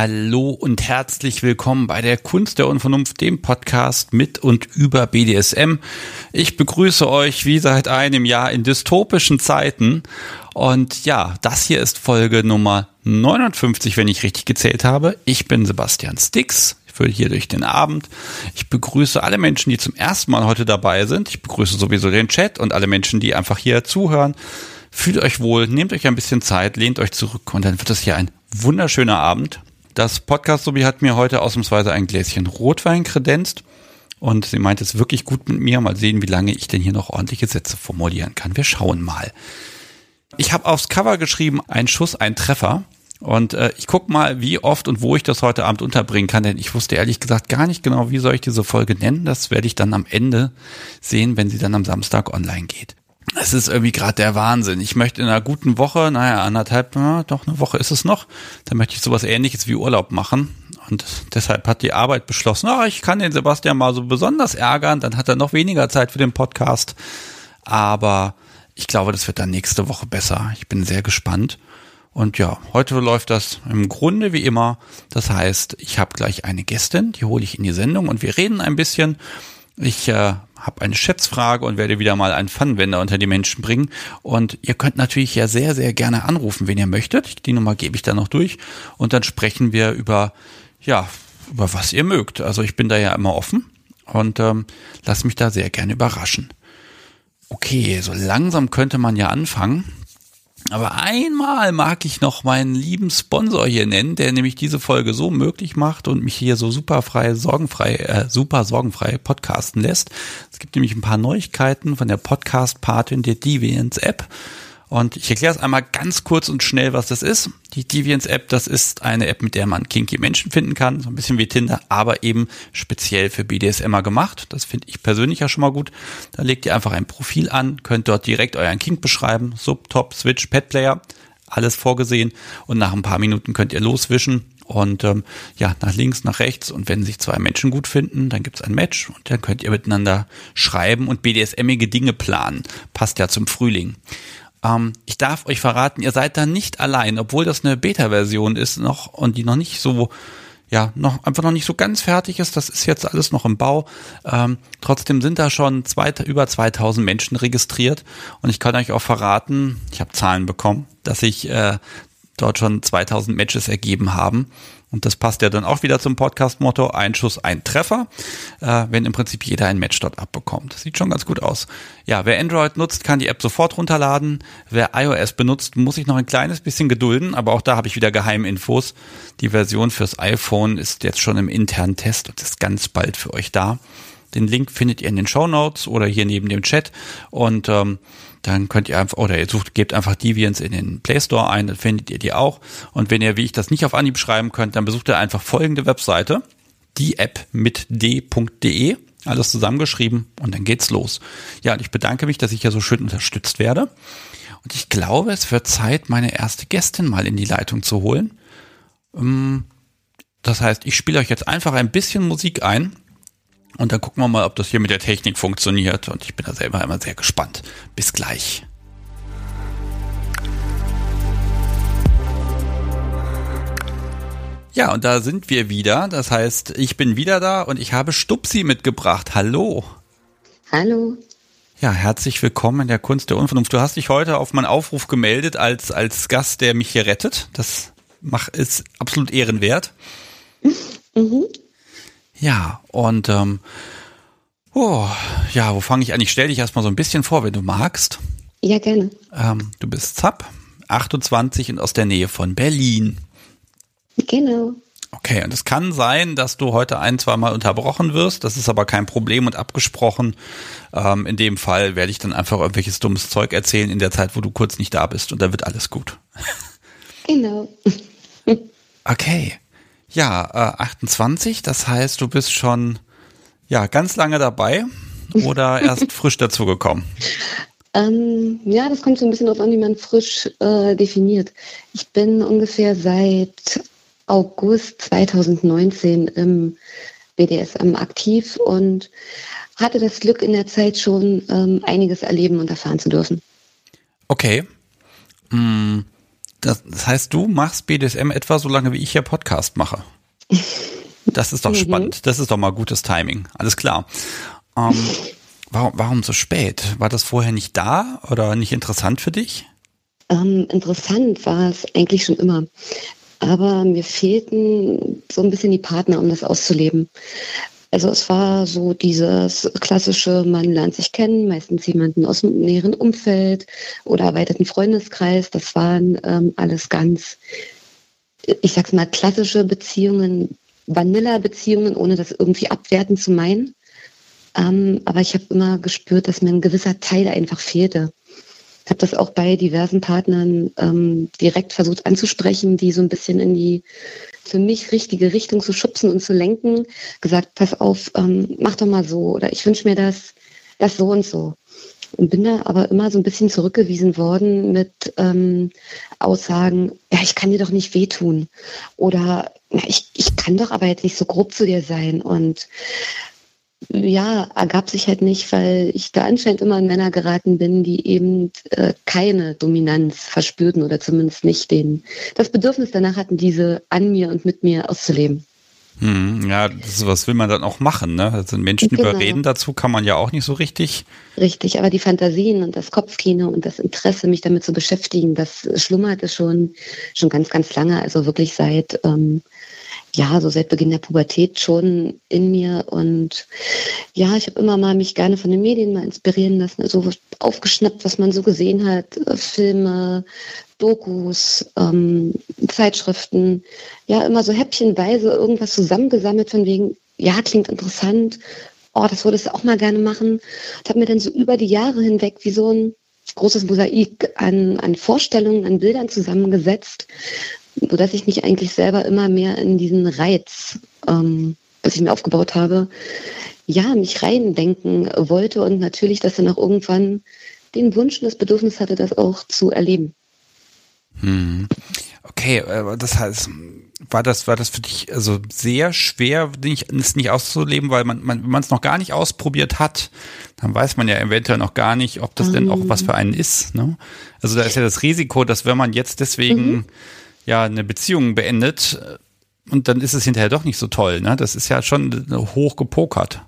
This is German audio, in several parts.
Hallo und herzlich willkommen bei der Kunst der Unvernunft, dem Podcast mit und über BDSM. Ich begrüße euch wie seit einem Jahr in dystopischen Zeiten. Und ja, das hier ist Folge Nummer 59, wenn ich richtig gezählt habe. Ich bin Sebastian Stix. Ich führe hier durch den Abend. Ich begrüße alle Menschen, die zum ersten Mal heute dabei sind. Ich begrüße sowieso den Chat und alle Menschen, die einfach hier zuhören. Fühlt euch wohl, nehmt euch ein bisschen Zeit, lehnt euch zurück und dann wird es hier ein wunderschöner Abend. Das Podcast-Sobi hat mir heute ausnahmsweise ein Gläschen Rotwein kredenzt und sie meint es wirklich gut mit mir. Mal sehen, wie lange ich denn hier noch ordentliche Sätze formulieren kann. Wir schauen mal. Ich habe aufs Cover geschrieben, ein Schuss, ein Treffer. Und äh, ich guck mal, wie oft und wo ich das heute Abend unterbringen kann, denn ich wusste ehrlich gesagt gar nicht genau, wie soll ich diese Folge nennen. Das werde ich dann am Ende sehen, wenn sie dann am Samstag online geht. Es ist irgendwie gerade der Wahnsinn. Ich möchte in einer guten Woche, naja, anderthalb, na, doch eine Woche ist es noch, da möchte ich sowas ähnliches wie Urlaub machen. Und deshalb hat die Arbeit beschlossen, oh, ich kann den Sebastian mal so besonders ärgern, dann hat er noch weniger Zeit für den Podcast. Aber ich glaube, das wird dann nächste Woche besser. Ich bin sehr gespannt. Und ja, heute läuft das im Grunde wie immer. Das heißt, ich habe gleich eine Gästin, die hole ich in die Sendung und wir reden ein bisschen. Ich äh, habe eine Schätzfrage und werde wieder mal einen Pfannenwender unter die Menschen bringen. Und ihr könnt natürlich ja sehr, sehr gerne anrufen, wenn ihr möchtet. Die Nummer gebe ich dann noch durch. Und dann sprechen wir über, ja, über was ihr mögt. Also ich bin da ja immer offen und ähm, lasst mich da sehr gerne überraschen. Okay, so langsam könnte man ja anfangen. Aber einmal mag ich noch meinen lieben Sponsor hier nennen, der nämlich diese Folge so möglich macht und mich hier so super frei, sorgenfrei, äh, super sorgenfrei podcasten lässt. Es gibt nämlich ein paar Neuigkeiten von der Podcast-Patin der Deviants App. Und ich erkläre es einmal ganz kurz und schnell, was das ist. Die Deviants App, das ist eine App, mit der man kinky Menschen finden kann, so ein bisschen wie Tinder, aber eben speziell für BDSMer gemacht. Das finde ich persönlich ja schon mal gut. Da legt ihr einfach ein Profil an, könnt dort direkt euren Kink beschreiben, Sub, Top, Switch, Pet Player, alles vorgesehen und nach ein paar Minuten könnt ihr loswischen und ähm, ja, nach links, nach rechts und wenn sich zwei Menschen gut finden, dann gibt's ein Match und dann könnt ihr miteinander schreiben und BDSMige Dinge planen. Passt ja zum Frühling. Ähm, ich darf euch verraten, ihr seid da nicht allein, obwohl das eine Beta-Version ist noch und die noch nicht so ja, noch einfach noch nicht so ganz fertig ist. Das ist jetzt alles noch im Bau. Ähm, trotzdem sind da schon zwei, über 2000 Menschen registriert und ich kann euch auch verraten, ich habe Zahlen bekommen, dass sich äh, dort schon 2000 Matches ergeben haben. Und das passt ja dann auch wieder zum Podcast-Motto, ein Schuss, ein Treffer, äh, wenn im Prinzip jeder ein Match dort abbekommt. Sieht schon ganz gut aus. Ja, wer Android nutzt, kann die App sofort runterladen. Wer iOS benutzt, muss sich noch ein kleines bisschen gedulden, aber auch da habe ich wieder Geheiminfos. Die Version fürs iPhone ist jetzt schon im internen Test und ist ganz bald für euch da. Den Link findet ihr in den Show Notes oder hier neben dem Chat. Und ähm, dann könnt ihr einfach, oder ihr sucht, gebt einfach Deviants in den Play Store ein, dann findet ihr die auch. Und wenn ihr, wie ich das nicht auf Anhieb schreiben könnt, dann besucht ihr einfach folgende Webseite, die App mit d.de, alles zusammengeschrieben und dann geht's los. Ja, und ich bedanke mich, dass ich ja so schön unterstützt werde. Und ich glaube, es wird Zeit, meine erste Gästin mal in die Leitung zu holen. Ähm, das heißt, ich spiele euch jetzt einfach ein bisschen Musik ein und dann gucken wir mal, ob das hier mit der Technik funktioniert. Und ich bin da selber immer sehr gespannt. Bis gleich. Ja, und da sind wir wieder. Das heißt, ich bin wieder da und ich habe Stupsi mitgebracht. Hallo. Hallo. Ja, herzlich willkommen in der Kunst der Unvernunft. Du hast dich heute auf meinen Aufruf gemeldet als, als Gast, der mich hier rettet. Das mach, ist absolut ehrenwert. Mhm. Ja, und ähm, oh, ja, wo fange ich an? Ich stelle dich erstmal so ein bisschen vor, wenn du magst. Ja, gerne. Ähm, du bist Zapp, 28 und aus der Nähe von Berlin. Genau. Okay, und es kann sein, dass du heute ein, zwei Mal unterbrochen wirst. Das ist aber kein Problem und abgesprochen. Ähm, in dem Fall werde ich dann einfach irgendwelches dummes Zeug erzählen in der Zeit, wo du kurz nicht da bist und dann wird alles gut. Genau. okay. Ja, äh, 28, das heißt, du bist schon ja ganz lange dabei oder erst frisch dazugekommen? Ähm, ja, das kommt so ein bisschen darauf an, wie man frisch äh, definiert. Ich bin ungefähr seit August 2019 im BDSM aktiv und hatte das Glück, in der Zeit schon ähm, einiges erleben und erfahren zu dürfen. Okay. Hm. Das, das heißt, du machst BDSM etwa so lange, wie ich hier Podcast mache. Das ist doch mhm. spannend. Das ist doch mal gutes Timing. Alles klar. Ähm, warum, warum so spät? War das vorher nicht da oder nicht interessant für dich? Ähm, interessant war es eigentlich schon immer. Aber mir fehlten so ein bisschen die Partner, um das auszuleben. Also es war so dieses klassische, man lernt sich kennen, meistens jemanden aus dem näheren Umfeld oder erweiterten Freundeskreis. Das waren ähm, alles ganz, ich sag's mal, klassische Beziehungen, Vanilla-Beziehungen, ohne das irgendwie abwerten zu meinen. Ähm, aber ich habe immer gespürt, dass mir ein gewisser Teil einfach fehlte. Ich habe das auch bei diversen Partnern ähm, direkt versucht anzusprechen, die so ein bisschen in die für mich richtige Richtung zu schubsen und zu lenken, gesagt, pass auf, ähm, mach doch mal so oder ich wünsche mir das, das so und so. Und bin da aber immer so ein bisschen zurückgewiesen worden mit ähm, Aussagen, ja, ich kann dir doch nicht wehtun. Oder ich, ich kann doch aber jetzt nicht so grob zu dir sein. Und ja, ergab sich halt nicht, weil ich da anscheinend immer an Männer geraten bin, die eben äh, keine Dominanz verspürten oder zumindest nicht den, das Bedürfnis danach hatten, diese an mir und mit mir auszuleben. Hm, ja, das, was will man dann auch machen, ne? Also Menschen genau. überreden dazu kann man ja auch nicht so richtig. Richtig, aber die Fantasien und das Kopfkino und das Interesse, mich damit zu beschäftigen, das schlummerte schon, schon ganz, ganz lange, also wirklich seit ähm, ja, so seit Beginn der Pubertät schon in mir. Und ja, ich habe immer mal mich gerne von den Medien mal inspirieren lassen, also aufgeschnappt, was man so gesehen hat, äh, Filme, Dokus, ähm, Zeitschriften, ja, immer so häppchenweise irgendwas zusammengesammelt von wegen, ja, klingt interessant, oh, das würdest du auch mal gerne machen. Und habe mir dann so über die Jahre hinweg wie so ein großes Mosaik an, an Vorstellungen, an Bildern zusammengesetzt, sodass ich mich eigentlich selber immer mehr in diesen Reiz, ähm, was ich mir aufgebaut habe, ja, mich reindenken wollte und natürlich, dass dann auch irgendwann den Wunsch und das Bedürfnis hatte, das auch zu erleben. Hm. Okay, das heißt, war das, war das für dich also sehr schwer, es nicht auszuleben, weil man, man wenn man es noch gar nicht ausprobiert hat, dann weiß man ja eventuell noch gar nicht, ob das um. denn auch was für einen ist. Ne? Also da ist ja das Risiko, dass wenn man jetzt deswegen mhm ja eine Beziehung beendet äh, und dann ist es hinterher doch nicht so toll. Ne? Das ist ja schon hoch gepokert.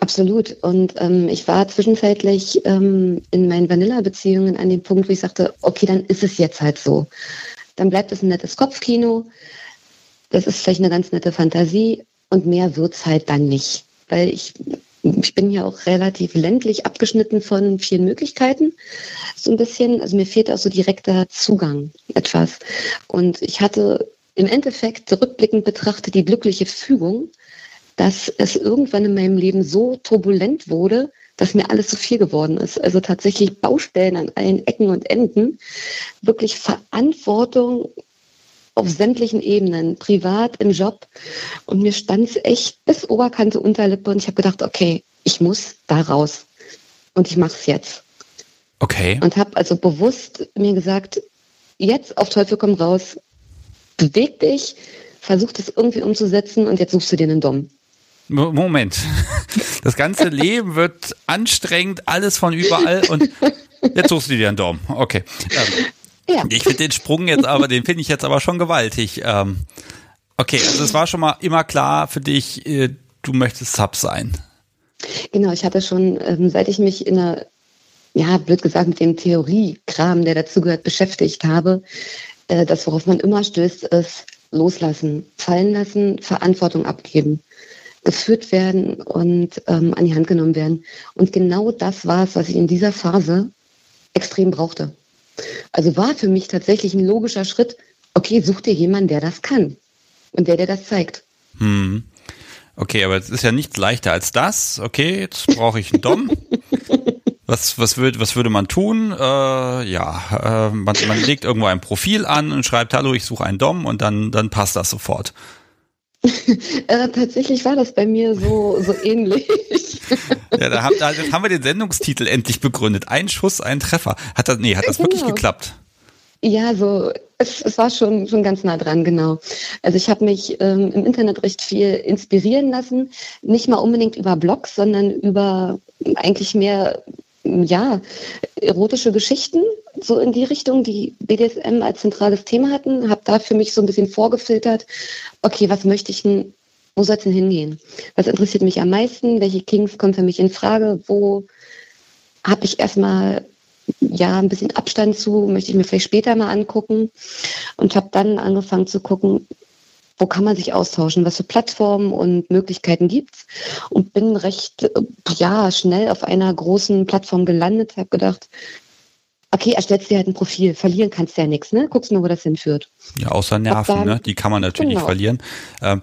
Absolut. Und ähm, ich war zwischenzeitlich ähm, in meinen Vanilla-Beziehungen an dem Punkt, wo ich sagte, okay, dann ist es jetzt halt so. Dann bleibt es ein nettes Kopfkino. Das ist vielleicht eine ganz nette Fantasie und mehr wird es halt dann nicht. Weil ich ich bin ja auch relativ ländlich abgeschnitten von vielen Möglichkeiten. So ein bisschen, also mir fehlt auch so direkter Zugang etwas. Und ich hatte im Endeffekt rückblickend betrachtet die glückliche Fügung, dass es irgendwann in meinem Leben so turbulent wurde, dass mir alles zu viel geworden ist. Also tatsächlich Baustellen an allen Ecken und Enden, wirklich Verantwortung auf sämtlichen Ebenen, privat, im Job. Und mir stand es echt bis Oberkante Unterlippe und ich habe gedacht, okay, ich muss da raus. Und ich mache es jetzt. Okay. Und habe also bewusst mir gesagt, jetzt auf Teufel komm raus, beweg dich, versuch das irgendwie umzusetzen und jetzt suchst du dir einen Dom. Moment. Das ganze Leben wird anstrengend, alles von überall und jetzt suchst du dir einen Dom. Okay. Ja. Ich finde den Sprung jetzt aber, den finde ich jetzt aber schon gewaltig. Ähm, okay, also es war schon mal immer klar für dich, äh, du möchtest Sub sein. Genau, ich hatte schon, ähm, seit ich mich in der, ja, blöd gesagt, mit dem Theoriekram, der dazugehört, beschäftigt habe, äh, das, worauf man immer stößt, ist loslassen, fallen lassen, Verantwortung abgeben, geführt werden und ähm, an die Hand genommen werden. Und genau das war es, was ich in dieser Phase extrem brauchte. Also war für mich tatsächlich ein logischer Schritt, okay, such dir jemanden, der das kann und der dir das zeigt. Hm. Okay, aber es ist ja nichts leichter als das. Okay, jetzt brauche ich einen Dom. Was, was, würd, was würde man tun? Äh, ja, äh, man, man legt irgendwo ein Profil an und schreibt, hallo, ich suche einen Dom und dann, dann passt das sofort. Äh, tatsächlich war das bei mir so, so ähnlich. ja, da, haben, da haben wir den Sendungstitel endlich begründet. Ein Schuss, ein Treffer. Hat das, nee, hat das genau. wirklich geklappt? Ja, so es, es war schon, schon ganz nah dran, genau. Also ich habe mich ähm, im Internet recht viel inspirieren lassen, nicht mal unbedingt über Blogs, sondern über eigentlich mehr ja, erotische Geschichten so in die Richtung, die BDSM als zentrales Thema hatten, habe da für mich so ein bisschen vorgefiltert, okay, was möchte ich denn, wo soll es denn hingehen? Was interessiert mich am meisten? Welche Kings kommen für mich in Frage? Wo habe ich erstmal ja ein bisschen Abstand zu, möchte ich mir vielleicht später mal angucken und habe dann angefangen zu gucken, wo kann man sich austauschen, was für Plattformen und Möglichkeiten gibt's und bin recht ja schnell auf einer großen Plattform gelandet, habe gedacht, okay, erstellst dir halt ein Profil, verlieren kannst du ja nichts, ne? Guckst nur, wo das hinführt. Ja, außer Nerven, dann, ne? Die kann man natürlich genau. verlieren. Ähm,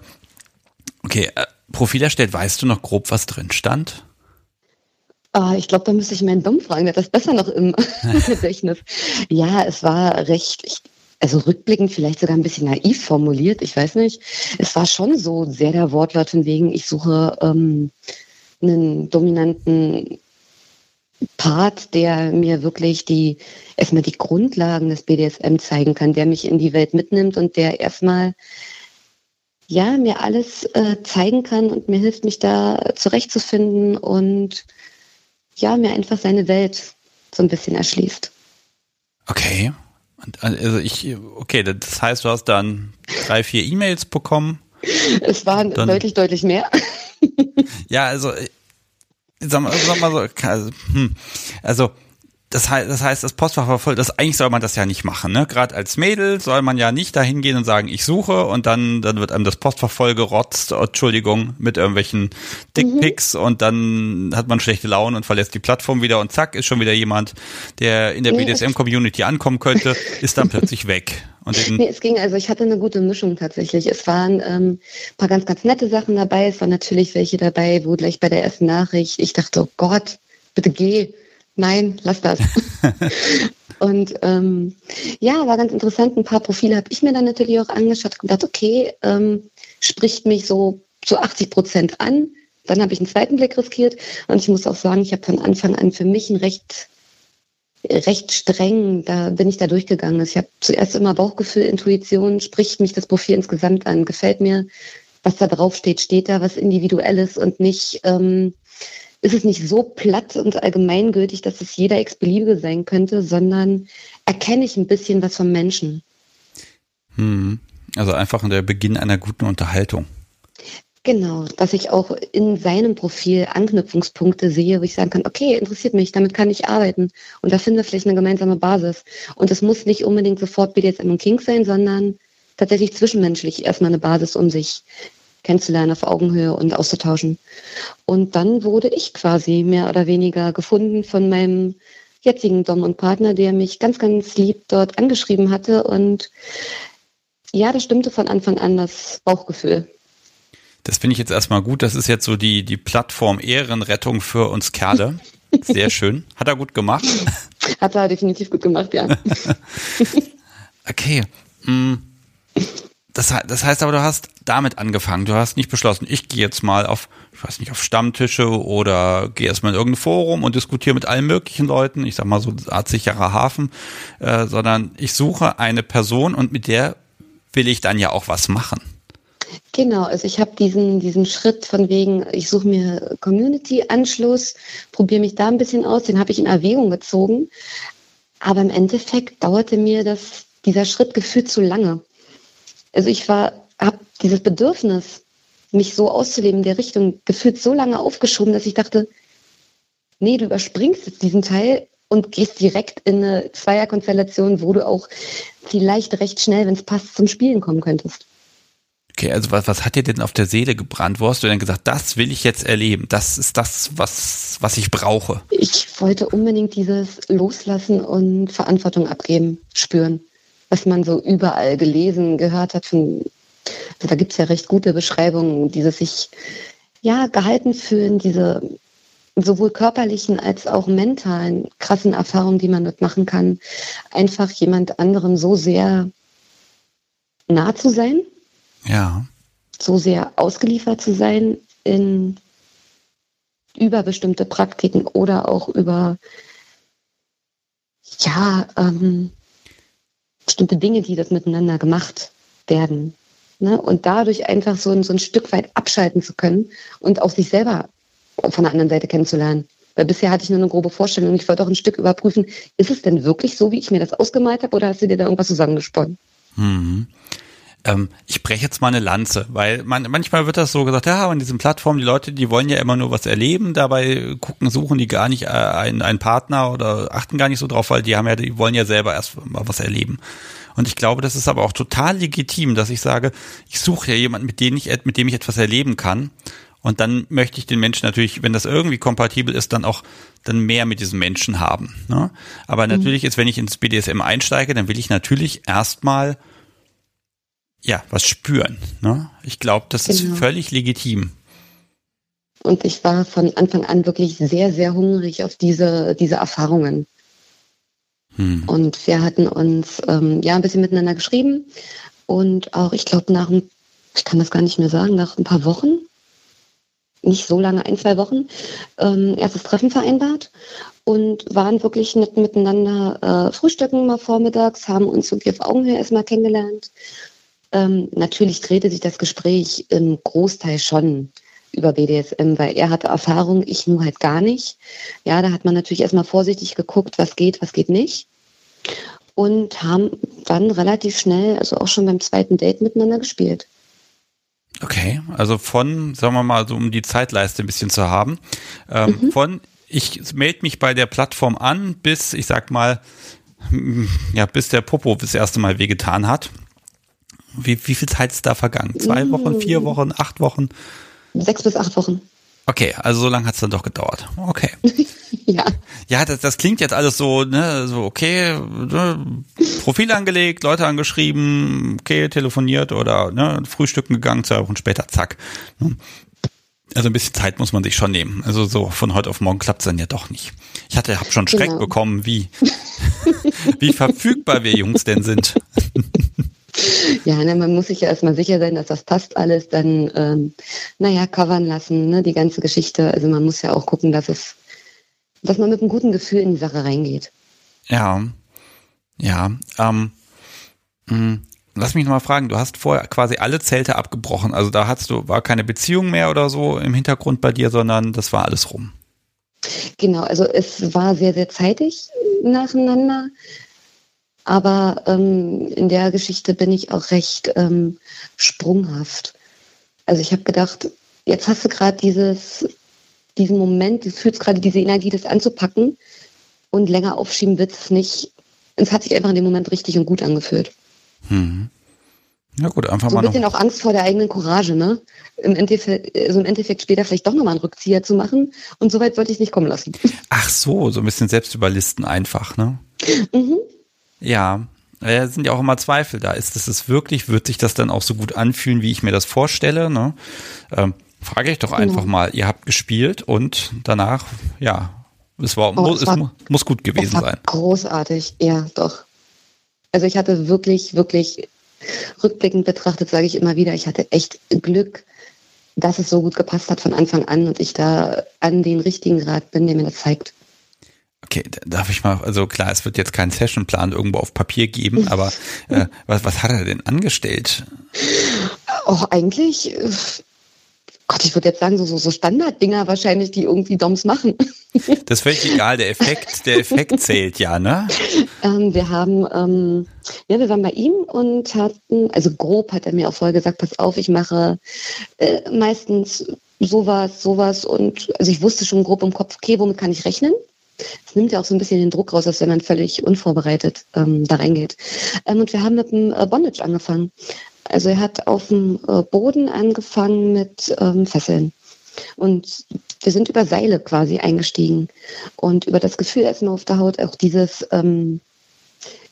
okay, äh, Profil erstellt, weißt du noch grob, was drin stand? Ah, ich glaube, da müsste ich meinen Dom fragen, der hat das besser noch im Gedächtnis. Ja, es war recht, ich, also rückblickend vielleicht sogar ein bisschen naiv formuliert, ich weiß nicht. Es war schon so sehr der Wortlaut von wegen, ich suche ähm, einen dominanten Part, der mir wirklich die erstmal die Grundlagen des BDSM zeigen kann, der mich in die Welt mitnimmt und der erstmal ja mir alles äh, zeigen kann und mir hilft, mich da zurechtzufinden und ja, mir einfach seine Welt so ein bisschen erschließt. Okay. Also ich, okay, das heißt, du hast dann drei, vier E-Mails bekommen. Es waren dann, deutlich, deutlich mehr. ja, also, sag mal, sag mal so, also, hm, also das heißt, das heißt, das Postfach war voll, das eigentlich soll man das ja nicht machen, ne? Gerade als Mädel soll man ja nicht dahin gehen und sagen, ich suche und dann, dann wird einem das Postfach voll gerotzt, Entschuldigung, mit irgendwelchen Dickpics mhm. und dann hat man schlechte Laune und verlässt die Plattform wieder und zack, ist schon wieder jemand, der in der BDSM-Community ankommen könnte, ist dann plötzlich weg. Und nee, es ging, also ich hatte eine gute Mischung tatsächlich. Es waren ähm, paar ganz, ganz nette Sachen dabei. Es waren natürlich welche dabei, wo gleich bei der ersten Nachricht ich dachte, oh Gott, bitte geh nein, lass das. und ähm, ja, war ganz interessant. Ein paar Profile habe ich mir dann natürlich auch angeschaut und gedacht, okay, ähm, spricht mich so zu 80 Prozent an. Dann habe ich einen zweiten Blick riskiert und ich muss auch sagen, ich habe von Anfang an für mich ein recht recht streng, da bin ich da durchgegangen. Ich habe zuerst immer Bauchgefühl, Intuition, spricht mich das Profil insgesamt an, gefällt mir, was da drauf steht, steht da was Individuelles und nicht ähm, ist es nicht so platt und allgemeingültig, dass es jeder Ex-Beliebige sein könnte, sondern erkenne ich ein bisschen was vom Menschen. Hm. Also einfach der Beginn einer guten Unterhaltung. Genau, dass ich auch in seinem Profil Anknüpfungspunkte sehe, wo ich sagen kann, okay, interessiert mich, damit kann ich arbeiten. Und da finden wir vielleicht eine gemeinsame Basis. Und es muss nicht unbedingt sofort BDSM und King sein, sondern tatsächlich zwischenmenschlich erstmal eine Basis, um sich kennenzulernen auf Augenhöhe und auszutauschen. Und dann wurde ich quasi mehr oder weniger gefunden von meinem jetzigen Dom und Partner, der mich ganz, ganz lieb dort angeschrieben hatte. Und ja, das stimmte von Anfang an das Bauchgefühl. Das finde ich jetzt erstmal gut. Das ist jetzt so die, die Plattform Ehrenrettung für uns Kerle. Sehr schön. Hat er gut gemacht? Hat er definitiv gut gemacht, ja. okay. Hm das, das heißt aber, du hast damit angefangen. Du hast nicht beschlossen, ich gehe jetzt mal auf, ich weiß nicht, auf Stammtische oder gehe erstmal in irgendein Forum und diskutiere mit allen möglichen Leuten. Ich sag mal so Art sicherer Hafen, äh, sondern ich suche eine Person und mit der will ich dann ja auch was machen. Genau, also ich habe diesen, diesen Schritt von wegen, ich suche mir Community-Anschluss, probiere mich da ein bisschen aus, den habe ich in Erwägung gezogen. Aber im Endeffekt dauerte mir das, dieser Schritt gefühlt zu lange. Also ich war, habe dieses Bedürfnis, mich so auszuleben in der Richtung, gefühlt so lange aufgeschoben, dass ich dachte, nee, du überspringst jetzt diesen Teil und gehst direkt in eine Zweierkonstellation, wo du auch vielleicht recht schnell, wenn es passt, zum Spielen kommen könntest. Okay, also was, was hat dir denn auf der Seele gebrannt? Wo hast du denn gesagt, das will ich jetzt erleben? Das ist das, was, was ich brauche. Ich wollte unbedingt dieses Loslassen und Verantwortung abgeben, spüren was man so überall gelesen, gehört hat. Von, also da gibt es ja recht gute Beschreibungen, dieses sich ja gehalten fühlen, diese sowohl körperlichen als auch mentalen krassen Erfahrungen, die man dort machen kann, einfach jemand anderem so sehr nah zu sein. Ja. So sehr ausgeliefert zu sein in über bestimmte Praktiken oder auch über ja, ähm, bestimmte Dinge, die das miteinander gemacht werden. Ne? Und dadurch einfach so ein, so ein Stück weit abschalten zu können und auch sich selber von der anderen Seite kennenzulernen. Weil bisher hatte ich nur eine grobe Vorstellung und ich wollte auch ein Stück überprüfen, ist es denn wirklich so, wie ich mir das ausgemalt habe oder hast du dir da irgendwas zusammengesponnen? Mhm. Ähm, ich breche jetzt mal eine Lanze, weil man, manchmal wird das so gesagt, ja, an diesen Plattformen, die Leute, die wollen ja immer nur was erleben, dabei gucken, suchen die gar nicht äh, einen, einen Partner oder achten gar nicht so drauf, weil die haben ja, die wollen ja selber erst mal was erleben. Und ich glaube, das ist aber auch total legitim, dass ich sage, ich suche ja jemanden, mit dem ich, mit dem ich etwas erleben kann. Und dann möchte ich den Menschen natürlich, wenn das irgendwie kompatibel ist, dann auch dann mehr mit diesen Menschen haben. Ne? Aber mhm. natürlich ist, wenn ich ins BDSM einsteige, dann will ich natürlich erstmal ja, was spüren. Ne? Ich glaube, das genau. ist völlig legitim. Und ich war von Anfang an wirklich sehr, sehr hungrig auf diese, diese Erfahrungen. Hm. Und wir hatten uns ähm, ja ein bisschen miteinander geschrieben und auch, ich glaube, nach, ich kann das gar nicht mehr sagen, nach ein paar Wochen, nicht so lange, ein, zwei Wochen, ähm, erstes Treffen vereinbart und waren wirklich nett miteinander äh, frühstücken mal vormittags, haben uns irgendwie auf Augenhöhe erstmal kennengelernt ähm, natürlich drehte sich das Gespräch im Großteil schon über BDSM, weil er hatte Erfahrung, ich nur halt gar nicht. Ja, da hat man natürlich erstmal vorsichtig geguckt, was geht, was geht nicht. Und haben dann relativ schnell, also auch schon beim zweiten Date miteinander gespielt. Okay, also von, sagen wir mal, so um die Zeitleiste ein bisschen zu haben, ähm, mhm. von ich melde mich bei der Plattform an, bis, ich sag mal, ja, bis der Popo das erste Mal wehgetan hat. Wie, wie viel Zeit ist da vergangen? Zwei mm. Wochen, vier Wochen, acht Wochen? Sechs bis acht Wochen. Okay, also so lange hat es dann doch gedauert. Okay. ja. Ja, das, das klingt jetzt alles so, ne, so okay, ne, Profil angelegt, Leute angeschrieben, okay, telefoniert oder ne, frühstücken gegangen, zwei Wochen später, zack. Ne. Also ein bisschen Zeit muss man sich schon nehmen. Also so von heute auf morgen klappt es dann ja doch nicht. Ich hatte, hab schon Schreck genau. bekommen, wie, wie verfügbar wir Jungs denn sind. Ja, ne, man muss sich ja erstmal sicher sein, dass das passt alles, dann, ähm, naja, covern lassen, ne, die ganze Geschichte. Also man muss ja auch gucken, dass es, dass man mit einem guten Gefühl in die Sache reingeht. Ja, ja, ähm, mh, hm, lass mich nochmal fragen, du hast vorher quasi alle Zelte abgebrochen, also da hast du, war keine Beziehung mehr oder so im Hintergrund bei dir, sondern das war alles rum. Genau, also es war sehr, sehr zeitig nacheinander. Aber ähm, in der Geschichte bin ich auch recht ähm, sprunghaft. Also ich habe gedacht, jetzt hast du gerade dieses, diesen Moment, du fühlst gerade diese Energie, das anzupacken und länger aufschieben wird es nicht. Es hat sich einfach in dem Moment richtig und gut angefühlt. Hm. Ja gut, einfach so mal. Ein bisschen auch Angst vor der eigenen Courage, ne? Im Endeffekt, also im Endeffekt später vielleicht doch nochmal einen Rückzieher zu machen. Und so weit wollte ich nicht kommen lassen. Ach so, so ein bisschen selbstüberlisten einfach, ne? Mhm. Ja, es sind ja auch immer Zweifel da. Ist das es wirklich? Wird sich das dann auch so gut anfühlen, wie ich mir das vorstelle? Ne? Ähm, frage ich doch genau. einfach mal. Ihr habt gespielt und danach, ja, es war, oh, muss, es, war, es muss gut gewesen sein. Großartig, ja, doch. Also ich hatte wirklich, wirklich rückblickend betrachtet, sage ich immer wieder, ich hatte echt Glück, dass es so gut gepasst hat von Anfang an und ich da an den richtigen Grad bin, der mir das zeigt. Okay, darf ich mal, also klar, es wird jetzt keinen Sessionplan irgendwo auf Papier geben, aber äh, was, was hat er denn angestellt? Auch eigentlich, äh, Gott, ich würde jetzt sagen, so, so, so Standarddinger wahrscheinlich, die irgendwie DOMs machen. Das ist völlig egal, der Effekt, der Effekt zählt ja, ne? Ähm, wir haben, ähm, ja, wir waren bei ihm und hatten, also grob hat er mir auch vorher gesagt, pass auf, ich mache äh, meistens sowas, sowas und also ich wusste schon grob im Kopf, okay, womit kann ich rechnen? Es nimmt ja auch so ein bisschen den Druck raus, als wenn man völlig unvorbereitet ähm, da reingeht. Ähm, und wir haben mit dem äh, Bondage angefangen. Also er hat auf dem äh, Boden angefangen mit ähm, Fesseln. Und wir sind über Seile quasi eingestiegen. Und über das Gefühl erstmal auf der Haut auch dieses, ähm,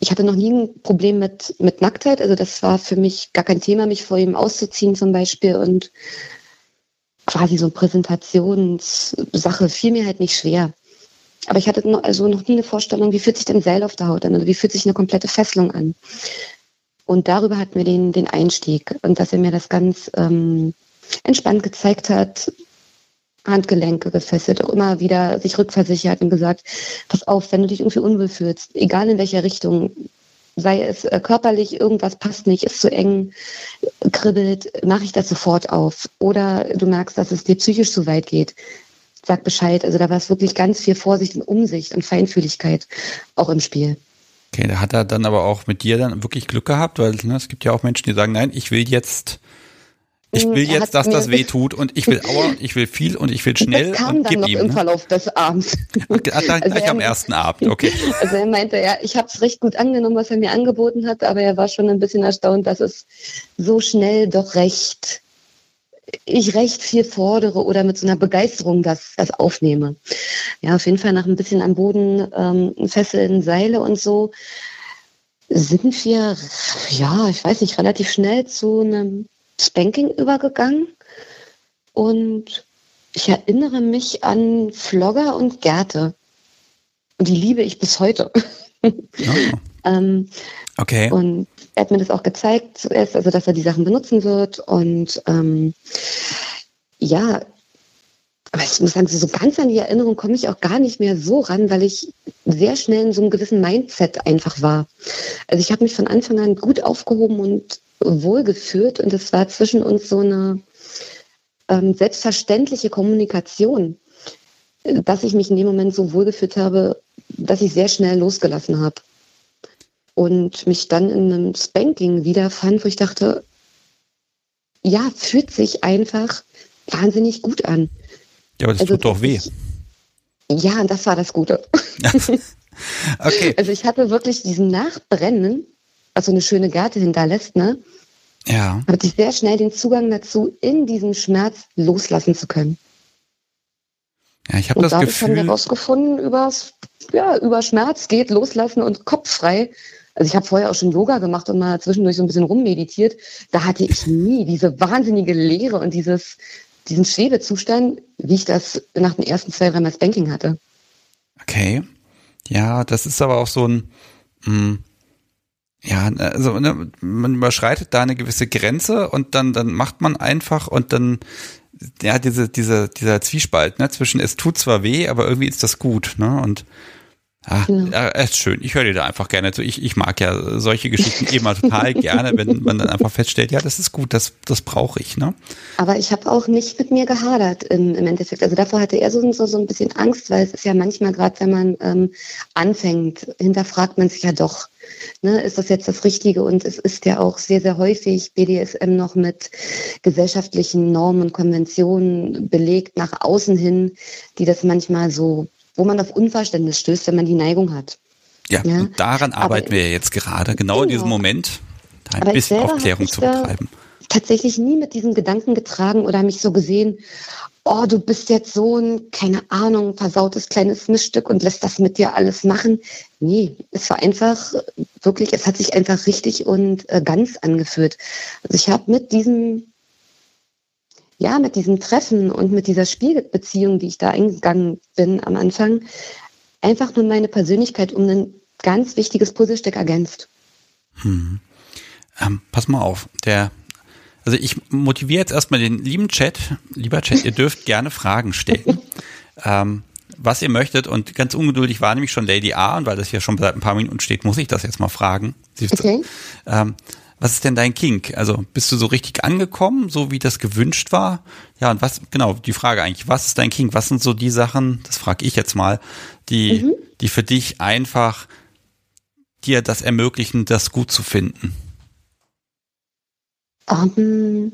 ich hatte noch nie ein Problem mit, mit Nacktheit. Also das war für mich gar kein Thema, mich vor ihm auszuziehen zum Beispiel. Und quasi so eine Präsentationssache fiel mir halt nicht schwer. Aber ich hatte noch, also noch nie eine Vorstellung, wie fühlt sich denn Seil auf der Haut an oder wie fühlt sich eine komplette Fesselung an. Und darüber hatten wir den, den Einstieg und dass er mir das ganz ähm, entspannt gezeigt hat, Handgelenke gefesselt, auch immer wieder sich rückversichert und gesagt, pass auf, wenn du dich irgendwie unwohl fühlst, egal in welcher Richtung, sei es äh, körperlich, irgendwas passt nicht, ist zu eng, kribbelt, mache ich das sofort auf. Oder du merkst, dass es dir psychisch zu weit geht, sag Bescheid. Also da war es wirklich ganz viel Vorsicht und Umsicht und Feinfühligkeit auch im Spiel. Okay, da hat er dann aber auch mit dir dann wirklich Glück gehabt, weil ne, es gibt ja auch Menschen, die sagen, nein, ich will jetzt ich will jetzt, dass das weh tut und ich will Aua, ich will viel und ich will schnell. Das kam und dann noch ihm, im ne? Verlauf des Abends. Ah, dann Also gleich er- am ersten Abend, okay. Also er meinte, ja, ich habe es recht gut angenommen, was er mir angeboten hat, aber er war schon ein bisschen erstaunt, dass es so schnell doch recht, ich recht viel fordere oder mit so einer Begeisterung das, das aufnehme. Ja, auf jeden Fall nach ein bisschen am Boden ähm, fesseln, Seile und so sind wir, ja, ich weiß nicht, relativ schnell zu einem Spanking übergegangen. Und ich erinnere mich an Flogger und Gerte. Und die liebe ich bis heute. Oh, ähm, okay. und er hat mir das auch gezeigt zuerst, also dass er die Sachen benutzen wird. Und ähm, ja, aber ich muss sagen, so ganz an die Erinnerung komme ich auch gar nicht mehr so ran, weil ich sehr schnell in so einem gewissen Mindset einfach war. Also ich habe mich von Anfang an gut aufgehoben und wohlgeführt und es war zwischen uns so eine ähm, selbstverständliche Kommunikation, dass ich mich in dem Moment so wohlgefühlt habe, dass ich sehr schnell losgelassen habe und mich dann in einem Spanking wiederfand, wo ich dachte, ja, fühlt sich einfach wahnsinnig gut an. Ja, aber das Also tut doch weh. Ja, und das war das Gute. okay. Also ich hatte wirklich diesen Nachbrennen, was so eine schöne Gerte hinterlässt, ne? Ja. hatte ich sehr schnell den Zugang dazu, in diesem Schmerz loslassen zu können. Ja, ich habe Und das dadurch haben wir Gefühl. rausgefunden, übers, ja, über Schmerz geht, loslassen und kopffrei. Also ich habe vorher auch schon Yoga gemacht und mal zwischendurch so ein bisschen rummeditiert. Da hatte ich nie diese wahnsinnige Leere und dieses, diesen Schwebezustand, wie ich das nach den ersten zwei, dreimal Spanking hatte. Okay. Ja, das ist aber auch so ein, mh, ja, also ne, man überschreitet da eine gewisse Grenze und dann, dann macht man einfach und dann, ja, diese, diese, dieser Zwiespalt, ne, zwischen es tut zwar weh, aber irgendwie ist das gut, ne, und Ah, Genau. ja, es ist schön. Ich höre dir da einfach gerne zu. Ich, ich mag ja solche Geschichten immer total gerne, wenn man dann einfach feststellt, ja, das ist gut, das, das brauche ich, ne? Aber ich habe auch nicht mit mir gehadert im, im Endeffekt. Also davor hatte er so, so, so ein bisschen Angst, weil es ist ja manchmal gerade, wenn man ähm, anfängt, hinterfragt man sich ja doch, ne, ist das jetzt das Richtige? Und es ist ja auch sehr, sehr häufig BDSM noch mit gesellschaftlichen Normen und Konventionen belegt nach außen hin, die das manchmal so, wo man auf Unverständnis stößt, wenn man die Neigung hat. Ja, Ja, und daran aber- arbeiten wir jetzt gerade, genau in Genau. diesem Moment, da ein Aber bisschen Aufklärung zu betreiben. tatsächlich nie mit diesem Gedanken getragen oder mich so gesehen, oh, du bist jetzt so ein, keine Ahnung, versautes kleines Missstück und lässt das mit dir alles machen. Nee, es war einfach wirklich, es hat sich einfach richtig und äh, ganz angefühlt. Also ich habe mit diesem, ja, mit diesem Treffen und mit dieser Spielbeziehung, die ich da eingegangen bin am Anfang, einfach nur meine Persönlichkeit um ein ganz wichtiges Puzzlestück ergänzt. Ähm, pass mal auf, der, also ich motiviere jetzt erstmal den lieben Chat, lieber Chat, ihr dürft gerne Fragen stellen, ähm, was ihr möchtet und ganz ungeduldig war nämlich schon Lady A und weil das hier schon seit ein paar Minuten steht, muss ich das jetzt mal fragen. Okay. Ähm, was ist denn dein Kink? Also bist du so richtig angekommen, so wie das gewünscht war? Ja, und was, genau, die Frage eigentlich, was ist dein Kink? Was sind so die Sachen, das frage ich jetzt mal, die, die für dich einfach dir das ermöglichen, das gut zu finden? Ähm,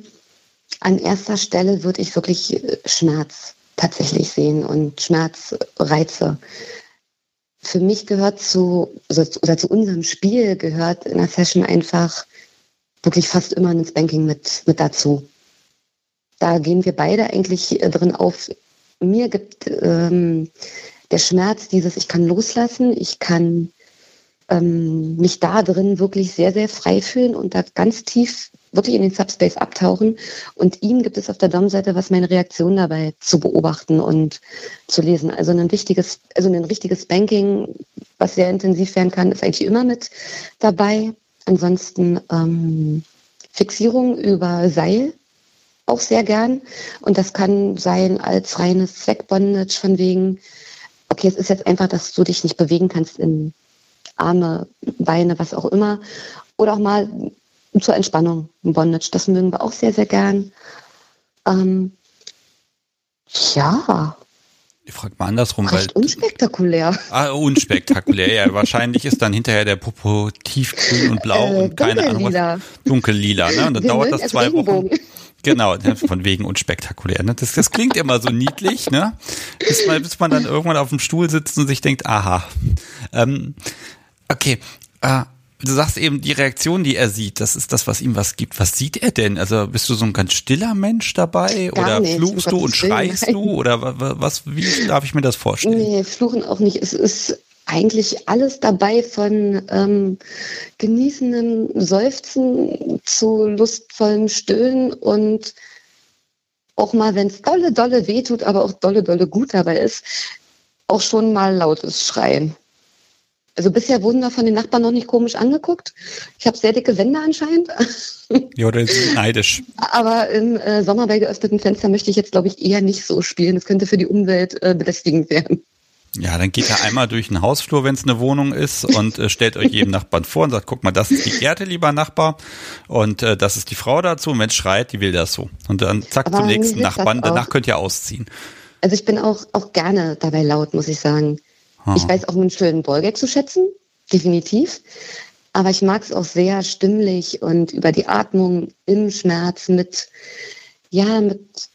an erster Stelle würde ich wirklich äh, Schmerz tatsächlich sehen und Schmerzreize. Für mich gehört zu, also zu- oder zu unserem Spiel gehört in der Session einfach wirklich fast immer ein Spanking mit, mit dazu. Da gehen wir beide eigentlich drin auf. Mir gibt ähm, der Schmerz dieses, ich kann loslassen, ich kann ähm, mich da drin wirklich sehr, sehr frei fühlen und da ganz tief wirklich in den Subspace abtauchen. Und ihm gibt es auf der Dom-Seite was meine Reaktion dabei zu beobachten und zu lesen. Also ein wichtiges, also ein richtiges Banking, was sehr intensiv werden kann, ist eigentlich immer mit dabei. Ansonsten ähm, Fixierung über Seil auch sehr gern. Und das kann sein als reines Zweckbondage von wegen, okay, es ist jetzt einfach, dass du dich nicht bewegen kannst in Arme, Beine, was auch immer. Oder auch mal zur Entspannung ein Bondage. Das mögen wir auch sehr, sehr gern. Ähm, ja, Ich frage mal andersrum. Recht weil, unspektakulär. Ah, unspektakulär, ja. Wahrscheinlich ist dann hinterher der Popo tiefgrün und blau äh, und keine Ahnung was. Dunkellila, ne? Und dann Wir dauert das zwei Wochen. Genau, ne, von wegen unspektakulär. Ne? Das, das klingt immer so niedlich, ne? Bis man, bis man dann irgendwann auf dem Stuhl sitzt und sich denkt, aha. Ähm, okay, äh, du sagst eben, die Reaktion, die er sieht, das ist das, was ihm was gibt. Was sieht er denn? Also bist du so ein ganz stiller Mensch dabei? Gar oder nicht, fluchst du und schreist nein. du? Oder was, wie darf ich mir das vorstellen? Nee, fluchen auch nicht. Es ist eigentlich alles dabei von ähm, genießendem Seufzen zu lustvollem Stöhnen und auch mal, wenn es dolle, dolle wehtut, aber auch dolle, dolle gut dabei ist, auch schon mal lautes Schreien. Also bisher wurden wir von den Nachbarn noch nicht komisch angeguckt. Ich habe sehr dicke Wände anscheinend. Ja, oder ist neidisch. Aber im äh, Sommer bei geöffneten Fenstern möchte ich jetzt, glaube ich, eher nicht so spielen. Das könnte für die Umwelt äh, belästigend werden. Ja, dann geht er einmal durch den Hausflur, wenn es eine Wohnung ist, und äh, stellt euch jedem Nachbarn vor und sagt, guck mal, das ist die Gerte, lieber Nachbar, und äh, das ist die Frau dazu, und wenn es schreit, die will das so. Und dann zack Aber zum nächsten Nachbarn, danach könnt ihr ausziehen. Also ich bin auch, auch gerne dabei laut, muss ich sagen. Aha. Ich weiß auch einen schönen Bollgag zu schätzen, definitiv. Aber ich mag es auch sehr stimmlich und über die Atmung im Schmerz mit, ja, mit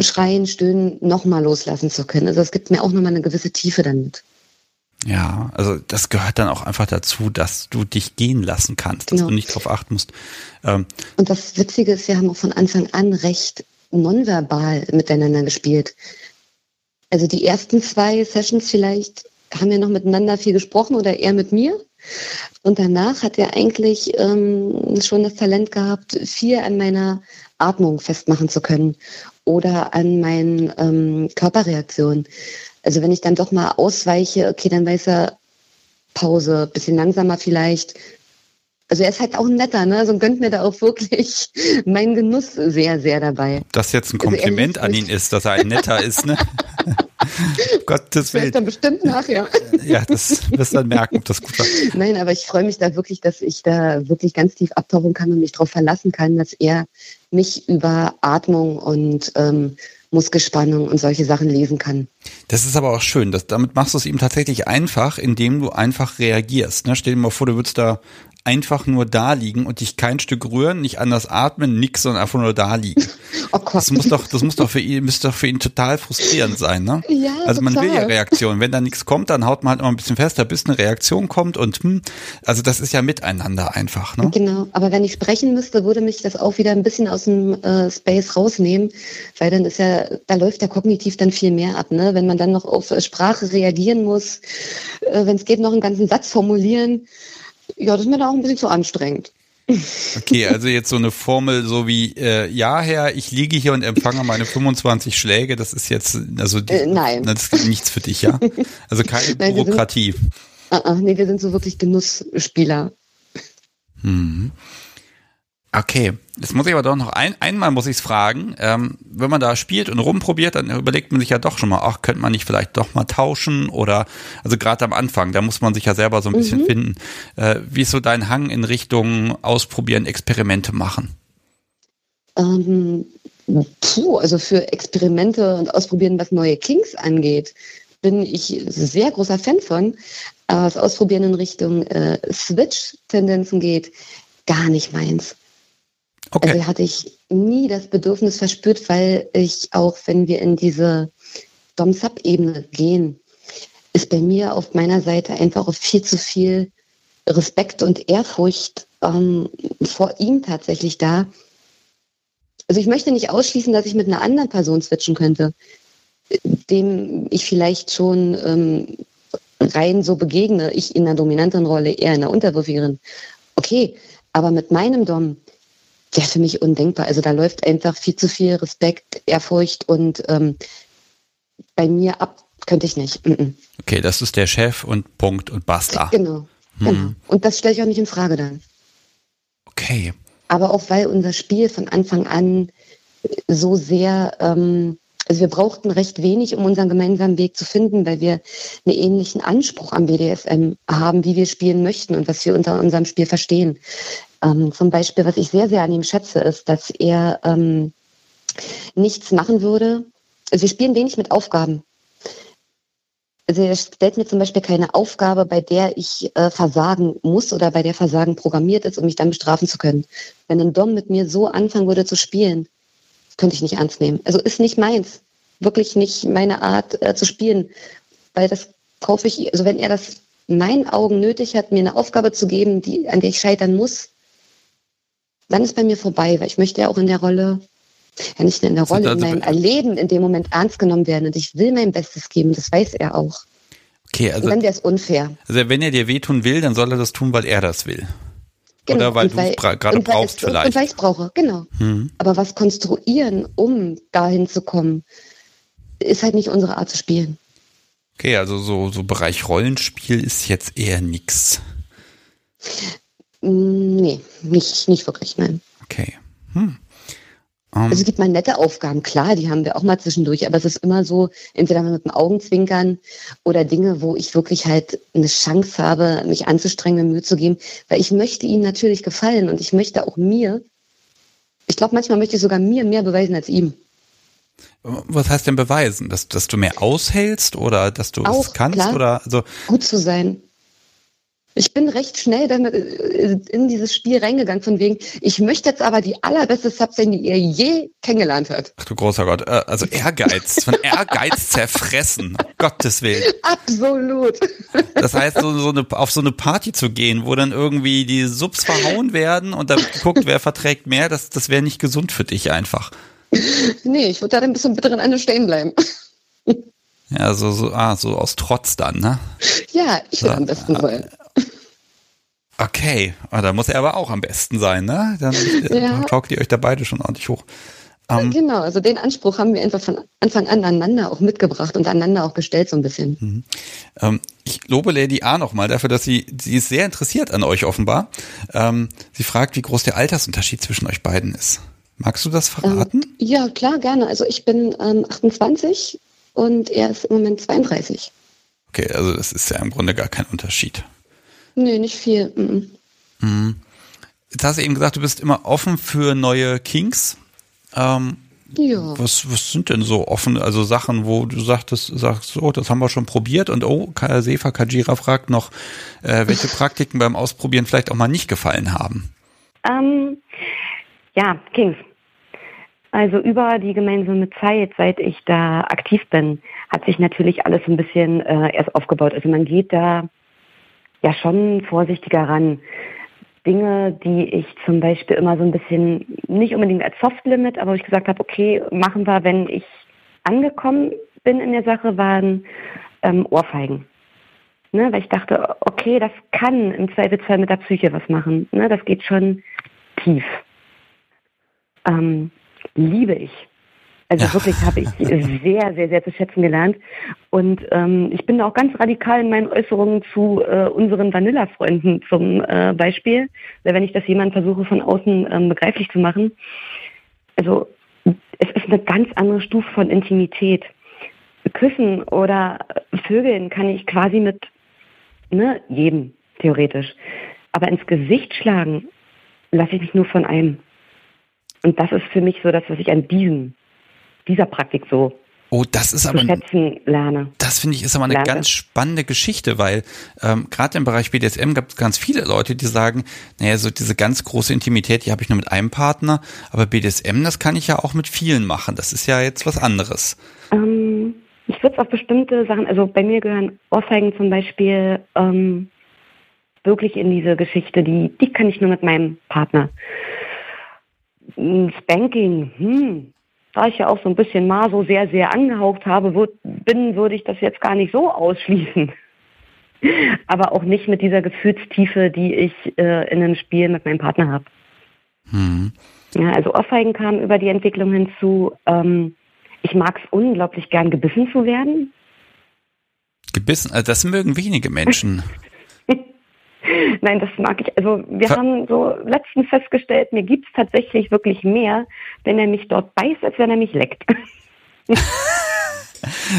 Schreien, Stöhnen nochmal loslassen zu können. Also es gibt mir auch nochmal eine gewisse Tiefe damit. Ja, also das gehört dann auch einfach dazu, dass du dich gehen lassen kannst, dass genau. du nicht darauf achten musst. Ähm, und das Witzige ist, wir haben auch von Anfang an recht nonverbal miteinander gespielt. Also die ersten zwei Sessions vielleicht haben wir noch miteinander viel gesprochen oder er mit mir. Und danach hat er eigentlich ähm, schon das Talent gehabt, viel an meiner Atmung festmachen zu können oder an meinen ähm, Körperreaktionen. Also wenn ich dann doch mal ausweiche, okay, dann weiß er Pause, bisschen langsamer vielleicht. Also er ist halt auch ein netter, ne? So also gönnt mir da auch wirklich meinen Genuss sehr, sehr dabei. Das jetzt ein also Kompliment also an ihn ist, dass er ein netter ist, ne? Gottes Willen. dann bestimmt nachher. ja, das wirst du dann merken, ob das gut war. Nein, aber ich freue mich da wirklich, dass ich da wirklich ganz tief abtauchen kann und mich darauf verlassen kann, dass er mich über Atmung und ähm, Muskelspannung und solche Sachen lesen kann. Das ist aber auch schön. Das, damit machst du es ihm tatsächlich einfach, indem du einfach reagierst. Ne? Stell dir mal vor, du würdest da einfach nur da liegen und dich kein Stück rühren, nicht anders atmen, nix, sondern einfach nur da liegen. Oh Gott. Das muss doch, das muss doch für ihn, müsste doch für ihn total frustrierend sein, ne? Ja, also man will ja Reaktion. Wenn da nichts kommt, dann haut man halt immer ein bisschen fester, bis eine Reaktion kommt und hm, also das ist ja miteinander einfach, ne? Genau. Aber wenn ich sprechen müsste, würde mich das auch wieder ein bisschen aus dem äh, Space rausnehmen, weil dann ist ja, da läuft ja kognitiv dann viel mehr ab, ne? Wenn man dann noch auf Sprache reagieren muss, äh, wenn es geht, noch einen ganzen Satz formulieren ja, das ist mir da auch ein bisschen zu anstrengend. Okay, also jetzt so eine Formel so wie äh, ja Herr, ich liege hier und empfange meine 25 Schläge, das ist jetzt also die, äh, nein, das ist nichts für dich, ja? Also keine nein, Bürokratie. Sind, uh, uh, nee, wir sind so wirklich Genussspieler. Mhm. Okay, jetzt muss ich aber doch noch ein, einmal muss ich es fragen. Ähm, wenn man da spielt und rumprobiert, dann überlegt man sich ja doch schon mal, ach, könnte man nicht vielleicht doch mal tauschen oder, also gerade am Anfang, da muss man sich ja selber so ein bisschen mhm. finden. Äh, wie ist so dein Hang in Richtung Ausprobieren, Experimente machen? Ähm, puh, also für Experimente und Ausprobieren, was neue Kings angeht, bin ich sehr großer Fan von. Aber was Ausprobieren in Richtung äh, Switch-Tendenzen geht, gar nicht meins. Okay. Also hatte ich nie das Bedürfnis verspürt, weil ich auch, wenn wir in diese Dom-Sub-Ebene gehen, ist bei mir auf meiner Seite einfach auch viel zu viel Respekt und Ehrfurcht ähm, vor ihm tatsächlich da. Also ich möchte nicht ausschließen, dass ich mit einer anderen Person switchen könnte, dem ich vielleicht schon ähm, rein so begegne, ich in einer dominanten Rolle, eher in einer unterwürfigeren. Okay, aber mit meinem Dom, wäre für mich undenkbar. Also da läuft einfach viel zu viel Respekt, Ehrfurcht und ähm, bei mir ab könnte ich nicht. Mm -mm. Okay, das ist der Chef und Punkt und basta. Genau. Hm. genau. Und das stelle ich auch nicht in Frage dann. Okay. Aber auch weil unser Spiel von Anfang an so sehr, ähm, also wir brauchten recht wenig, um unseren gemeinsamen Weg zu finden, weil wir einen ähnlichen Anspruch am BDSM haben, wie wir spielen möchten und was wir unter unserem Spiel verstehen. Ähm, zum Beispiel, was ich sehr, sehr an ihm schätze, ist, dass er ähm, nichts machen würde. Also wir spielen wenig mit Aufgaben. Also er stellt mir zum Beispiel keine Aufgabe, bei der ich äh, versagen muss oder bei der Versagen programmiert ist, um mich dann bestrafen zu können. Wenn ein Dom mit mir so anfangen würde zu spielen, könnte ich nicht ernst nehmen. Also ist nicht meins. Wirklich nicht meine Art äh, zu spielen. Weil das kaufe ich, also wenn er das in meinen Augen nötig hat, mir eine Aufgabe zu geben, die, an der ich scheitern muss, dann ist bei mir vorbei, weil ich möchte ja auch in der Rolle, ja nicht in der Rolle, in meinem Erleben in dem Moment ernst genommen werden. Und ich will mein Bestes geben, das weiß er auch. Okay, also. Und dann wäre es unfair. Also wenn er dir wehtun will, dann soll er das tun, weil er das will. Genau. Oder weil du es gerade brauchst vielleicht. Und weil ich es brauche, genau. Mhm. Aber was konstruieren, um dahin zu kommen, ist halt nicht unsere Art zu spielen. Okay, also so, so Bereich Rollenspiel ist jetzt eher nix. Nee, nicht, nicht wirklich, nein. Okay. Hm. Um. Also es gibt mal nette Aufgaben, klar, die haben wir auch mal zwischendurch, aber es ist immer so, entweder mit dem Augenzwinkern oder Dinge, wo ich wirklich halt eine Chance habe, mich anzustrengen, mir Mühe zu geben, weil ich möchte ihnen natürlich gefallen und ich möchte auch mir, ich glaube, manchmal möchte ich sogar mir mehr beweisen als ihm. Was heißt denn beweisen? Dass, dass du mehr aushältst oder dass du Auch, es kannst? Klar. Oder also gut zu sein. Ich bin recht schnell damit äh, in dieses Spiel reingegangen, von wegen, ich möchte jetzt aber die allerbeste Sub sein, die ihr je kennengelernt habt. Ach du großer Gott, äh, also Ehrgeiz, von Ehrgeiz zerfressen, um Gottes Willen. Absolut. Das heißt, so, so eine, auf so eine Party zu gehen, wo dann irgendwie die Subs verhauen werden und dann guckt, wer verträgt mehr, das, das wäre nicht gesund für dich einfach. nee, ich würde da ein bisschen bitteren Ende stehen bleiben. ja, so, so, ah, so aus Trotz dann, ne? Ja, ich will so, am besten äh, sein. Okay, ah, da muss er aber auch am besten sein, ne? Dann äh, ja. taugt ihr euch da beide schon ordentlich hoch. Ähm, genau, also den Anspruch haben wir einfach von Anfang an aneinander auch mitgebracht und aneinander auch gestellt so ein bisschen. Mhm. Ähm, ich lobe Lady A nochmal dafür, dass sie, sie ist sehr interessiert an euch offenbar. Ähm, sie fragt, wie groß der Altersunterschied zwischen euch beiden ist. Magst du das verraten? Ähm, ja, klar, gerne. Also ich bin ähm, 28 und er ist im Moment 32. Okay, also das ist ja im Grunde gar kein Unterschied. Nee, nicht viel. Mhm. Mhm. Jetzt hast du eben gesagt, du bist immer offen für neue Kings. Ähm, ja. Was, was sind denn so offen, also Sachen, wo du sagtest, sagst, so, das haben wir schon probiert und oh, Sefa Kajira fragt noch, äh, welche Praktiken beim Ausprobieren vielleicht auch mal nicht gefallen haben. Ähm, ja, Kings. Also über die gemeinsame Zeit, seit ich da aktiv bin, hat sich natürlich alles ein bisschen äh, erst aufgebaut. Also man geht da ja schon vorsichtiger ran. Dinge, die ich zum Beispiel immer so ein bisschen, nicht unbedingt als Soft-Limit, aber wo ich gesagt habe, okay, machen wir, wenn ich angekommen bin in der Sache, waren ähm, Ohrfeigen. Ne, weil ich dachte, okay, das kann im Zweifelsfall mit der Psyche was machen. Ne, das geht schon tief ähm, liebe ich. Also ja. wirklich habe ich sehr, sehr, sehr zu schätzen gelernt. Und ähm, ich bin auch ganz radikal in meinen Äußerungen zu äh, unseren Vanilla-Freunden zum äh, Beispiel. Wenn ich das jemand versuche von außen ähm, begreiflich zu machen. Also es ist eine ganz andere Stufe von Intimität. Küssen oder Vögeln kann ich quasi mit ne, jedem, theoretisch. Aber ins Gesicht schlagen lasse ich mich nur von einem. Und das ist für mich so das, was ich an diesem, dieser Praktik so Oh, das ist aber schätzen lerne. Das finde ich ist aber eine lerne. ganz spannende Geschichte, weil ähm, gerade im Bereich BDSM gibt es ganz viele Leute, die sagen, naja, so diese ganz große Intimität, die habe ich nur mit einem Partner, aber BDSM, das kann ich ja auch mit vielen machen. Das ist ja jetzt was anderes. Ähm, ich würde es auf bestimmte Sachen, also bei mir gehören Ohrfeigen zum Beispiel ähm, wirklich in diese Geschichte, die, die kann ich nur mit meinem Partner. Spanking, hm, da ich ja auch so ein bisschen mal so sehr, sehr angehaucht habe, würd, bin, würde ich das jetzt gar nicht so ausschließen. Aber auch nicht mit dieser Gefühlstiefe, die ich äh, in einem Spiel mit meinem Partner habe. Hm. Ja, also Ohrfeigen kam über die Entwicklung hinzu. Ähm, ich mag es unglaublich gern, gebissen zu werden. Gebissen? Also das mögen wenige Menschen. Nein, das mag ich. Also wir Ver haben so letztens festgestellt, mir gibt es tatsächlich wirklich mehr, wenn er mich dort beißt, als wenn er mich leckt.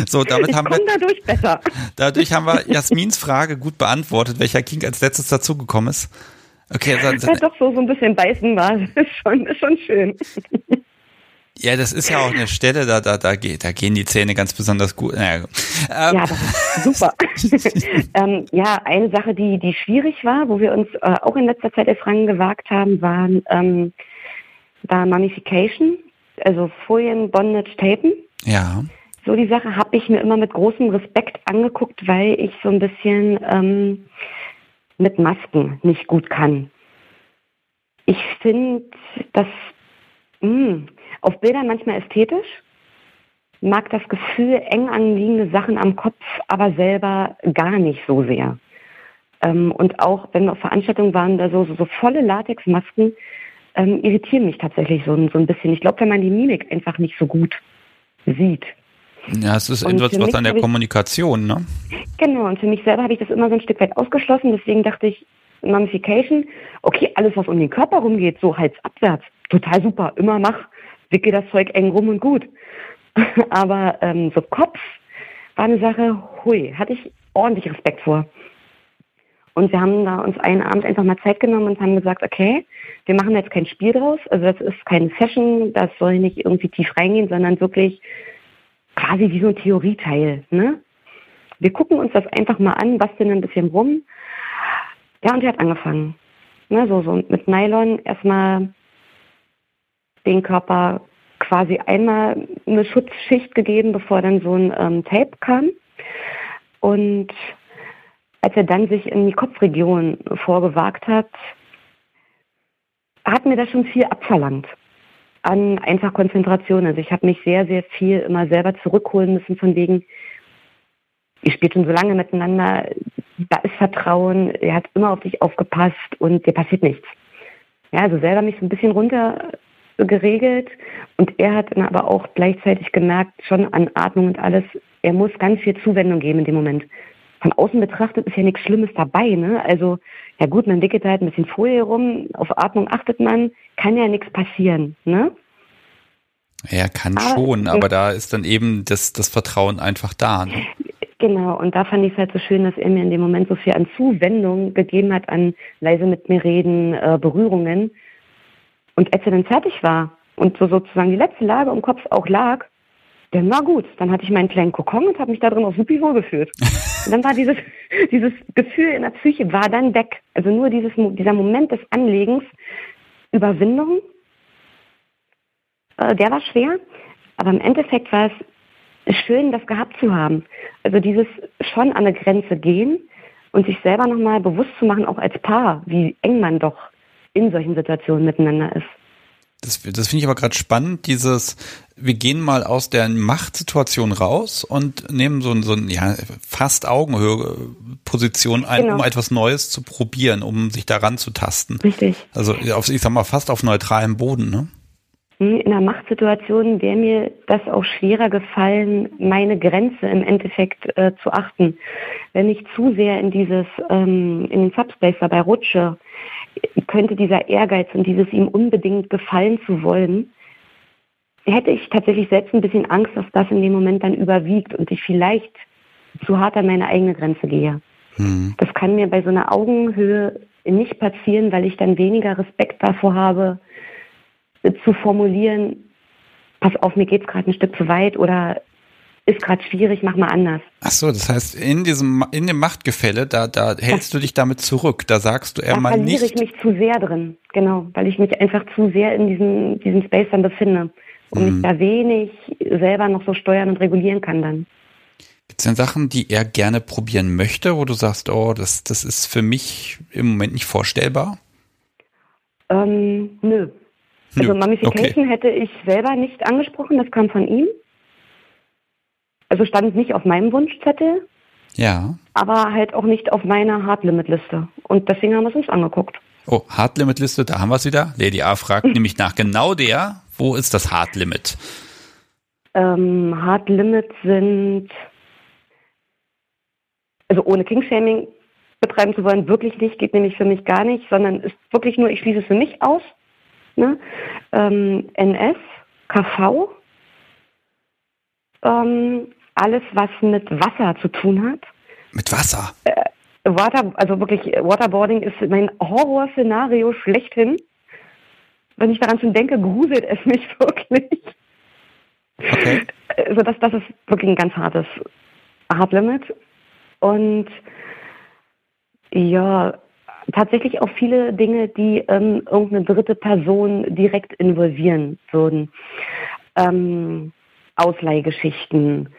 So, damit ich haben wir dadurch besser. Dadurch haben wir Jasmins Frage gut beantwortet, welcher King als letztes dazugekommen ist. Okay, also, ja, doch so so ein bisschen beißen war, ist schon ist schon schön. Ja, das ist ja auch eine Stelle, da, da, da, da gehen die Zähne ganz besonders gut. Naja. Ähm. Ja, super. ähm, ja, eine Sache, die, die schwierig war, wo wir uns äh, auch in letzter Zeit erst gewagt haben, waren, ähm, war Mummification, also Folien, Bondage, Tapen. Ja. So die Sache habe ich mir immer mit großem Respekt angeguckt, weil ich so ein bisschen ähm, mit Masken nicht gut kann. Ich finde das mh, hm, auf Bildern manchmal ästhetisch, mag das Gefühl eng anliegende Sachen am Kopf, aber selber gar nicht so sehr. Ähm, und auch wenn wir auf Veranstaltungen waren, da so, so, so volle Latexmasken ähm, irritieren mich tatsächlich so, so ein bisschen. Ich glaube, wenn man die Mimik einfach nicht so gut sieht. Ja, es ist etwas was an der Kommunikation, ne? Genau, und für mich selber habe ich das immer so ein Stück weit ausgeschlossen. Deswegen dachte ich, Mummification, okay, alles, was um den Körper rumgeht, so halsabwärts, total super, immer mach, wicke das Zeug eng rum und gut. Aber ähm, so Kopf war eine Sache, hui, hatte ich ordentlich Respekt vor. Und wir haben da uns einen Abend einfach mal Zeit genommen und haben gesagt, okay, wir machen jetzt kein Spiel draus. Also das ist keine Session, das soll nicht irgendwie tief reingehen, sondern wirklich quasi wie so ein Theorieteil. Ne? Wir gucken uns das einfach mal an, basteln ein bisschen rum. Ja, und er hat angefangen. Ne, so, so mit Nylon erstmal den Körper quasi einmal eine Schutzschicht gegeben, bevor dann so ein ähm, Tape kam. Und als er dann sich in die Kopfregion vorgewagt hat, hat mir das schon viel abverlangt an einfach Konzentration. Also ich habe mich sehr, sehr viel immer selber zurückholen müssen von wegen, ihr spielt schon so lange miteinander, da ist Vertrauen, er hat immer auf dich aufgepasst und dir passiert nichts. Ja, also selber mich so ein bisschen runter geregelt und er hat dann aber auch gleichzeitig gemerkt, schon an Atmung und alles, er muss ganz viel Zuwendung geben in dem Moment. Von außen betrachtet ist ja nichts Schlimmes dabei, ne? Also, ja gut, man wickelt halt ein bisschen Folie rum, auf Atmung achtet man, kann ja nichts passieren, ne? Ja, kann aber, schon, aber da ist dann eben das, das Vertrauen einfach da. Ne? Genau, und da fand ich es halt so schön, dass er mir in dem Moment so viel an Zuwendung gegeben hat, an leise mit mir reden, äh, Berührungen. Und als er dann fertig war und so sozusagen die letzte Lage im Kopf auch lag, dann war gut. Dann hatte ich meinen kleinen Kokon und habe mich da drin auch super wohl gefühlt. Und dann war dieses, dieses Gefühl in der Psyche war dann weg. Also nur dieses, dieser Moment des Anlegens, Überwindung, äh, der war schwer. Aber im Endeffekt war es schön, das gehabt zu haben. Also dieses schon an eine Grenze gehen und sich selber nochmal bewusst zu machen, auch als Paar, wie eng man doch in solchen Situationen miteinander ist. Das, das finde ich aber gerade spannend, dieses, wir gehen mal aus der Machtsituation raus und nehmen so so ein ja, fast Augenhöhe-Position ein, genau. um etwas Neues zu probieren, um sich daran zu tasten. Richtig. Also auf, ich sag mal, fast auf neutralem Boden, ne? In einer Machtsituation wäre mir das auch schwerer gefallen, meine Grenze im Endeffekt äh, zu achten. Wenn ich zu sehr in dieses, ähm, in den Subspace dabei rutsche, könnte dieser Ehrgeiz und dieses ihm unbedingt gefallen zu wollen, hätte ich tatsächlich selbst ein bisschen Angst, dass das in dem Moment dann überwiegt und ich vielleicht zu hart an meine eigene Grenze gehe. Mhm. Das kann mir bei so einer Augenhöhe nicht passieren, weil ich dann weniger Respekt davor habe, zu formulieren, pass auf, mir geht's gerade ein Stück zu weit oder ist gerade schwierig, mach mal anders. Ach so, das heißt, in diesem, in dem Machtgefälle, da, da hältst du dich damit zurück. Da sagst du er mal nicht. Da verliere ich mich zu sehr drin, genau, weil ich mich einfach zu sehr in diesem, diesem Space dann befinde und mhm. mich da wenig selber noch so steuern und regulieren kann dann. Gibt es denn Sachen, die er gerne probieren möchte, wo du sagst, oh, das, das ist für mich im Moment nicht vorstellbar? Ähm, nö. Also Mummification okay. hätte ich selber nicht angesprochen, das kam von ihm. Also stand nicht auf meinem Wunschzettel. Ja. Aber halt auch nicht auf meiner Hard-Limit-Liste. Und deswegen haben wir es uns angeguckt. Oh, Hard-Limit-Liste, da haben wir es wieder. Lady A fragt nämlich nach genau der, wo ist das Hard-Limit? Ähm, Hard-Limit sind, also ohne King-Shaming betreiben zu wollen, wirklich nicht, geht nämlich für mich gar nicht, sondern ist wirklich nur, ich schließe es für mich aus. Ne? Ähm, NS, KV, ähm, alles, was mit Wasser zu tun hat. Mit Wasser? Äh, Water, also wirklich, Waterboarding ist mein Horrorszenario schlechthin. Wenn ich daran schon denke, gruselt es mich wirklich. Okay. Also das, das ist wirklich ein ganz hartes Hard Limit. Und ja, tatsächlich auch viele Dinge, die ähm, irgendeine dritte Person direkt involvieren würden. Ähm, Ausleihgeschichten.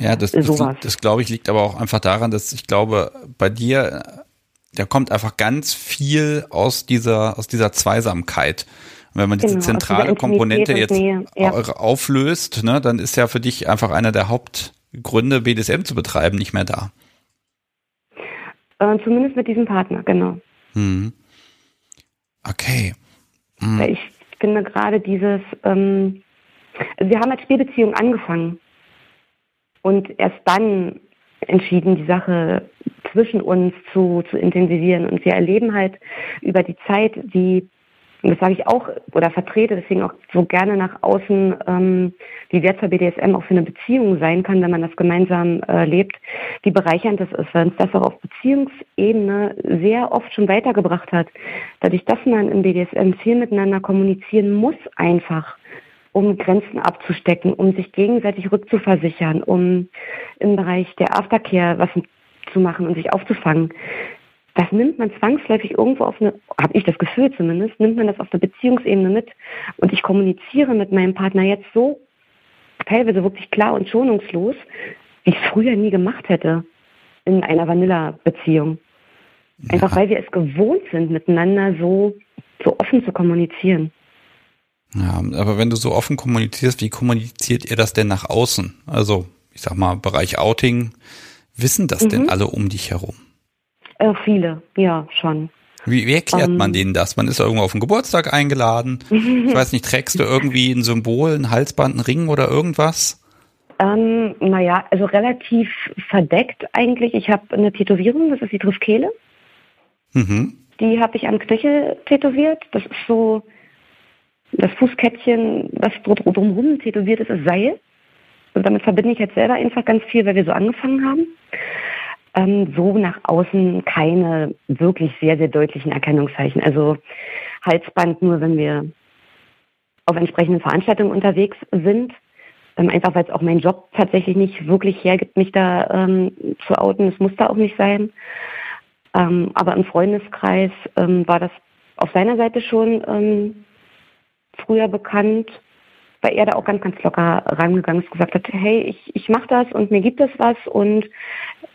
Ja, das, das, das glaube ich liegt aber auch einfach daran, dass ich glaube, bei dir, da kommt einfach ganz viel aus dieser, aus dieser Zweisamkeit. Und wenn man diese genau, zentrale Komponente jetzt ja. auflöst, ne, dann ist ja für dich einfach einer der Hauptgründe, BDSM zu betreiben, nicht mehr da. Äh, zumindest mit diesem Partner, genau. Hm. Okay. Hm. Ich finde gerade dieses, ähm, also wir haben als Spielbeziehung angefangen und erst dann entschieden, die Sache zwischen uns zu, zu intensivieren. Und wir erleben halt über die Zeit, und das sage ich auch oder vertrete deswegen auch so gerne nach außen, ähm, wie wertvoll BDSM auch für eine Beziehung sein kann, wenn man das gemeinsam äh, lebt, wie bereichernd das ist, weil uns das auch auf Beziehungsebene sehr oft schon weitergebracht hat. Dadurch, dass man im BDSM viel miteinander kommunizieren muss einfach, um Grenzen abzustecken, um sich gegenseitig rückzuversichern, um im Bereich der Aftercare was zu machen und sich aufzufangen das nimmt man zwangsläufig irgendwo auf eine, habe ich das Gefühl zumindest, nimmt man das auf der Beziehungsebene mit. Und ich kommuniziere mit meinem Partner jetzt so teilweise wirklich klar und schonungslos, wie ich es früher nie gemacht hätte in einer Vanilla-Beziehung. Einfach ja. weil wir es gewohnt sind, miteinander so, so offen zu kommunizieren. Ja, aber wenn du so offen kommunizierst, wie kommuniziert ihr das denn nach außen? Also, ich sag mal, Bereich Outing, wissen das mhm. denn alle um dich herum? Äh, viele, ja, schon. Wie, wie erklärt um, man ähm. denen das? Man ist irgendwo auf den Geburtstag eingeladen. Ich weiß nicht, trägst du irgendwie ein Symbol, ein Halsband, einen Ring oder irgendwas? Ähm, naja, also relativ verdeckt eigentlich. Ich habe eine Tätowierung, das ist die Triskele. Mhm. Die habe ich am Knöchel tätowiert. Das ist so das Fußkettchen, das drumherum tätowiert ist, ist Seil. Und damit verbinde ich jetzt selber einfach ganz viel, weil wir so angefangen haben ähm, so nach außen keine wirklich sehr, sehr deutlichen Erkennungszeichen. Also Halsband nur, wenn wir auf entsprechenden Veranstaltungen unterwegs sind. Ähm, einfach weil es auch mein Job tatsächlich nicht wirklich hergibt, mich da ähm, zu outen. Es muss da auch nicht sein. Ähm, aber im Freundeskreis ähm, war das auf seiner Seite schon ähm, früher bekannt weil er da auch ganz, ganz locker reingegangen ist, gesagt hat, hey, ich, ich mache das und mir gibt es was und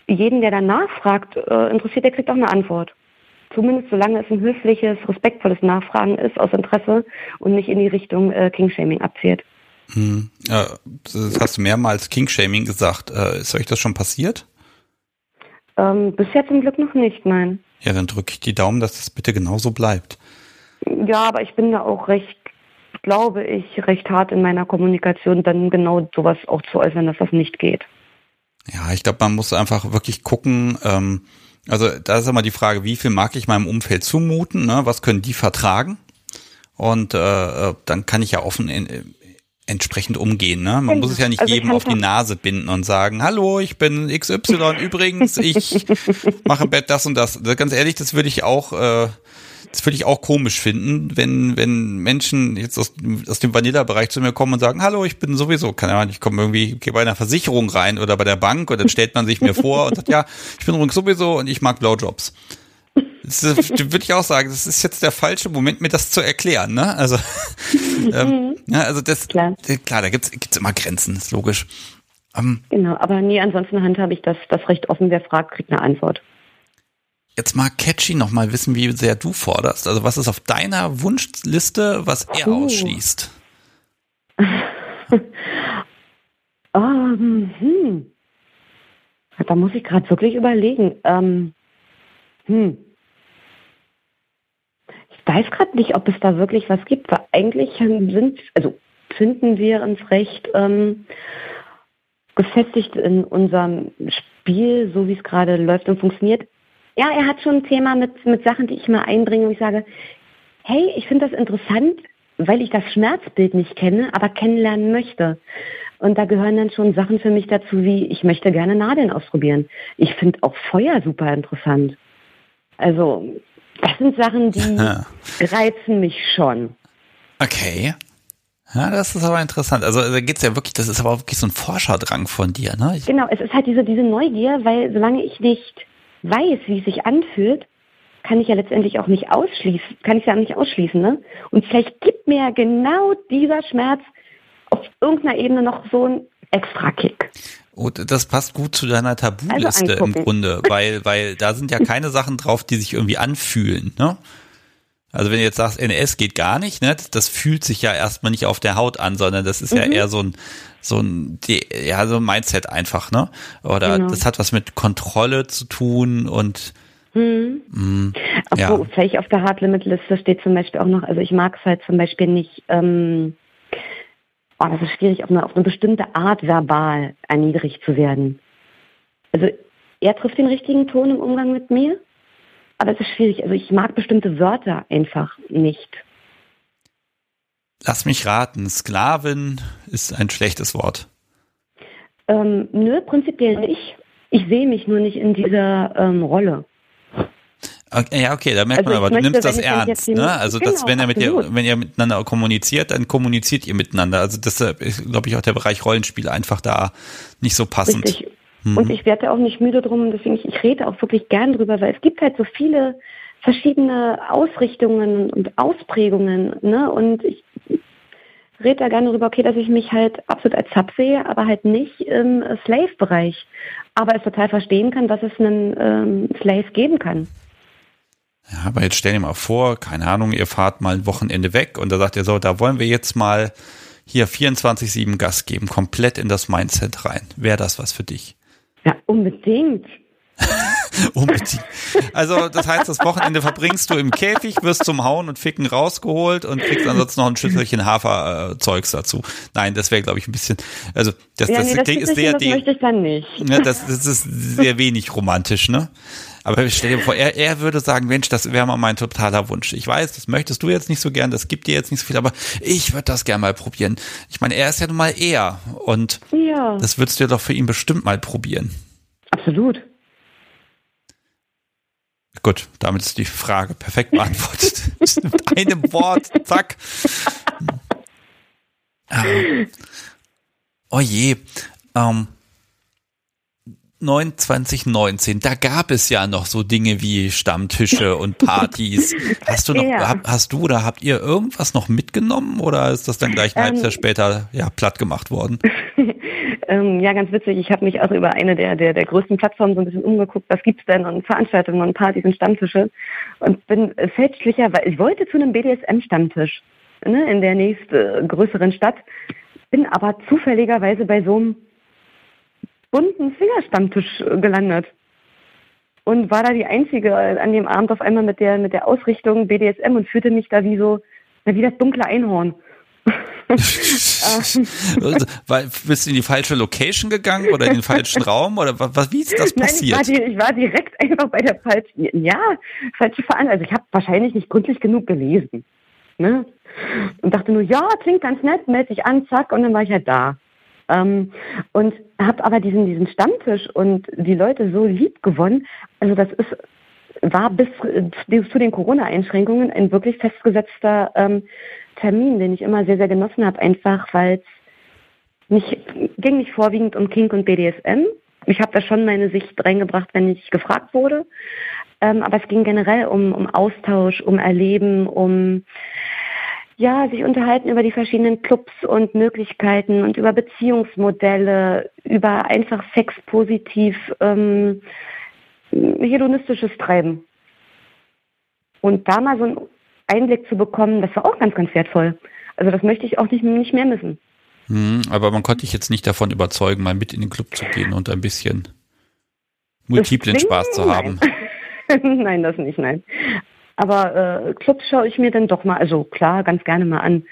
jeden, der dann nachfragt, äh, interessiert, der kriegt auch eine Antwort. Zumindest solange es ein höfliches, respektvolles Nachfragen ist aus Interesse und nicht in die Richtung äh, Kingshaming abzielt. Hm. Ja, das hast du mehrmals Kingshaming gesagt. Äh, ist euch das schon passiert? Ähm, bisher zum Glück noch nicht, nein. Ja, dann drücke ich die Daumen, dass das bitte genauso bleibt. Ja, aber ich bin da auch recht glaube ich, recht hart in meiner Kommunikation, dann genau sowas auch zu äußern, dass das nicht geht. Ja, ich glaube, man muss einfach wirklich gucken, ähm, also da ist immer die Frage, wie viel mag ich meinem Umfeld zumuten, ne? was können die vertragen? Und äh, äh dann kann ich ja offen in, äh, entsprechend umgehen. Ne? Man muss es ja nicht also jedem auf die Nase binden und sagen, hallo, ich bin XY, übrigens, ich mache im Bett das und das. Ganz ehrlich, das würde ich auch äh, das würde ich auch komisch finden, wenn, wenn Menschen jetzt aus, aus dem Vanilla-Bereich zu mir kommen und sagen, hallo, ich bin sowieso, keine Ahnung, ich komme irgendwie gehe bei einer Versicherung rein oder bei der Bank und dann stellt man sich mir vor und sagt, ja, ich bin übrigens sowieso und ich mag Blowjobs. Das würde ich auch sagen, das ist jetzt der falsche Moment, mir das zu erklären. Ne? Also, ähm, ja, also das klar, klar da gibt's gibt's immer Grenzen, ist logisch. Ähm, genau, aber nie ansonsten handhabe ich das, das recht offen. Wer fragt, kriegt eine Antwort. Jetzt mal catchy noch mal wissen, wie sehr du forderst. Also was ist auf deiner Wunschliste, was er uh. ausschließt? um, hm. Da muss ich gerade wirklich überlegen. Ähm, hm. Ich weiß gerade nicht, ob es da wirklich was gibt, weil eigentlich sind, also finden wir uns recht ähm, gefestigt in unserem Spiel, so wie es gerade läuft und funktioniert. Ja, er hat schon ein Thema mit, mit Sachen, die ich mal einbringe, und ich sage, hey, ich finde das interessant, weil ich das Schmerzbild nicht kenne, aber kennenlernen möchte. Und da gehören dann schon Sachen für mich dazu, wie ich möchte gerne Nadeln ausprobieren. Ich finde auch Feuer super interessant. Also, das sind Sachen, die reizen mich schon. Okay. Ja, das ist aber interessant. Also da geht's ja wirklich, das ist aber wirklich so ein Forscherdrang von dir, ne? Ich genau, es ist halt diese, diese Neugier, weil solange ich nicht weiß, wie es sich anfühlt, kann ich ja letztendlich auch nicht ausschließen, kann ich ja nicht ausschließen, ne? Und vielleicht gibt mir genau dieser Schmerz auf irgendeiner Ebene noch so einen Extra-Kick. Und das passt gut zu deiner Tabuliste also im Grunde, weil, weil da sind ja keine Sachen drauf, die sich irgendwie anfühlen, ne? Also wenn du jetzt sagst, NS geht gar nicht, ne, das fühlt sich ja erstmal nicht auf der Haut an, sondern das ist mhm. ja eher so ein, so ein, ja, so ein Mindset einfach, ne? Oder genau. das hat was mit Kontrolle zu tun und hm. Mm, ja. vielleicht auf der Hard Limit Liste steht zum Beispiel auch noch, also ich mag es halt zum Beispiel nicht, ähm, oh, das ist schwierig, auf eine, auf eine bestimmte Art verbal erniedrigt zu werden. Also er trifft den richtigen Ton im Umgang mit mir, aber es ist schwierig. Also ich mag bestimmte Wörter einfach nicht. Lass mich raten, Sklavin ist ein schlechtes Wort. Ähm, nö, prinzipiell nicht. Ich sehe mich nur nicht in dieser ähm, Rolle. Okay, ja, okay, da merkt also man aber, du nimmst das ernst, ne? Also genau, das, wenn er mit dir, wenn ihr miteinander kommuniziert, dann kommuniziert ihr miteinander. Also das ist, glaube ich, auch der Bereich Rollenspiel einfach da nicht so passend. Richtig. Mhm. Und ich werde auch nicht müde drum, deswegen ich, ich rede auch wirklich gern drüber, weil es gibt halt so viele verschiedene Ausrichtungen und Ausprägungen, ne? Und ich rede da gerne darüber, okay, dass ich mich halt absolut als Sub sehe, aber halt nicht im Slave-Bereich. Aber es total verstehen kann, dass es einen ähm, Slave geben kann. Ja, aber jetzt stell dir mal vor, keine Ahnung, ihr fahrt mal ein Wochenende weg und da sagt ihr so, da wollen wir jetzt mal hier 24-7 Gas geben, komplett in das Mindset rein. Wäre das was für dich? Ja, unbedingt. Unbedingt. Also das heißt, das Wochenende verbringst du im Käfig, wirst zum Hauen und Ficken rausgeholt und kriegst ansonsten noch ein Schüsselchen Haferzeugs dazu. Nein, das wäre, glaube ich, ein bisschen, also das, ja, das, nee, das ist sehr, das möchte ich dann nicht. Ja, das, das ist sehr wenig romantisch, ne? Aber stell dir vor, er, er würde sagen, Mensch, das wäre mal mein totaler Wunsch. Ich weiß, das möchtest du jetzt nicht so gern, das gibt dir jetzt nicht so viel, aber ich würde das gern mal probieren. Ich meine, er ist ja nun mal er und ja. das würdest du ja doch für ihn bestimmt mal probieren. Absolut. Gut, damit ist die Frage perfekt beantwortet. Mit einem Wort, zack. Ähm, oh je. Ähm, 2019, da gab es ja noch so Dinge wie Stammtische und Partys. Hast du noch, ja. hab, hast du oder habt ihr irgendwas noch mitgenommen oder ist das dann gleich ein halbes Jahr ähm, später ja platt gemacht worden? ähm, ja, ganz witzig. Ich habe mich auch über eine der, der, der größten Plattformen so ein bisschen umgeguckt, was gibt's denn und Veranstaltungen und Partys und Stammtische und bin fälschlicher, weil ich wollte zu einem BDSM-Stammtisch ne, in der nächsten größeren Stadt, bin aber zufälligerweise bei so einem bunten Fingerstammtisch äh, gelandet. Und war da die Einzige äh, an dem Abend auf einmal mit der, mit der Ausrichtung BDSM und fühlte mich da wie so, wie das dunkle Einhorn. Also, weil, bist du in die falsche Location gegangen oder in den falschen Raum oder was, wie ist das passiert? Nein, ich, war, ich war direkt einfach bei der falschen, ja, falsche Veranstaltung. Also ich habe wahrscheinlich nicht gründlich genug gelesen. Ne? Und dachte nur, ja, klingt ganz nett, melde dich an, zack, und dann war ich halt da. Ähm, und habe aber diesen, diesen Stammtisch und die Leute so lieb gewonnen. Also das ist war bis zu den Corona-Einschränkungen ein wirklich festgesetzter ähm, Termin, den ich immer sehr, sehr genossen habe, einfach weil es nicht, ging nicht vorwiegend um Kink und BDSM. Ich habe da schon meine Sicht reingebracht, wenn ich gefragt wurde. Ähm, aber es ging generell um, um Austausch, um Erleben, um ja, sich unterhalten über die verschiedenen Clubs und Möglichkeiten und über Beziehungsmodelle, über einfach sexpositiv ähm, hedonistisches Treiben. Und da mal so einen Einblick zu bekommen, das war auch ganz, ganz wertvoll. Also das möchte ich auch nicht, nicht mehr missen. Hm, aber man konnte dich jetzt nicht davon überzeugen, mal mit in den Club zu gehen und ein bisschen multiplen Spaß zu haben. Nein. nein, das nicht, nein. Aber äh, Clubs schaue ich mir dann doch mal, also klar, ganz gerne mal an.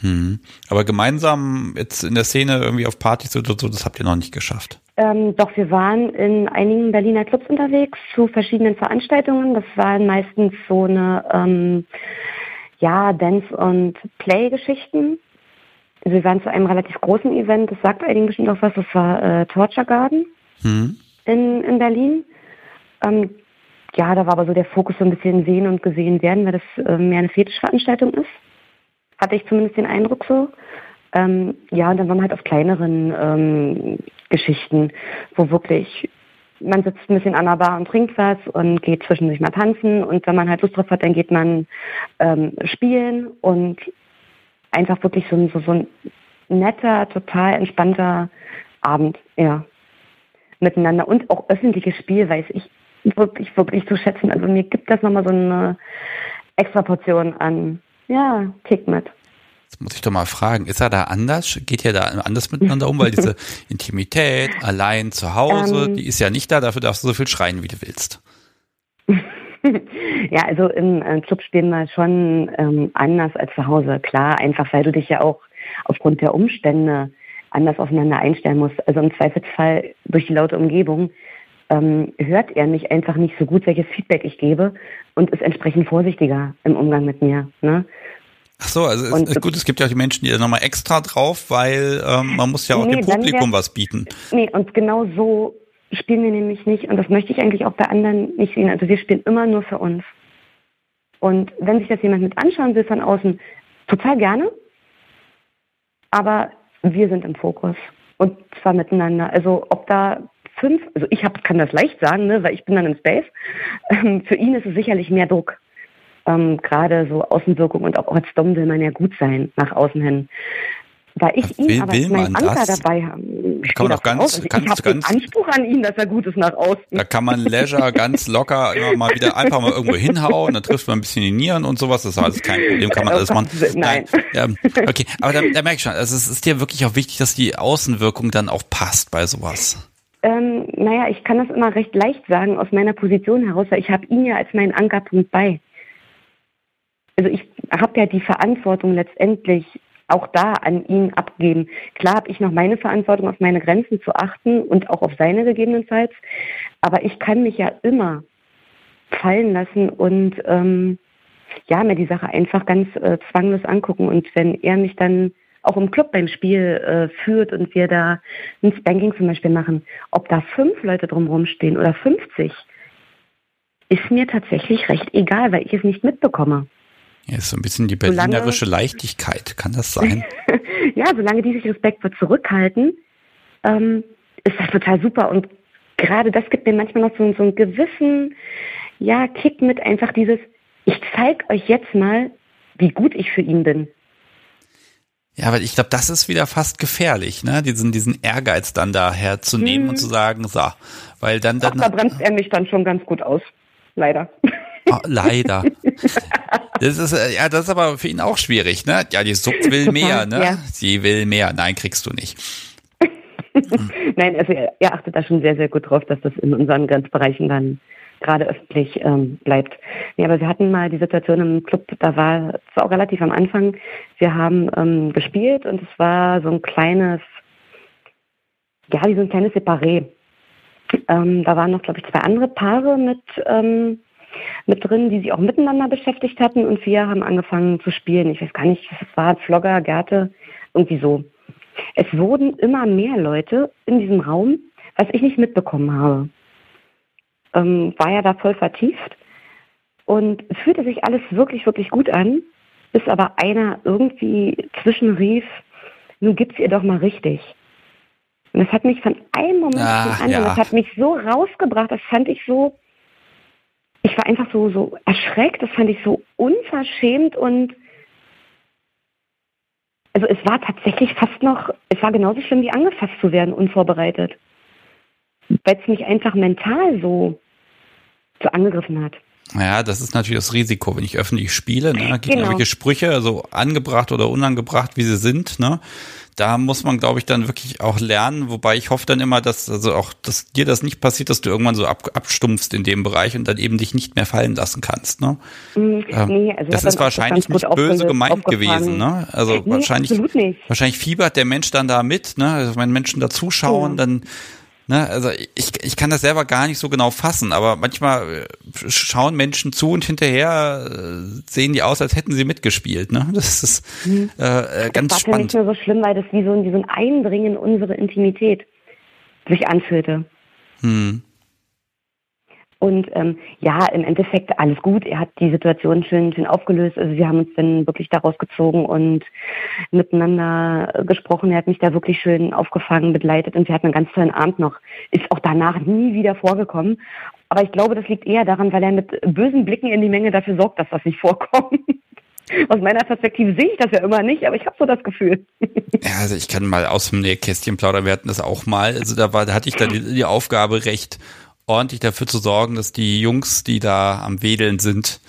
Hm. Aber gemeinsam jetzt in der Szene irgendwie auf Partys oder so, das habt ihr noch nicht geschafft. Ähm, doch, wir waren in einigen Berliner Clubs unterwegs zu verschiedenen Veranstaltungen. Das waren meistens so eine ähm, ja, Dance- und Play-Geschichten. Also wir waren zu einem relativ großen Event, das sagt einigen bestimmt auch was, das war äh, Torture Garden hm. in, in Berlin. Ähm, ja, da war aber so der Fokus so ein bisschen sehen und gesehen werden, weil das äh, mehr eine Fetischveranstaltung ist. hatte ich zumindest den Eindruck so. Ähm, ja, und dann waren wir halt auf kleineren ähm, Geschichten, wo wirklich man sitzt ein bisschen an der Bar und trinkt was und geht zwischendurch mal tanzen und wenn man halt Lust drauf hat, dann geht man ähm, spielen und einfach wirklich so, so, so ein netter, total entspannter Abend, ja, miteinander und auch öffentliches Spiel weiß ich wirklich, wirklich zu schätzen. Also mir gibt das nochmal so eine extra Portion an, ja, Kick mit. Jetzt muss ich doch mal fragen, ist er da anders? Geht ihr da anders miteinander um? Weil diese Intimität allein zu Hause, ähm, die ist ja nicht da, dafür darfst du so viel schreien, wie du willst. ja, also im äh, Club spielen wir schon ähm, anders als zu Hause. Klar, einfach weil du dich ja auch aufgrund der Umstände anders aufeinander einstellen musst. Also im Zweifelsfall durch die laute Umgebung ähm, hört er mich einfach nicht so gut, welches Feedback ich gebe und ist entsprechend vorsichtiger im Umgang mit mir. Ne? Ach so, also und, ist, gut, es gibt ja auch die Menschen, die da nochmal extra drauf, weil ähm, man muss ja auch nee, dem Publikum was bieten. Nee, und genau so spielen wir nämlich nicht und das möchte ich eigentlich auch bei anderen nicht sehen. Also wir spielen immer nur für uns. Und wenn sich das jemand mit anschauen will von außen, total gerne. Aber wir sind im Fokus und zwar miteinander. Also ob da fünf, also ich hab, kann das leicht sagen, ne, weil ich bin dann im Space. Ähm, für ihn ist es sicherlich mehr Druck ähm, gerade so Außenwirkung und auch als Dom will man ja gut sein nach außen hin. Da ich will, ihn aber als meinen Anker das? dabei habe, kann man doch ganz, also ganz, ich habe den Anspruch an ihn, dass er gut ist nach außen. Da kann man Leisure ganz locker immer mal wieder einfach mal irgendwo hinhauen, dann trifft man ein bisschen die Nieren und sowas, das ist alles kein Problem, kann man alles machen. Nein. Ja, okay, aber da, da merke ich schon, also es ist dir wirklich auch wichtig, dass die Außenwirkung dann auch passt bei sowas. Ähm, naja, ich kann das immer recht leicht sagen aus meiner Position heraus, weil ich habe ihn ja als meinen Ankerpunkt bei also ich habe ja die Verantwortung letztendlich auch da an ihn abgeben. Klar habe ich noch meine Verantwortung, auf meine Grenzen zu achten und auch auf seine gegebenenfalls, aber ich kann mich ja immer fallen lassen und ähm, ja, mir die Sache einfach ganz äh, zwanglos angucken. Und wenn er mich dann auch im Club beim Spiel äh, führt und wir da ein Spanking zum Beispiel machen, ob da fünf Leute drumherum stehen oder 50, ist mir tatsächlich recht egal, weil ich es nicht mitbekomme. Ja, ist so ein bisschen die berlinerische solange, Leichtigkeit, kann das sein? ja, solange die sich respektvoll zurückhalten, ähm, ist das total super. Und gerade das gibt mir manchmal noch so, so einen gewissen, ja, Kick mit einfach dieses, ich zeige euch jetzt mal, wie gut ich für ihn bin. Ja, weil ich glaube, das ist wieder fast gefährlich, ne? Diesen, diesen Ehrgeiz dann da herzunehmen hm. und zu sagen, so, weil dann, dann. Ach, da bremst er mich dann schon ganz gut aus. Leider. Oh, leider. Das ist, äh, ja, das ist aber für ihn auch schwierig, ne? Ja, die Sucht will mehr, ne? Ja. Sie will mehr. Nein, kriegst du nicht. Nein, also er, er, achtet da schon sehr, sehr gut drauf, dass das in unseren Grenzbereichen dann gerade öffentlich ähm, bleibt. Ja, aber wir hatten mal die Situation im Club, da war es auch relativ am Anfang, wir haben ähm, gespielt und es war so ein kleines, ja, wie so ein kleines Separé. Ähm, da waren noch, glaube ich, zwei andere Paare mit ähm, mit drin, die sich auch miteinander beschäftigt hatten und wir haben angefangen zu spielen. Ich weiß gar nicht, es war, Flogger, Gerte, irgendwie so. Es wurden immer mehr Leute in diesem Raum, was ich nicht mitbekommen habe. Ähm, war ja da voll vertieft und fühlte sich alles wirklich, wirklich gut an, bis aber einer irgendwie zwischenrief, nun gibt's ihr doch mal richtig. Und das hat mich von einem Moment ah, zum anderen, ja. das hat mich so rausgebracht, das fand ich so, ich war einfach so, so erschreckt, das fand ich so unverschämt und also es war tatsächlich fast noch, es war genauso schlimm wie angefasst zu werden, unvorbereitet. Weil es mich einfach mental so, so angegriffen hat. Ja, das ist natürlich das Risiko, wenn ich öffentlich spiele, ne, gibt genau. irgendwelche Sprüche, also angebracht oder unangebracht, wie sie sind, ne? Da muss man, glaube ich, dann wirklich auch lernen, wobei ich hoffe dann immer, dass also auch, dass dir das nicht passiert, dass du irgendwann so ab, abstumpfst in dem Bereich und dann eben dich nicht mehr fallen lassen kannst, ne? Mm, ähm, nee, also das ist wahrscheinlich nicht böse gemeint gewesen, ne? Also nee, wahrscheinlich, wahrscheinlich fiebert der Mensch dann da mit, ne? Also wenn Menschen da zuschauen, ja. dann Ne, also ich, ich kann das selber gar nicht so genau fassen, aber manchmal äh, schauen Menschen zu und hinterher äh, sehen die aus, als hätten sie mitgespielt. Ne? Das ist mhm. äh, äh ganz das war spannend. Das war nur so schlimm, weil das wie so, wie so ein Eindringen in unsere Intimität sich anfühlte. Hm. Und ähm, ja, im Endeffekt alles gut. Er hat die Situation schön, schön aufgelöst. Also wir haben uns dann wirklich daraus gezogen und miteinander gesprochen. Er hat mich da wirklich schön aufgefangen, begleitet und wir hatten einen ganz tollen Abend noch. Ist auch danach nie wieder vorgekommen. Aber ich glaube, das liegt eher daran, weil er mit bösen Blicken in die Menge dafür sorgt, dass das nicht vorkommt. Aus meiner Perspektive sehe ich das ja immer nicht, aber ich habe so das Gefühl. Ja, also ich kann mal aus dem Nähkästchen plaudern. Wir hatten das auch mal. Also da war, da hatte ich dann die, die Aufgabe recht ordentlich dafür zu sorgen, dass die Jungs, die da am Wedeln sind,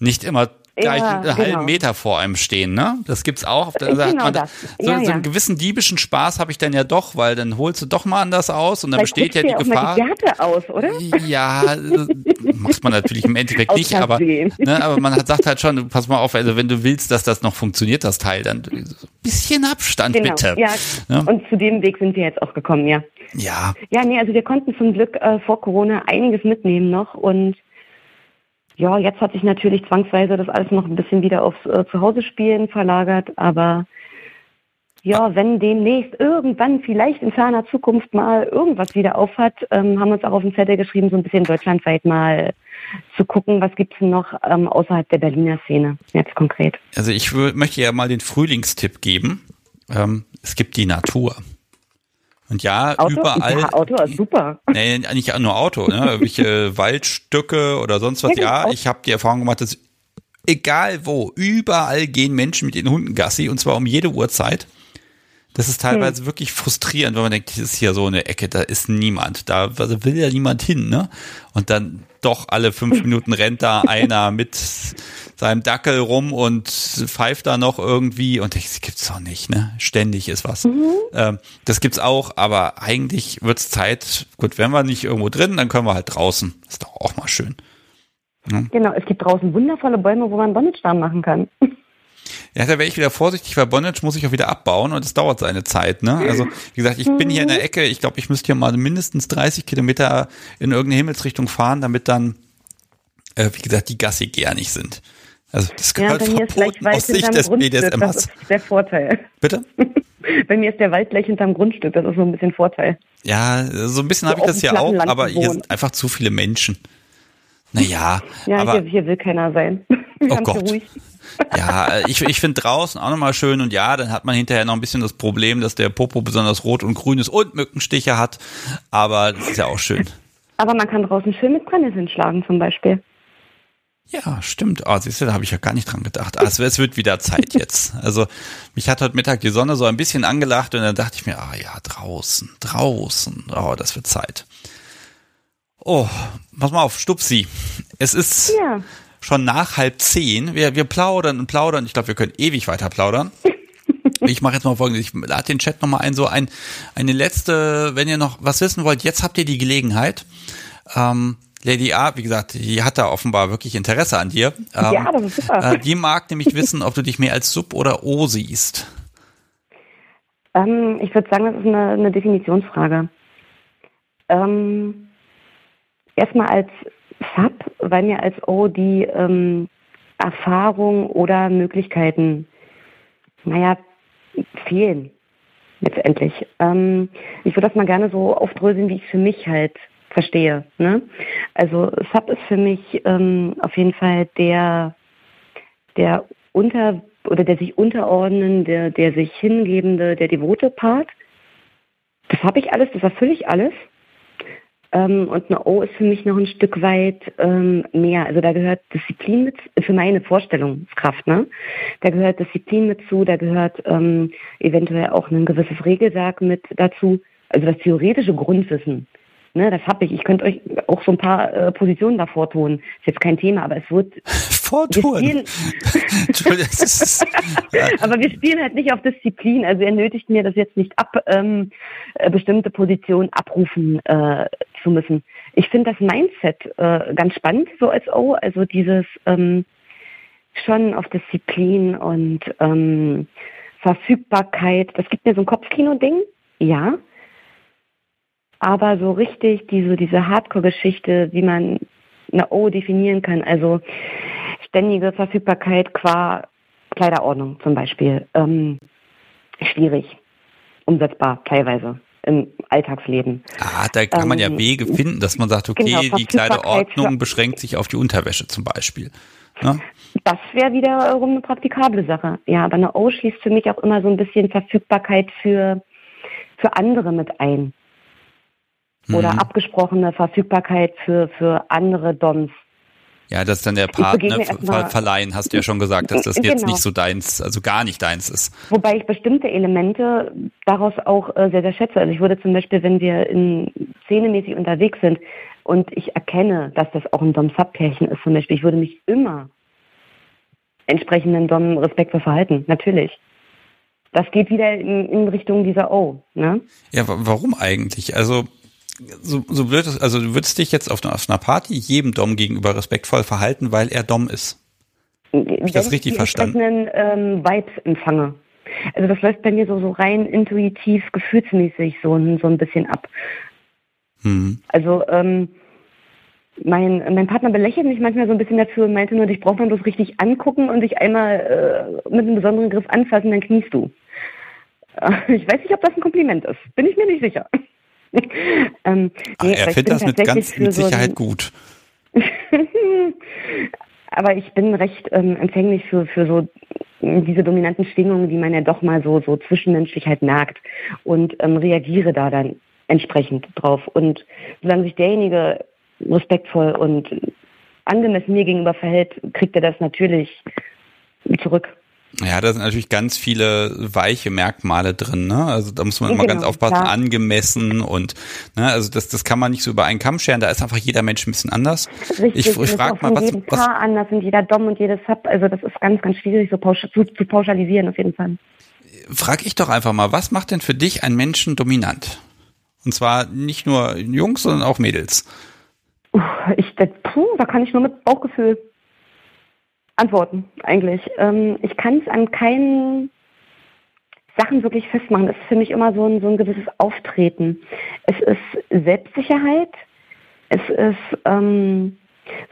nicht immer gleich ja, einen genau. halben Meter vor einem stehen, ne? Das gibt's auch. Da genau man, das. So, ja, so, einen gewissen diebischen Spaß habe ich dann ja doch, weil dann holst du doch mal anders aus und dann Vielleicht besteht ja die Gefahr. Die Werte aus, oder? Ja, äh, macht man natürlich im Endeffekt nicht, aber, ne, aber man hat, sagt halt schon, pass mal auf, also wenn du willst, dass das noch funktioniert, das Teil, dann ein bisschen Abstand genau. bitte. Ja, ja, und zu dem Weg sind wir jetzt auch gekommen, ja. Ja. Ja, nee, also wir konnten zum Glück äh, vor Corona einiges mitnehmen noch und ja, jetzt hat sich natürlich zwangsweise das alles noch ein bisschen wieder aufs äh, Zuhause-Spielen verlagert, aber ja, wenn demnächst irgendwann vielleicht in ferner Zukunft mal irgendwas wieder aufhat, ähm, haben wir uns auch auf den Zettel geschrieben, so ein bisschen deutschlandweit mal zu gucken, was gibt's denn noch ähm, außerhalb der Berliner Szene, jetzt konkret. Also ich möchte ja mal den Frühlingstipp geben. Ähm, es gibt die Natur. Und ja, Auto? überall. Ja, Auto ist super. Nee, nicht nur Auto, ne? Irgendwelche Waldstücke oder sonst was. Ja, ich habe die Erfahrung gemacht, dass egal wo, überall gehen Menschen mit den Hunden Gassi und zwar um jede Uhrzeit. Das ist teilweise hm. wirklich frustrierend, wenn man denkt, das ist hier so eine Ecke, da ist niemand, da will ja niemand hin, ne? Und dann doch alle fünf Minuten rennt da einer mit seinem Dackel rum und pfeift da noch irgendwie und das gibt's doch nicht, ne? Ständig ist was. Mhm. Ähm, das gibt's auch, aber eigentlich wird's Zeit, gut, wenn wir nicht irgendwo drin, dann können wir halt draußen. Ist doch auch mal schön. Ja. Genau, es gibt draußen wundervolle Bäume, wo man Bonnetstamm machen kann. Ja, da wäre ich wieder vorsichtig, weil Bonnage muss ich auch wieder abbauen und es dauert seine Zeit. Ne? Also wie gesagt, ich bin hier in der Ecke. Ich glaube, ich müsste hier mal mindestens 30 Kilometer in irgendeine Himmelsrichtung fahren, damit dann, äh, wie gesagt, die Gassigeher nicht sind. Also das gehört ja, verboten aus Sicht des BDSM. Das ist der Vorteil. Bitte? bei mir ist der Wald gleich hinterm Grundstück. Das ist so ein bisschen Vorteil. Ja, so ein bisschen so habe ich das ja auch, aber hier sind einfach zu viele Menschen. Naja, ja, aber, hier, hier will keiner sein. oh Gott. Ruhig. Ja, ich, ich finde draußen auch nochmal schön und ja, dann hat man hinterher noch ein bisschen das Problem, dass der Popo besonders rot und grün ist und Mückenstiche hat, aber das ist ja auch schön. Aber man kann draußen schön mit Brennnesseln schlagen zum Beispiel. Ja, stimmt. Ah, siehst du, da habe ich ja gar nicht dran gedacht. Also es wird wieder Zeit jetzt. Also mich hat heute Mittag die Sonne so ein bisschen angelacht und dann dachte ich mir, ah ja, draußen, draußen, oh, das wird Zeit. Oh, pass mal auf, Stupsi. Es ist ja schon nach halb zehn. Wir, wir plaudern und plaudern. Ich glaube, wir können ewig weiter plaudern. Ich mache jetzt mal folgendes. Ich lade den Chat nochmal ein. So ein, eine letzte, wenn ihr noch was wissen wollt, jetzt habt ihr die Gelegenheit. Ähm, Lady A, wie gesagt, die hat da offenbar wirklich Interesse an dir. Ähm, ja, das ist super. Äh, die mag nämlich wissen, ob du dich mehr als Sub oder O siehst. Ähm, ich würde sagen, das ist eine, eine Definitionsfrage. Ähm, erstmal als Sub, weil mir als O die ähm, Erfahrung oder Möglichkeiten, naja, fehlen letztendlich. Ähm, ich würde das mal gerne so aufdröseln, wie ich es für mich halt verstehe. Ne? Also Sub ist für mich ähm, auf jeden Fall der, der unter oder der sich unterordnende, der sich hingebende, der devote Part. Das habe ich alles, das erfülle ich alles. Ähm, und eine O ist für mich noch ein Stück weit ähm, mehr. Also da gehört Disziplin mit, für meine Vorstellungskraft, ne? Da gehört Disziplin mit zu, da gehört ähm, eventuell auch ein gewisses Regelwerk mit dazu. Also das theoretische Grundwissen. Ne, das habe ich. Ich könnte euch auch so ein paar äh, Positionen davor tun. Ist jetzt kein Thema, aber es wird. Vortun. Aber wir spielen halt nicht auf Disziplin. Also er nötigt mir das jetzt nicht ab, ähm, äh, bestimmte Positionen abrufen äh, zu müssen. Ich finde das Mindset äh, ganz spannend, so als O. Also dieses ähm, schon auf Disziplin und ähm, Verfügbarkeit. Das gibt mir so ein Kopfkino-Ding. Ja. Aber so richtig diese, diese Hardcore-Geschichte, wie man eine O definieren kann, also ständige Verfügbarkeit qua Kleiderordnung zum Beispiel, ähm, schwierig, umsetzbar teilweise. im Alltagsleben. Ah, da kann man ja ähm, Wege finden, dass man sagt, okay, genau, die kleine Ordnung beschränkt sich auf die Unterwäsche zum Beispiel. Ne? Das wäre wiederum eine praktikable Sache. Ja, aber eine O schließt für mich auch immer so ein bisschen Verfügbarkeit für, für andere mit ein. Oder mhm. abgesprochene Verfügbarkeit für, für andere Dons. Ja, dass dann der Partner ver verleihen, hast du ja schon gesagt, dass das genau. jetzt nicht so deins, also gar nicht deins ist. Wobei ich bestimmte Elemente daraus auch äh, sehr, sehr schätze. Also ich würde zum Beispiel, wenn wir in szenemäßig unterwegs sind und ich erkenne, dass das auch ein Dom-Sub-Pärchen ist zum Beispiel, ich würde mich immer entsprechenden Dom respektvoll verhalten, natürlich. Das geht wieder in, in Richtung dieser O, ne? Ja, warum eigentlich? Also so, so blöd ist, also du würdest dich jetzt auf, auf einer Party jedem Dom gegenüber respektvoll verhalten, weil er Dom ist. Habe ich das richtig ich verstanden? Ähm, Vibes empfange. Also das läuft bei mir so, so rein intuitiv, gefühlsmäßig so, so ein bisschen ab. Hm. Also ähm, mein, mein Partner belächelt mich manchmal so ein bisschen dafür und meinte nur, dich braucht man bloß richtig angucken und dich einmal äh, mit einem besonderen Griff anfassen, dann kniest du. Ich weiß nicht, ob das ein Kompliment ist. Bin ich mir nicht sicher. ähm, nee, er findet das mit ganz mit Sicherheit so gut. aber ich bin recht ähm, empfänglich für, für so diese dominanten Schwingungen, die man ja doch mal so, so zwischenmenschlich halt merkt und ähm, reagiere da dann entsprechend drauf. Und solange sich derjenige respektvoll und angemessen mir gegenüber verhält, kriegt er das natürlich zurück. Ja, da sind natürlich ganz viele weiche Merkmale drin. Ne? Also da muss man immer genau, ganz aufpassen, klar. angemessen und ne, also das, das kann man nicht so über einen Kamm scheren. Da ist einfach jeder Mensch ein bisschen anders. Richtig, ich, ich frage mal, was, jedem was Paar anders und jeder Dom und jedes Sub. Also das ist ganz, ganz schwierig so pausch zu, zu pauschalisieren auf jeden Fall. Frag ich doch einfach mal, was macht denn für dich einen Menschen dominant? Und zwar nicht nur Jungs, sondern auch Mädels. Ich, puh, da kann ich nur mit Bauchgefühl antworten, eigentlich. Ähm, ich kann es an keinen Sachen wirklich festmachen. Es ist für mich immer so ein, so ein gewisses Auftreten. Es ist Selbstsicherheit, es ist ähm,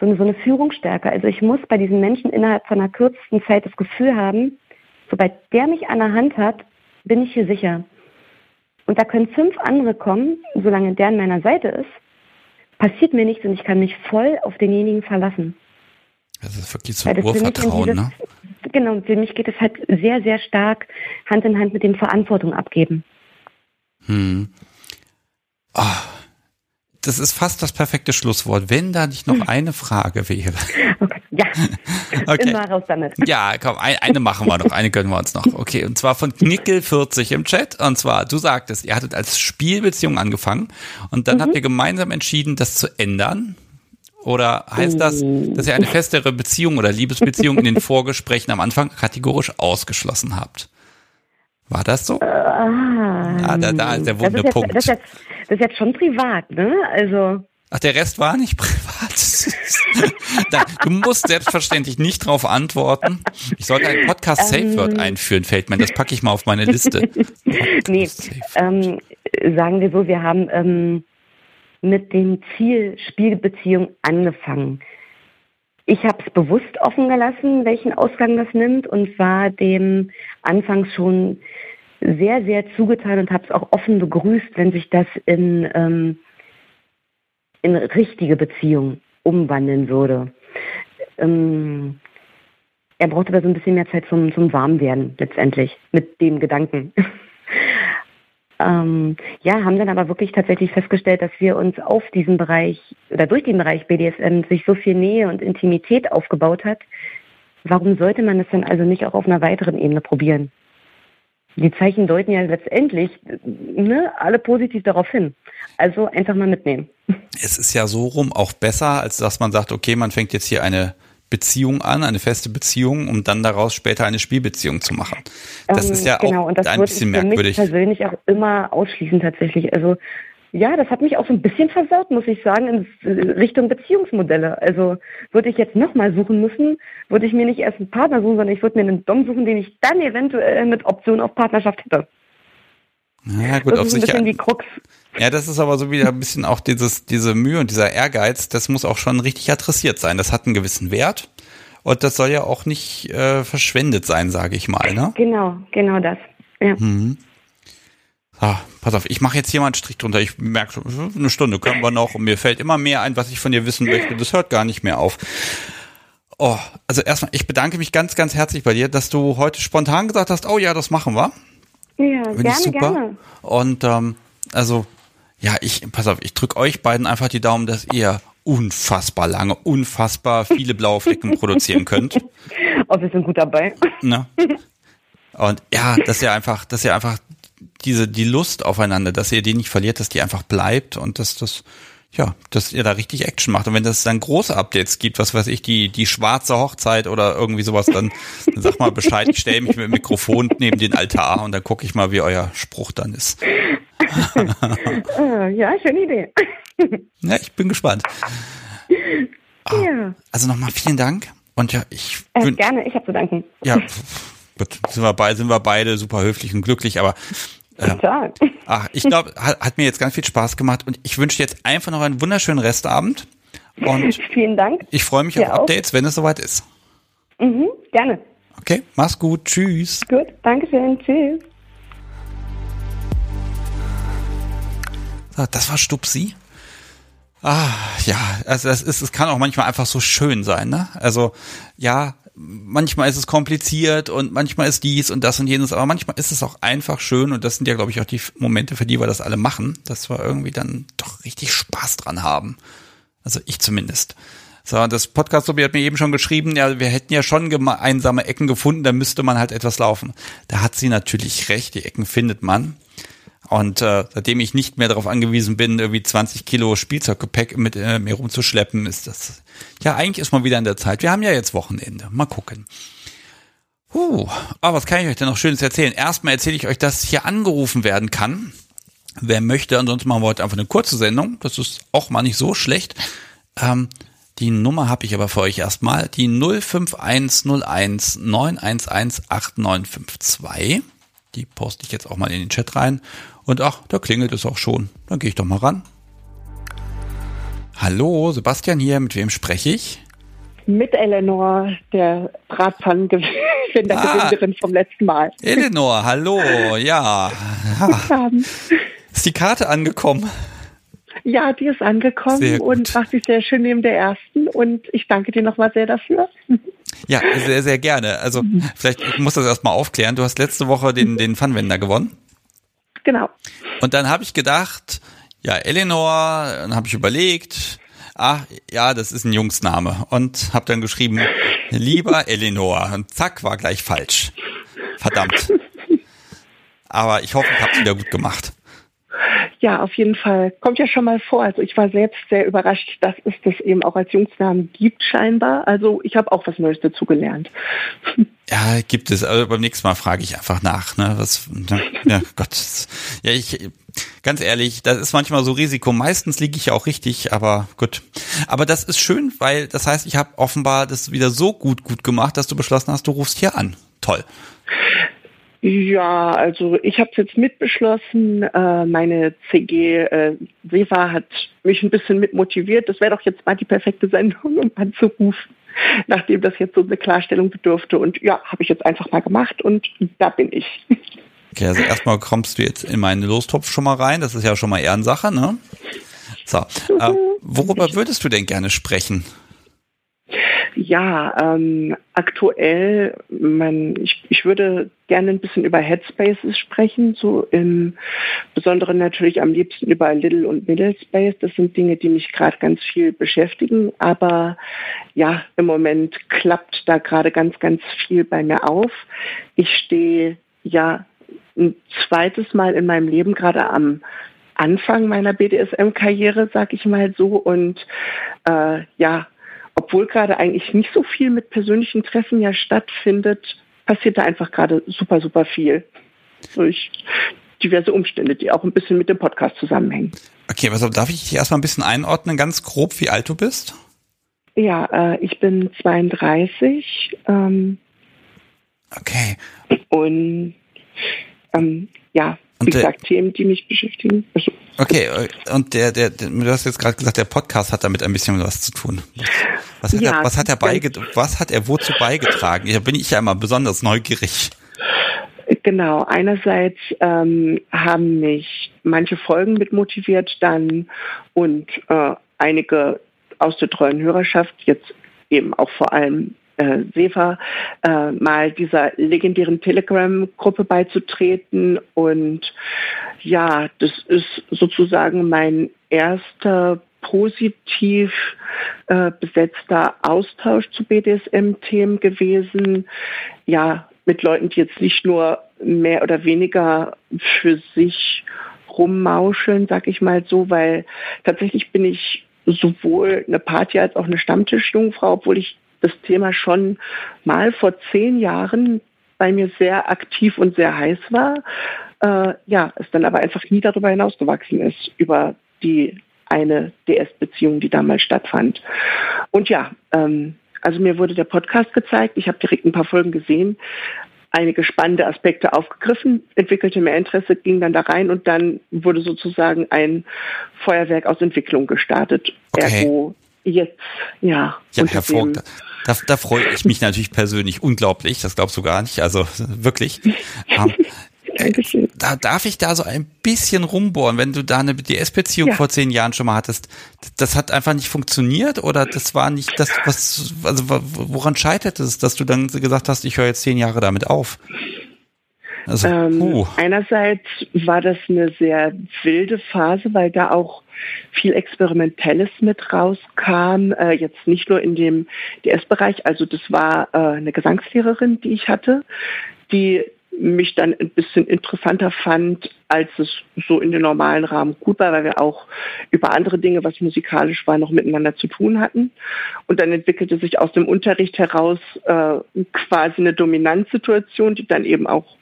so, eine, so eine Führungsstärke. Also ich muss bei diesen Menschen innerhalb von einer kürzesten Zeit das Gefühl haben, sobald der mich an der Hand hat, bin ich hier sicher. Und da können fünf andere kommen, solange der an meiner Seite ist, passiert mir nichts und ich kann mich voll auf denjenigen verlassen. Das ist wirklich so Urvertrauen, dieses, ne? Genau, für mich geht es halt sehr, sehr stark Hand in Hand mit dem Verantwortung abgeben. Hm. Oh, das ist fast das perfekte Schlusswort, wenn da nicht noch eine Frage wäre. Okay. Ja, okay. immer raus damit. Ja, komm, ein, eine machen wir noch, eine gönnen wir uns noch. Okay, und zwar von Knickel40 im Chat. Und zwar, du sagtest, ihr hattet als Spielbeziehung angefangen und dann mhm. habt ihr gemeinsam entschieden, das zu ändern. Oder heißt das, dass ihr eine festere Beziehung oder Liebesbeziehung in den Vorgesprächen am Anfang kategorisch ausgeschlossen habt? War das so? Ah, ah da, da ist der wunde das ist Punkt. Das, ist jetzt, das ist jetzt schon privat, ne? Also. Ach, der Rest war nicht privat. du musst selbstverständlich nicht darauf antworten. Ich sollte ein Podcast Safe Word ähm. einführen, fällt mir. Das packe ich mal auf meine Liste. nee, ähm, sagen wir so, wir haben ähm, mit dem Ziel Spielbeziehung angefangen. Ich habe es bewusst offen gelassen, welchen Ausgang das nimmt und war dem anfangs schon sehr, sehr zugetan und habe es auch offen begrüßt, wenn sich das in, ähm, in richtige Beziehung umwandeln würde. Ähm, er brauchte aber so ein bisschen mehr Zeit zum, zum Warmwerden letztendlich mit dem Gedanken. Ähm, ja, haben dann aber wirklich tatsächlich festgestellt, dass wir uns auf diesem Bereich oder durch den Bereich BDSM sich so viel Nähe und Intimität aufgebaut hat. Warum sollte man das dann also nicht auch auf einer weiteren Ebene probieren? Die Zeichen deuten ja letztendlich ne, alle positiv darauf hin. Also einfach mal mitnehmen. Es ist ja so rum auch besser, als dass man sagt, okay, man fängt jetzt hier eine Beziehung an, eine feste Beziehung, um dann daraus später eine Spielbeziehung zu machen. Das ähm, ist ja genau, auch und das ein bisschen merkwürdig. Ich persönlich auch immer ausschließen tatsächlich. Also ja, das hat mich auch so ein bisschen versaut, muss ich sagen, in Richtung Beziehungsmodelle. Also würde ich jetzt nochmal suchen müssen, würde ich mir nicht erst einen Partner suchen, sondern ich würde mir einen Dom suchen, den ich dann eventuell mit Option auf Partnerschaft hätte. Ja, gut, das auf ist ein sich. bisschen wie Krux. Ja, das ist aber so wieder ein bisschen auch dieses, diese Mühe und dieser Ehrgeiz, das muss auch schon richtig adressiert sein. Das hat einen gewissen Wert. Und das soll ja auch nicht äh, verschwendet sein, sage ich mal. Ne? Genau, genau das. Ja. Mhm. Ah, pass auf, ich mache jetzt hier mal einen Strich drunter. Ich merke, eine Stunde können wir noch und mir fällt immer mehr ein, was ich von dir wissen möchte. Das hört gar nicht mehr auf. Oh, also erstmal, ich bedanke mich ganz, ganz herzlich bei dir, dass du heute spontan gesagt hast, oh ja, das machen wir. Ja, Find gerne, gerne. Und ähm, also, ja, ich, pass auf, ich drücke euch beiden einfach die Daumen, dass ihr unfassbar lange, unfassbar viele blaue Flecken produzieren könnt. Oh, wir sind gut dabei. Ne? Und ja, dass ihr einfach, dass ihr einfach diese, die Lust aufeinander, dass ihr die nicht verliert, dass die einfach bleibt und dass das, ja, dass ihr da richtig Action macht. Und wenn es dann große Updates gibt, was weiß ich, die, die schwarze Hochzeit oder irgendwie sowas, dann, dann sag mal Bescheid, ich stelle mich mit dem Mikrofon neben den Altar und dann gucke ich mal, wie euer Spruch dann ist. Äh, ja, schöne Idee. ja, ich bin gespannt. Ja. Also nochmal vielen Dank. Und ja, ich. Äh, gerne, ich habe zu danken. Ja, gut, sind wir beide, sind wir beide super höflich und glücklich, aber äh, ach, ich glaube, hat, hat, mir jetzt ganz viel Spaß gemacht und ich wünsche dir jetzt einfach noch einen wunderschönen Restabend. Und Vielen Dank. Ich freue mich auf Updates, auch. wenn es soweit ist. Mhm, gerne. Okay, mach's gut. Tschüss. Gut, danke schön. Tschüss. So, das war Stupsi. Ah, ja, also das ist, es kann auch manchmal einfach so schön sein, ne? Also, ja, manchmal ist es kompliziert und manchmal ist dies und das und jenes, aber manchmal ist es auch einfach schön und das sind ja, glaube ich, auch die Momente, für die wir das alle machen, dass wir irgendwie dann doch richtig Spaß dran haben. Also ich zumindest. So, das podcast hat mir eben schon geschrieben, ja, wir hätten ja schon einsame Ecken gefunden, da müsste man halt etwas laufen. Da hat sie natürlich recht, die Ecken findet man. Und äh, seitdem ich nicht mehr darauf angewiesen bin, irgendwie 20 Kilo Spielzeuggepäck mit äh, mir rumzuschleppen, ist das ja eigentlich ist mal wieder in der Zeit. Wir haben ja jetzt Wochenende. Mal gucken. Huh, aber was kann ich euch denn noch Schönes erzählen? Erstmal erzähle ich euch, dass hier angerufen werden kann. Wer möchte, ansonsten machen wir heute einfach eine kurze Sendung. Das ist auch mal nicht so schlecht. Ähm, die Nummer habe ich aber für euch erstmal. Die 05101 911 8952. Die poste ich jetzt auch mal in den Chat rein. Und ach, da klingelt es auch schon. Dann gehe ich doch mal ran. Hallo, Sebastian hier. Mit wem spreche ich? Mit Eleanor, der Bratpfannengewinnerin ah, vom letzten Mal. Eleanor, hallo, ja. ja. Ist die Karte angekommen? Ja, die ist angekommen und macht sich sehr schön neben der ersten und ich danke dir nochmal sehr dafür. Ja, sehr, sehr gerne. Also vielleicht, ich muss das erstmal aufklären. Du hast letzte Woche den, den Funwender gewonnen. Genau. Und dann habe ich gedacht, ja, Eleanor, dann habe ich überlegt, ah, ja, das ist ein Jungsname. Und habe dann geschrieben, lieber Eleanor. Und zack, war gleich falsch. Verdammt. Aber ich hoffe, ich habe es wieder gut gemacht. Ja, auf jeden Fall. Kommt ja schon mal vor. Also ich war selbst sehr überrascht, dass es das eben auch als Jungsnamen gibt scheinbar. Also ich habe auch was Neues dazu gelernt. Ja, gibt es. Also beim nächsten Mal frage ich einfach nach. Ne? Was, ne? Ja, Gott. Ja, ich, ganz ehrlich, das ist manchmal so Risiko. Meistens liege ich ja auch richtig, aber gut. Aber das ist schön, weil das heißt, ich habe offenbar das wieder so gut, gut gemacht, dass du beschlossen hast, du rufst hier an. Toll. Ja, also ich habe es jetzt mitbeschlossen. Äh, meine CG äh, Seva hat mich ein bisschen mitmotiviert. Das wäre doch jetzt mal die perfekte Sendung, um anzurufen, nachdem das jetzt so eine Klarstellung bedurfte. Und ja, habe ich jetzt einfach mal gemacht und da bin ich. Okay, also erstmal kommst du jetzt in meinen Lostopf schon mal rein. Das ist ja schon mal Ehrensache, ne? So, äh, worüber würdest du denn gerne sprechen? Ja, ähm, aktuell, man, ich, ich würde gerne ein bisschen über Headspaces sprechen, so im Besonderen natürlich am liebsten über Little und Middle Space. Das sind Dinge, die mich gerade ganz viel beschäftigen, aber ja, im Moment klappt da gerade ganz, ganz viel bei mir auf. Ich stehe ja ein zweites Mal in meinem Leben gerade am Anfang meiner BDSM-Karriere, sag ich mal so, und äh, ja, obwohl gerade eigentlich nicht so viel mit persönlichen Treffen ja stattfindet, passiert da einfach gerade super, super viel. Durch diverse Umstände, die auch ein bisschen mit dem Podcast zusammenhängen. Okay, was darf ich dich erstmal ein bisschen einordnen, ganz grob, wie alt du bist? Ja, äh, ich bin 32. Ähm, okay. Und ähm, ja, wie gesagt, Themen, die mich beschäftigen. Also, okay, und der, der, der, du hast jetzt gerade gesagt, der Podcast hat damit ein bisschen was zu tun. Was hat, ja, er, was hat er beige was hat er wozu beigetragen? Da bin ich ja immer besonders neugierig. genau. Einerseits ähm, haben mich manche Folgen mit motiviert dann und äh, einige aus der treuen Hörerschaft, jetzt eben auch vor allem äh, Sefa, äh, mal dieser legendären Telegram-Gruppe beizutreten. Und ja, das ist sozusagen mein erster positiv äh, besetzter Austausch zu BDSM-Themen gewesen. Ja, mit Leuten, die jetzt nicht nur mehr oder weniger für sich rummauscheln, sag ich mal so, weil tatsächlich bin ich sowohl eine Party als auch eine Stammtischjungfrau, obwohl ich das Thema schon mal vor zehn Jahren bei mir sehr aktiv und sehr heiß war. Äh, ja, es dann aber einfach nie darüber hinausgewachsen ist, über die eine DS-Beziehung, die damals stattfand. Und ja, ähm, also mir wurde der Podcast gezeigt, ich habe direkt ein paar Folgen gesehen, einige spannende Aspekte aufgegriffen, entwickelte mehr Interesse, ging dann da rein und dann wurde sozusagen ein Feuerwerk aus Entwicklung gestartet. Okay. Ergo jetzt, ja. Ja, hervorragend. Da, da freue ich mich natürlich persönlich unglaublich, das glaubst du gar nicht, also wirklich. Ähm, Dankeschön. Da darf ich da so ein bisschen rumbohren, wenn du da eine DS-Beziehung ja. vor zehn Jahren schon mal hattest. Das hat einfach nicht funktioniert oder das war nicht das, was, also woran scheitert es, dass du dann gesagt hast, ich höre jetzt zehn Jahre damit auf? Also, ähm, einerseits war das eine sehr wilde Phase, weil da auch viel Experimentelles mit rauskam, äh, jetzt nicht nur in dem DS-Bereich, also das war äh, eine Gesangslehrerin, die ich hatte, die mich dann ein bisschen interessanter fand, als es so in den normalen Rahmen gut war, weil wir auch über andere Dinge, was musikalisch war, noch miteinander zu tun hatten. Und dann entwickelte sich aus dem Unterricht heraus äh, quasi eine Dominanzsituation, die dann eben auch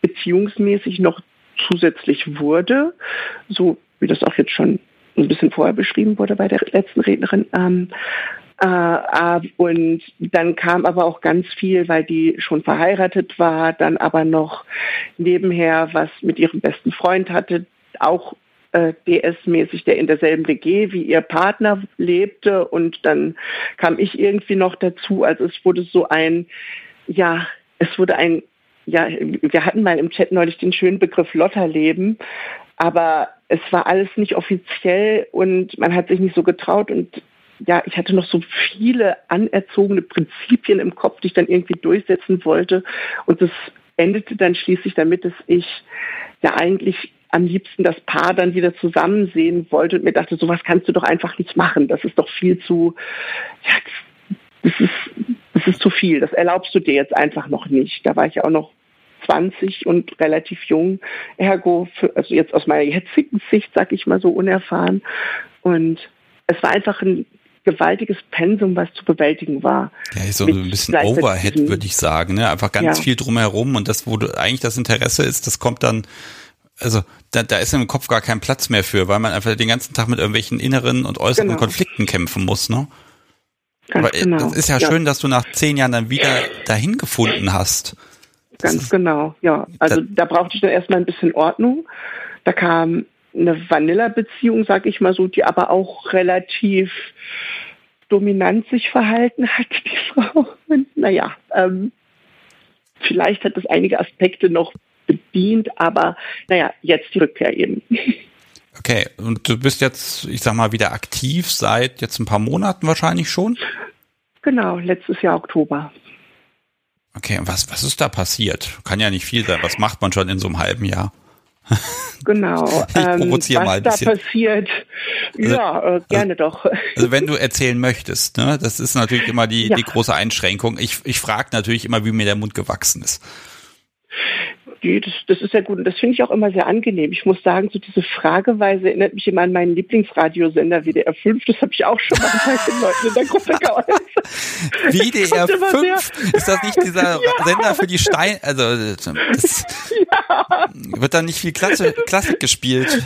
beziehungsmäßig noch zusätzlich wurde, so wie das auch jetzt schon ein bisschen vorher beschrieben wurde bei der letzten Rednerin. Ähm, äh, und dann kam aber auch ganz viel, weil die schon verheiratet war, dann aber noch nebenher was mit ihrem besten Freund hatte, auch äh, DS-mäßig, der in derselben WG wie ihr Partner lebte. Und dann kam ich irgendwie noch dazu. Also es wurde so ein, ja, es wurde ein, ja, wir hatten mal im Chat neulich den schönen Begriff Lotterleben. Aber es war alles nicht offiziell und man hat sich nicht so getraut und ja, ich hatte noch so viele anerzogene Prinzipien im Kopf, die ich dann irgendwie durchsetzen wollte. Und das endete dann schließlich damit, dass ich ja eigentlich am liebsten das Paar dann wieder zusammen sehen wollte und mir dachte, sowas kannst du doch einfach nicht machen. Das ist doch viel zu, ja, das ist, das ist zu viel. Das erlaubst du dir jetzt einfach noch nicht. Da war ich auch noch 20 und relativ jung, ergo, für, also jetzt aus meiner jetzigen Sicht, sag ich mal so unerfahren. Und es war einfach ein gewaltiges Pensum, was zu bewältigen war. Ja, so ein bisschen Overhead, würde ich sagen, ne? Einfach ganz ja. viel drumherum und das, wo du eigentlich das Interesse ist, das kommt dann, also da, da ist im Kopf gar kein Platz mehr für, weil man einfach den ganzen Tag mit irgendwelchen inneren und äußeren genau. Konflikten kämpfen muss, ne? Ganz Aber genau. das ist ja, ja, schön, dass du nach zehn Jahren dann wieder dahin gefunden hast. Das Ganz genau, ja. Also da, da brauchte ich dann erstmal ein bisschen Ordnung. Da kam eine Vanilla-Beziehung, sag ich mal so, die aber auch relativ dominant sich verhalten hat, die Frau. Und naja, ähm, vielleicht hat es einige Aspekte noch bedient, aber naja, jetzt die Rückkehr eben. Okay, und du bist jetzt, ich sag mal, wieder aktiv seit jetzt ein paar Monaten wahrscheinlich schon? Genau, letztes Jahr Oktober. Okay, und was, was ist da passiert? Kann ja nicht viel sein. Was macht man schon in so einem halben Jahr? Genau. ich ähm, provoziere ähm, mal ein bisschen. Was da passiert, also, ja, äh, gerne also, doch. Also wenn du erzählen möchtest, ne, das ist natürlich immer die, ja. die große Einschränkung. Ich, ich frage natürlich immer, wie mir der Mund gewachsen ist das, das ist ja gut und das finde ich auch immer sehr angenehm. Ich muss sagen, so diese Frageweise erinnert mich immer an meinen Lieblingsradiosender WDR 5. Das habe ich auch schon mal den Leuten in der Gruppe geäußert. WDR 5? Ist das nicht dieser ja. Sender für die Stein... Also ja. wird dann nicht viel Klassik, Klassik gespielt?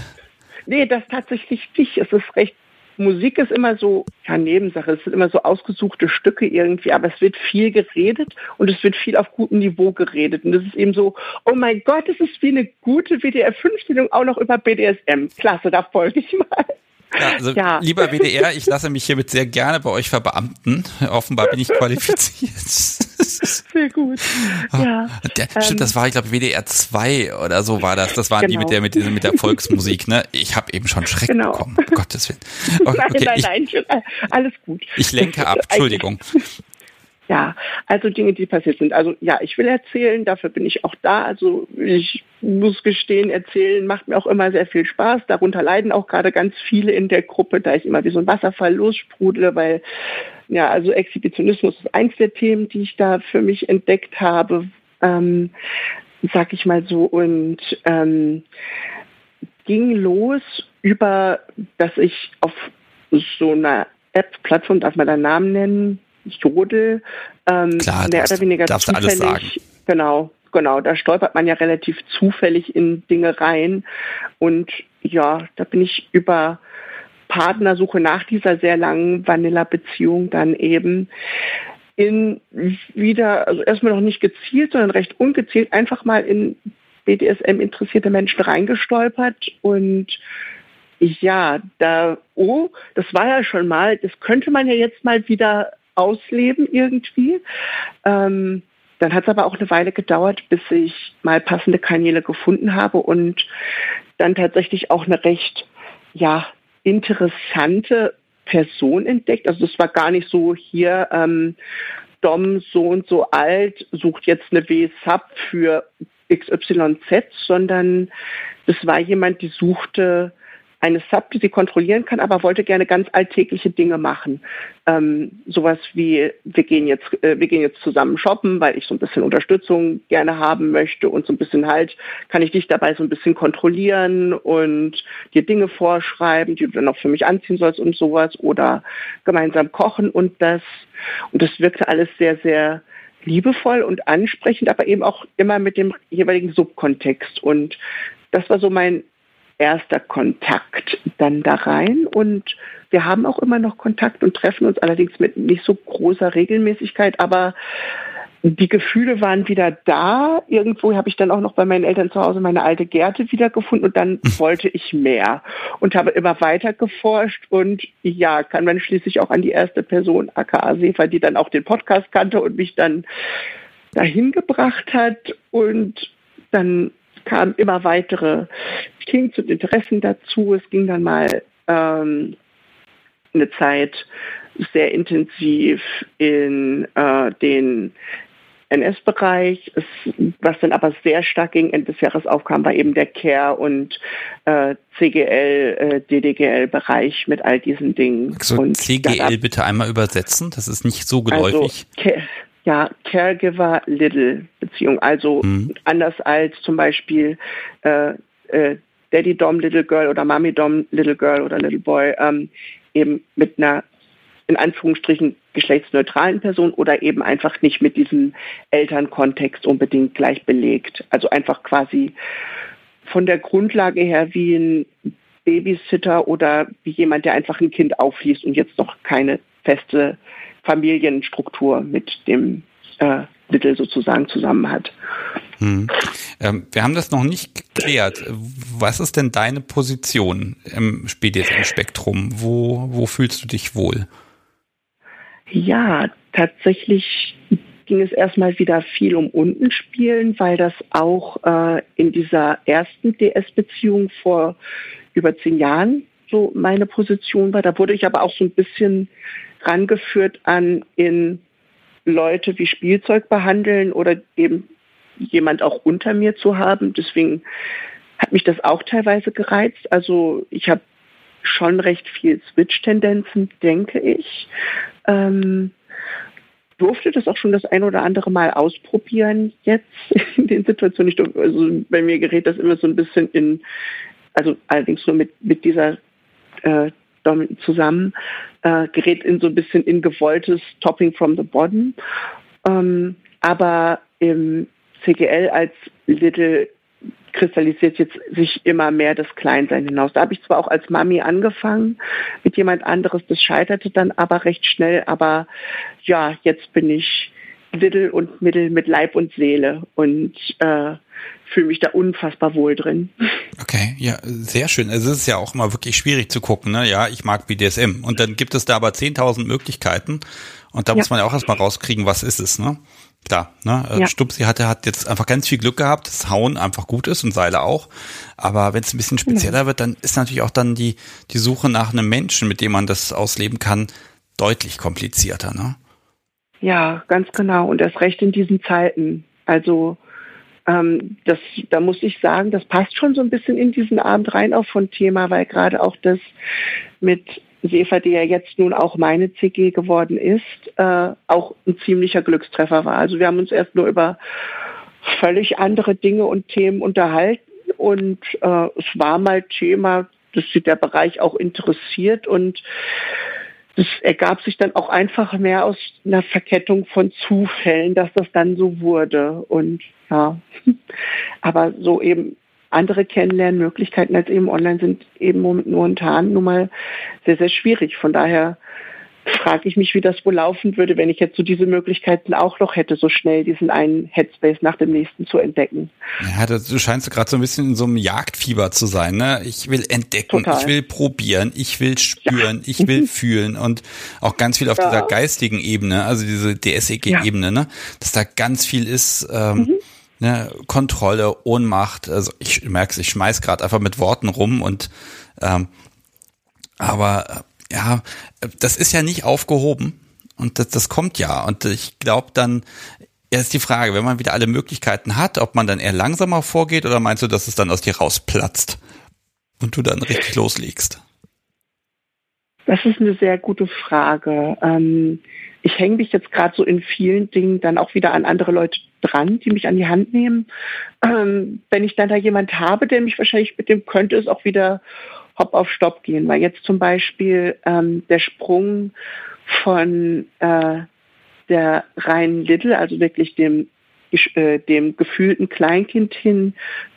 Nee, das tatsächlich nicht. Es ist recht Musik ist immer so, ja, Nebensache, es sind immer so ausgesuchte Stücke irgendwie, aber es wird viel geredet und es wird viel auf gutem Niveau geredet. Und es ist eben so, oh mein Gott, es ist wie eine gute WDR-5-Stellung auch noch über BDSM. Klasse, da folge ich mal. Ja, also ja. lieber WDR, ich lasse mich hiermit sehr gerne bei euch verbeamten. Offenbar bin ich qualifiziert. Sehr gut. Ah, ja. Der, stimmt, ähm, das war, ich glaube, WDR 2 oder so war das. Das waren genau. die mit der, mit, der, mit der Volksmusik, ne? Ich habe eben schon Schreck genau. bekommen, um Gottes Willen. Okay, nein, nein, nein, ich, alles gut. Ich lenke ab, Entschuldigung. Ja, also Dinge, die passiert sind. Also ja, ich will erzählen, dafür bin ich auch da. Also ich muss gestehen, erzählen macht mir auch immer sehr viel Spaß. Darunter leiden auch gerade ganz viele in der Gruppe, da ich immer wie so ein Wasserfall lossprudele, weil ja, also Exhibitionismus ist eins der Themen, die ich da für mich entdeckt habe, ähm, sag ich mal so. Und ähm, ging los über, dass ich auf so einer App-Plattform, darf man da Namen nennen, Jodel, ähm, Klar, mehr darfst, oder weniger darfst zufällig. Alles sagen. Genau, genau. Da stolpert man ja relativ zufällig in Dinge rein. Und ja, da bin ich über Partnersuche nach dieser sehr langen Vanilla-Beziehung dann eben in wieder, also erstmal noch nicht gezielt, sondern recht ungezielt, einfach mal in BDSM interessierte Menschen reingestolpert und ja, da, oh, das war ja schon mal, das könnte man ja jetzt mal wieder ausleben irgendwie. Ähm, dann hat es aber auch eine Weile gedauert, bis ich mal passende Kanäle gefunden habe und dann tatsächlich auch eine recht ja, interessante Person entdeckt. Also es war gar nicht so hier, ähm, Dom so und so alt, sucht jetzt eine W-Sub für XYZ, sondern es war jemand, die suchte eine Sub, die sie kontrollieren kann, aber wollte gerne ganz alltägliche Dinge machen. Ähm, sowas wie, wir gehen jetzt, äh, wir gehen jetzt zusammen shoppen, weil ich so ein bisschen Unterstützung gerne haben möchte und so ein bisschen halt, kann ich dich dabei so ein bisschen kontrollieren und dir Dinge vorschreiben, die du dann auch für mich anziehen sollst und sowas oder gemeinsam kochen und das, und das wirkte alles sehr, sehr liebevoll und ansprechend, aber eben auch immer mit dem jeweiligen Subkontext. Und das war so mein erster Kontakt dann da rein. Und wir haben auch immer noch Kontakt und treffen uns allerdings mit nicht so großer Regelmäßigkeit, aber die Gefühle waren wieder da. Irgendwo habe ich dann auch noch bei meinen Eltern zu Hause meine alte Gärte wiedergefunden und dann wollte ich mehr und habe immer weiter geforscht. Und ja, kann man schließlich auch an die erste Person, aka Sefa, die dann auch den Podcast kannte und mich dann dahin gebracht hat. Und dann kamen immer weitere Kings und Interessen dazu. Es ging dann mal ähm, eine Zeit sehr intensiv in äh, den NS-Bereich. Was dann aber sehr stark gegen Ende des Jahres aufkam, war eben der Care- und äh, CGL, äh, DDGL-Bereich mit all diesen Dingen. So, und CGL bitte einmal übersetzen, das ist nicht so geläufig. Also, ja, Caregiver-Little-Beziehung. Also mhm. anders als zum Beispiel äh, äh, Daddy Dom Little Girl oder Mommy Dom Little Girl oder Little Boy ähm, eben mit einer in Anführungsstrichen geschlechtsneutralen Person oder eben einfach nicht mit diesem Elternkontext unbedingt gleich belegt. Also einfach quasi von der Grundlage her wie ein Babysitter oder wie jemand, der einfach ein Kind aufliest und jetzt noch keine feste Familienstruktur mit dem äh, Little sozusagen zusammen hat. Hm. Ähm, wir haben das noch nicht geklärt. Was ist denn deine Position im BDSM-Spektrum? Wo, wo fühlst du dich wohl? Ja, tatsächlich ging es erstmal wieder viel um Untenspielen, weil das auch äh, in dieser ersten DS-Beziehung vor über zehn Jahren so meine Position war. Da wurde ich aber auch so ein bisschen rangeführt an in Leute wie Spielzeug behandeln oder eben jemand auch unter mir zu haben. Deswegen hat mich das auch teilweise gereizt. Also ich habe schon recht viel Switch-Tendenzen, denke ich. Ähm, durfte das auch schon das ein oder andere Mal ausprobieren jetzt in den Situationen. Ich durfte, also bei mir gerät das immer so ein bisschen in, also allerdings nur mit, mit dieser äh, zusammen, äh, gerät in so ein bisschen in gewolltes Topping from the Bottom. Ähm, aber im CGL als Little kristallisiert jetzt sich immer mehr das Kleinsein hinaus. Da habe ich zwar auch als Mami angefangen mit jemand anderes, das scheiterte dann aber recht schnell, aber ja, jetzt bin ich Little und Mittel mit Leib und Seele und äh, fühle mich da unfassbar wohl drin. Okay, ja, sehr schön. Also es ist ja auch immer wirklich schwierig zu gucken, ne? Ja, ich mag BDSM. Und dann gibt es da aber 10.000 Möglichkeiten. Und da ja. muss man ja auch erstmal rauskriegen, was ist es, ne? klar, ne? Äh, ja. Stupsi hatte, hat jetzt einfach ganz viel Glück gehabt, dass Hauen einfach gut ist und Seile auch. Aber wenn es ein bisschen spezieller ja. wird, dann ist natürlich auch dann die, die Suche nach einem Menschen, mit dem man das ausleben kann, deutlich komplizierter, ne? Ja, ganz genau. Und erst recht in diesen Zeiten. Also ähm, das, da muss ich sagen, das passt schon so ein bisschen in diesen Abend rein auch von Thema, weil gerade auch das mit Sefer, die ja jetzt nun auch meine CG geworden ist, äh, auch ein ziemlicher Glückstreffer war. Also wir haben uns erst nur über völlig andere Dinge und Themen unterhalten und äh, es war mal Thema, dass sich der Bereich auch interessiert und das ergab sich dann auch einfach mehr aus einer Verkettung von Zufällen, dass das dann so wurde. Und ja, aber so eben andere Kennenlernmöglichkeiten als eben online sind eben momentan nun mal sehr, sehr schwierig. Von daher frage ich mich, wie das wohl laufen würde, wenn ich jetzt so diese Möglichkeiten auch noch hätte, so schnell diesen einen Headspace nach dem nächsten zu entdecken. Ja, du scheinst gerade so ein bisschen in so einem Jagdfieber zu sein. Ne? Ich will entdecken, Total. ich will probieren, ich will spüren, ja. ich will fühlen und auch ganz viel auf ja. dieser geistigen Ebene, also diese DSEG-Ebene, ja. ne? dass da ganz viel ist. Ähm, mhm. Ne, Kontrolle, Ohnmacht, also ich merke ich schmeiß gerade einfach mit Worten rum und ähm, aber ja, das ist ja nicht aufgehoben und das, das kommt ja. Und ich glaube dann, ist die Frage, wenn man wieder alle Möglichkeiten hat, ob man dann eher langsamer vorgeht oder meinst du, dass es dann aus dir rausplatzt und du dann richtig loslegst? Das ist eine sehr gute Frage. Ähm, ich hänge mich jetzt gerade so in vielen Dingen dann auch wieder an andere Leute dran, die mich an die Hand nehmen. Ähm, wenn ich dann da jemand habe, der mich wahrscheinlich mit dem könnte es auch wieder hopp auf Stopp gehen, weil jetzt zum Beispiel ähm, der Sprung von äh, der reinen Little, also wirklich dem äh, dem gefühlten Kleinkind hin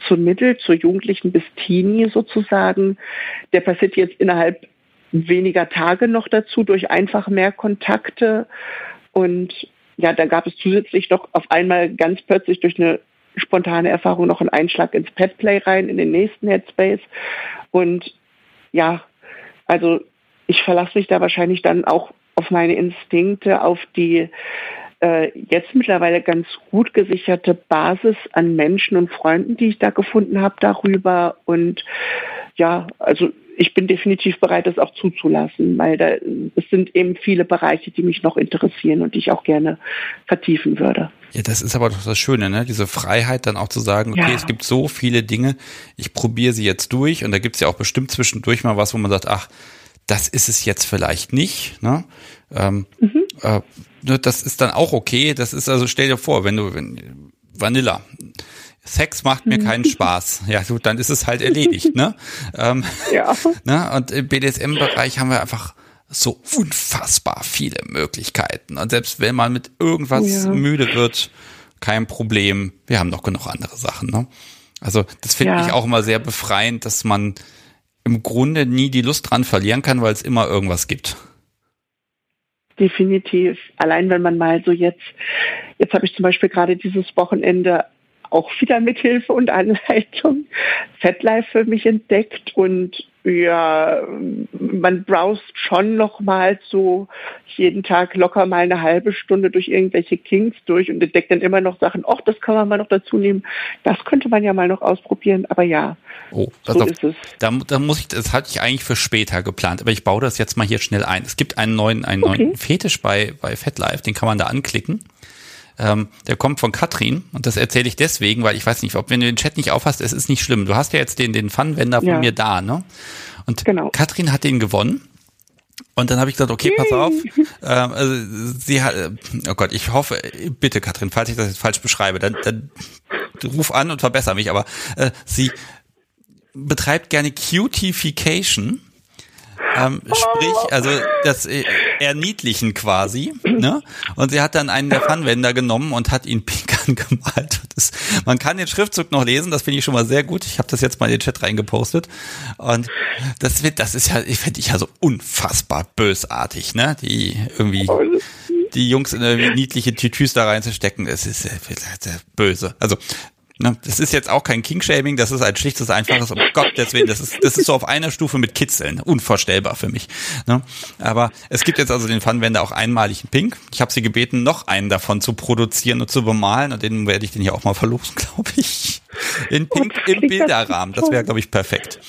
zum Mittel, zur Jugendlichen bis Teenie sozusagen, der passiert jetzt innerhalb weniger Tage noch dazu durch einfach mehr Kontakte und ja, da gab es zusätzlich noch auf einmal ganz plötzlich durch eine spontane Erfahrung noch einen Einschlag ins Petplay rein, in den nächsten Headspace. Und ja, also ich verlasse mich da wahrscheinlich dann auch auf meine Instinkte, auf die äh, jetzt mittlerweile ganz gut gesicherte Basis an Menschen und Freunden, die ich da gefunden habe darüber. Und ja, also ich bin definitiv bereit, das auch zuzulassen, weil da, es sind eben viele Bereiche, die mich noch interessieren und die ich auch gerne vertiefen würde. Ja, das ist aber doch das Schöne, ne? Diese Freiheit dann auch zu sagen, okay, ja. es gibt so viele Dinge, ich probiere sie jetzt durch und da gibt es ja auch bestimmt zwischendurch mal was, wo man sagt, ach, das ist es jetzt vielleicht nicht. Ne? Ähm, mhm. äh, ne, das ist dann auch okay. Das ist also, stell dir vor, wenn du wenn, Vanilla, Sex macht mir keinen mhm. Spaß. Ja, gut, dann ist es halt erledigt, ne? Ähm, ja. Ne? Und im BDSM-Bereich haben wir einfach so unfassbar viele Möglichkeiten. Und selbst wenn man mit irgendwas ja. müde wird, kein Problem. Wir haben noch genug andere Sachen, ne? Also, das finde ja. ich auch immer sehr befreiend, dass man im Grunde nie die Lust dran verlieren kann, weil es immer irgendwas gibt. Definitiv. Allein wenn man mal so jetzt, jetzt habe ich zum Beispiel gerade dieses Wochenende auch wieder mit Hilfe und Anleitung FatLife für mich entdeckt und ja, man browst schon noch mal so jeden Tag locker mal eine halbe Stunde durch irgendwelche Kings durch und entdeckt dann immer noch Sachen, ach, das kann man mal noch dazu nehmen. Das könnte man ja mal noch ausprobieren, aber ja. Oh, so ist es. Da, da muss ich, das hatte ich eigentlich für später geplant, aber ich baue das jetzt mal hier schnell ein. Es gibt einen neuen, einen okay. neuen Fetisch bei, bei FatLife, den kann man da anklicken. Ähm, der kommt von Katrin und das erzähle ich deswegen, weil ich weiß nicht, ob wenn du den Chat nicht aufhast, es ist nicht schlimm. Du hast ja jetzt den, den Funwender von ja. mir da, ne? Und genau. Katrin hat den gewonnen. Und dann habe ich gesagt, okay, pass auf. Ähm, also sie hat, oh Gott, ich hoffe, bitte Katrin, falls ich das jetzt falsch beschreibe, dann, dann ruf an und verbessere mich. Aber äh, sie betreibt gerne Cutification. Ähm, sprich, also das äh, Erniedlichen quasi. Ne? Und sie hat dann einen der Pfannwender genommen und hat ihn pink angemalt. Das, man kann den Schriftzug noch lesen, das finde ich schon mal sehr gut. Ich habe das jetzt mal in den Chat reingepostet. Und das wird, das ist ja, ich finde ich ja so unfassbar bösartig, ne? Die irgendwie die Jungs in niedliche Tütüs da reinzustecken, das ist sehr böse. Also Ne? Das ist jetzt auch kein King-Shaming, das ist ein schlichtes, einfaches, um Gottes Willen, das ist, das ist so auf einer Stufe mit Kitzeln. Unvorstellbar für mich. Ne? Aber es gibt jetzt also den Pfannenwender auch einmalig in Pink. Ich habe sie gebeten, noch einen davon zu produzieren und zu bemalen und den werde ich den hier auch mal verlosen, glaube ich. In Pink im Bilderrahmen. Das wäre, glaube ich, perfekt.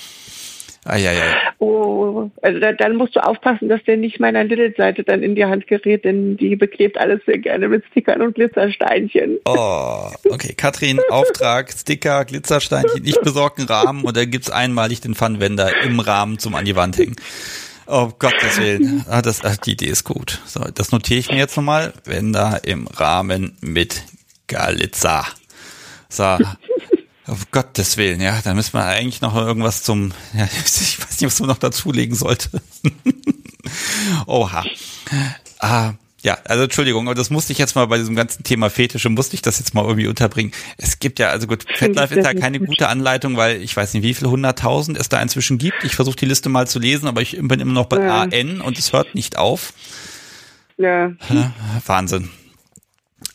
Eieiei. Oh, also da, dann musst du aufpassen, dass der nicht meiner Little-Seite dann in die Hand gerät, denn die beklebt alles sehr gerne mit Stickern und Glitzersteinchen. Oh, okay. Katrin, Auftrag, Sticker, Glitzersteinchen. Ich besorge einen Rahmen und dann gibt's einmalig den Pfannwender im Rahmen zum an die Wand hängen. Oh Gottes Willen. Ah, das, ach, die Idee ist gut. So, das notiere ich mir jetzt nochmal. Wender im Rahmen mit Glitzer. So, auf Gottes Willen, ja, dann müssen wir eigentlich noch irgendwas zum, ja, ich weiß nicht, was man noch dazulegen sollte. Oha. Ah, ja, also Entschuldigung, aber das musste ich jetzt mal bei diesem ganzen Thema Fetische, musste ich das jetzt mal irgendwie unterbringen. Es gibt ja, also gut, FetLife ist da keine gute Anleitung, weil ich weiß nicht, wie viele hunderttausend es da inzwischen gibt. Ich versuche die Liste mal zu lesen, aber ich bin immer noch bei ja. AN und es hört nicht auf. Ja. Wahnsinn.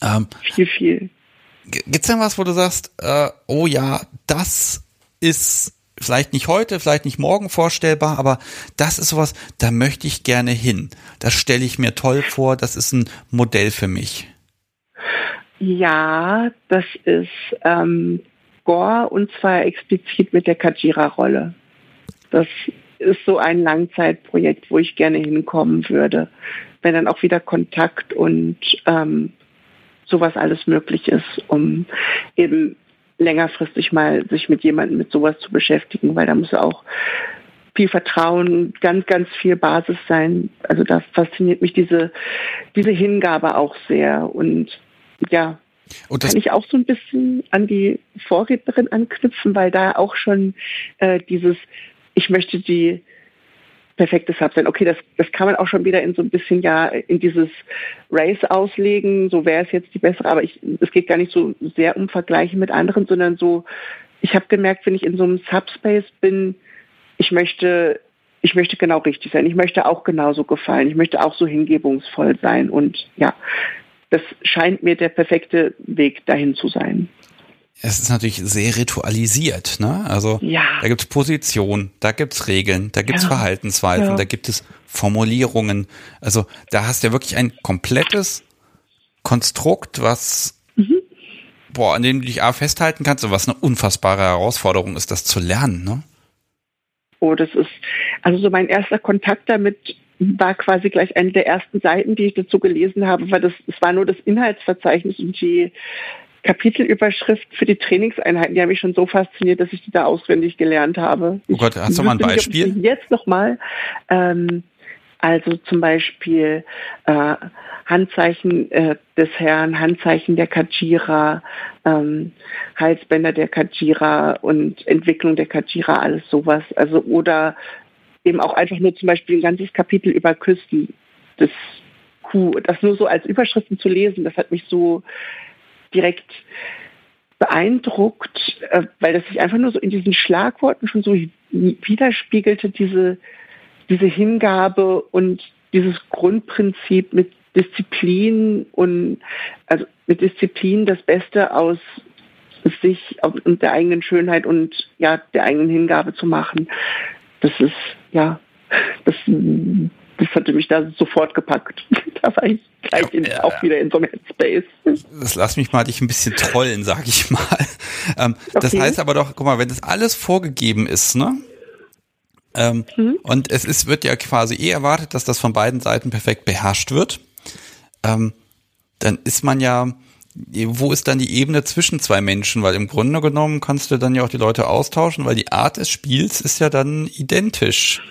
Ähm, viel, viel. Gibt's denn was, wo du sagst, äh, oh ja, das ist vielleicht nicht heute, vielleicht nicht morgen vorstellbar, aber das ist sowas, da möchte ich gerne hin. Das stelle ich mir toll vor, das ist ein Modell für mich. Ja, das ist ähm, Gore und zwar explizit mit der Kajira-Rolle. Das ist so ein Langzeitprojekt, wo ich gerne hinkommen würde, wenn dann auch wieder Kontakt und ähm, sowas alles möglich ist, um eben längerfristig mal sich mit jemandem mit sowas zu beschäftigen, weil da muss auch viel Vertrauen, ganz, ganz viel Basis sein. Also da fasziniert mich diese, diese Hingabe auch sehr. Und ja, und kann ich auch so ein bisschen an die Vorrednerin anknüpfen, weil da auch schon äh, dieses, ich möchte die perfektes Sub sein. Okay, das, das kann man auch schon wieder in so ein bisschen ja in dieses Race auslegen, so wäre es jetzt die bessere, aber ich, es geht gar nicht so sehr um Vergleiche mit anderen, sondern so, ich habe gemerkt, wenn ich in so einem Subspace bin, ich möchte, ich möchte genau richtig sein, ich möchte auch genauso gefallen, ich möchte auch so hingebungsvoll sein. Und ja, das scheint mir der perfekte Weg dahin zu sein es ist natürlich sehr ritualisiert, ne? Also ja. da gibt es Positionen, da gibt es Regeln, da gibt es ja. Verhaltensweisen, ja. da gibt es Formulierungen. Also da hast du ja wirklich ein komplettes Konstrukt, was mhm. boah, an dem du dich A festhalten kannst und was eine unfassbare Herausforderung ist, das zu lernen, ne? Oh, das ist, also so mein erster Kontakt damit war quasi gleich eine der ersten Seiten, die ich dazu gelesen habe, weil das, es war nur das Inhaltsverzeichnis und die Kapitelüberschrift für die Trainingseinheiten, die haben mich schon so fasziniert, dass ich die da auswendig gelernt habe. Oh Gott, hast du mal ein Beispiel? Nicht, jetzt nochmal. Ähm, also zum Beispiel äh, Handzeichen äh, des Herrn, Handzeichen der Kajira, ähm, Halsbänder der Kajira und Entwicklung der Kajira, alles sowas. Also oder eben auch einfach nur zum Beispiel ein ganzes Kapitel über Küsten des Kuh. Das nur so als Überschriften zu lesen, das hat mich so direkt beeindruckt, äh, weil das sich einfach nur so in diesen Schlagworten schon so widerspiegelte, diese, diese Hingabe und dieses Grundprinzip mit Disziplin und also mit Disziplin das Beste aus sich und der eigenen Schönheit und ja der eigenen Hingabe zu machen. Das ist ja das das hatte mich da sofort gepackt. da war ich gleich in, ja, auch wieder in so einem Headspace. Das lass mich mal dich ein bisschen trollen, sag ich mal. Ähm, okay. Das heißt aber doch, guck mal, wenn das alles vorgegeben ist, ne? Ähm, mhm. Und es ist, wird ja quasi eh erwartet, dass das von beiden Seiten perfekt beherrscht wird. Ähm, dann ist man ja, wo ist dann die Ebene zwischen zwei Menschen? Weil im Grunde genommen kannst du dann ja auch die Leute austauschen, weil die Art des Spiels ist ja dann identisch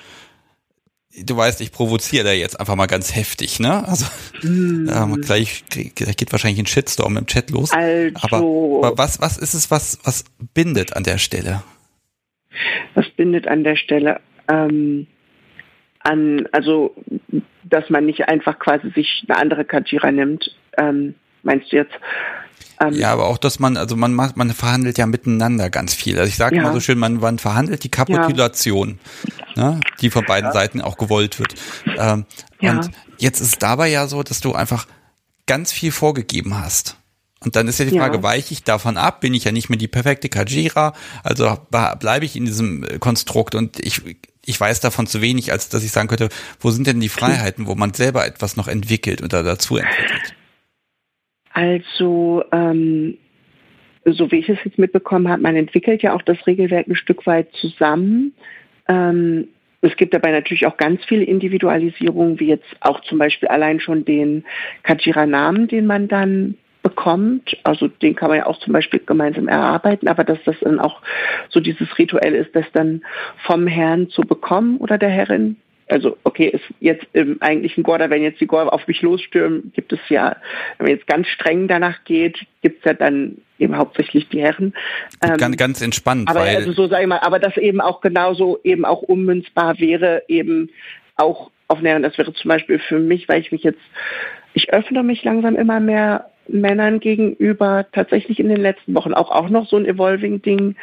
du weißt, ich provoziere da jetzt einfach mal ganz heftig, ne? Also mm. ähm, gleich, gleich geht wahrscheinlich ein Shitstorm im Chat los. Also, aber, aber was, was ist es, was, was bindet an der Stelle? Was bindet an der Stelle? Ähm, an, also, dass man nicht einfach quasi sich eine andere Kajira nimmt. Ähm, meinst du jetzt? Ähm, ja, aber auch, dass man, also man macht, man verhandelt ja miteinander ganz viel. Also ich sage ja. mal so schön, man, man verhandelt die Kapitulation, ja. ne, die von beiden ja. Seiten auch gewollt wird. Ähm. Und jetzt ist es dabei ja so, dass du einfach ganz viel vorgegeben hast. Und dann ist ja die Frage, ja. weiche ich davon ab? Bin ich ja nicht mehr die perfekte Kajira? Also bleibe ich in diesem äh, Konstrukt und ich, ich weiß davon zu wenig, als dass ich sagen könnte, wo sind denn die Freiheiten, wo man selber etwas noch entwickelt oder dazu entwickelt? Also, ähm, so wie ich es jetzt mitbekommen habe, man entwickelt ja auch das Regelwerk ein Stück weit zusammen. Ähm, es gibt dabei natürlich auch ganz viele Individualisierungen, wie jetzt auch zum Beispiel allein schon den Kajira-Namen, den man dann bekommt. Also den kann man ja auch zum Beispiel gemeinsam erarbeiten, aber dass das dann auch so dieses Rituell ist, das dann vom Herrn zu bekommen oder der Herrin. Also okay, ist jetzt im eigentlichen Gorda, wenn jetzt die Gorda auf mich losstürmen, gibt es ja, wenn man jetzt ganz streng danach geht, gibt es ja dann eben hauptsächlich die Herren. Ähm, ganz, ganz entspannt. Aber also so sage ich mal, aber das eben auch genauso eben auch ummünzbar wäre, eben auch auf Näheren. Das wäre zum Beispiel für mich, weil ich mich jetzt, ich öffne mich langsam immer mehr Männern gegenüber, tatsächlich in den letzten Wochen auch, auch noch so ein Evolving-Ding.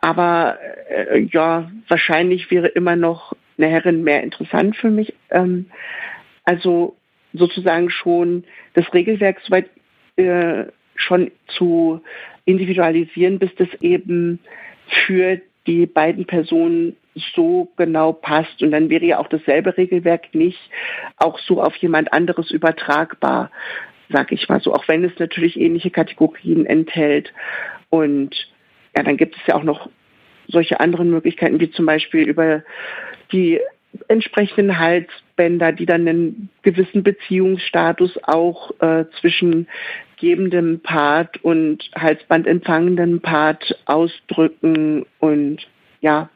Aber äh, ja, wahrscheinlich wäre immer noch eine Herrin mehr interessant für mich. Ähm, also sozusagen schon das Regelwerk soweit äh, schon zu individualisieren, bis das eben für die beiden Personen so genau passt. Und dann wäre ja auch dasselbe Regelwerk nicht auch so auf jemand anderes übertragbar, sag ich mal so, auch wenn es natürlich ähnliche Kategorien enthält. Und ja, dann gibt es ja auch noch solche anderen Möglichkeiten, wie zum Beispiel über die entsprechenden Halsbänder, die dann einen gewissen Beziehungsstatus auch äh, zwischen gebendem Part und halsbandempfangendem Part ausdrücken und ja,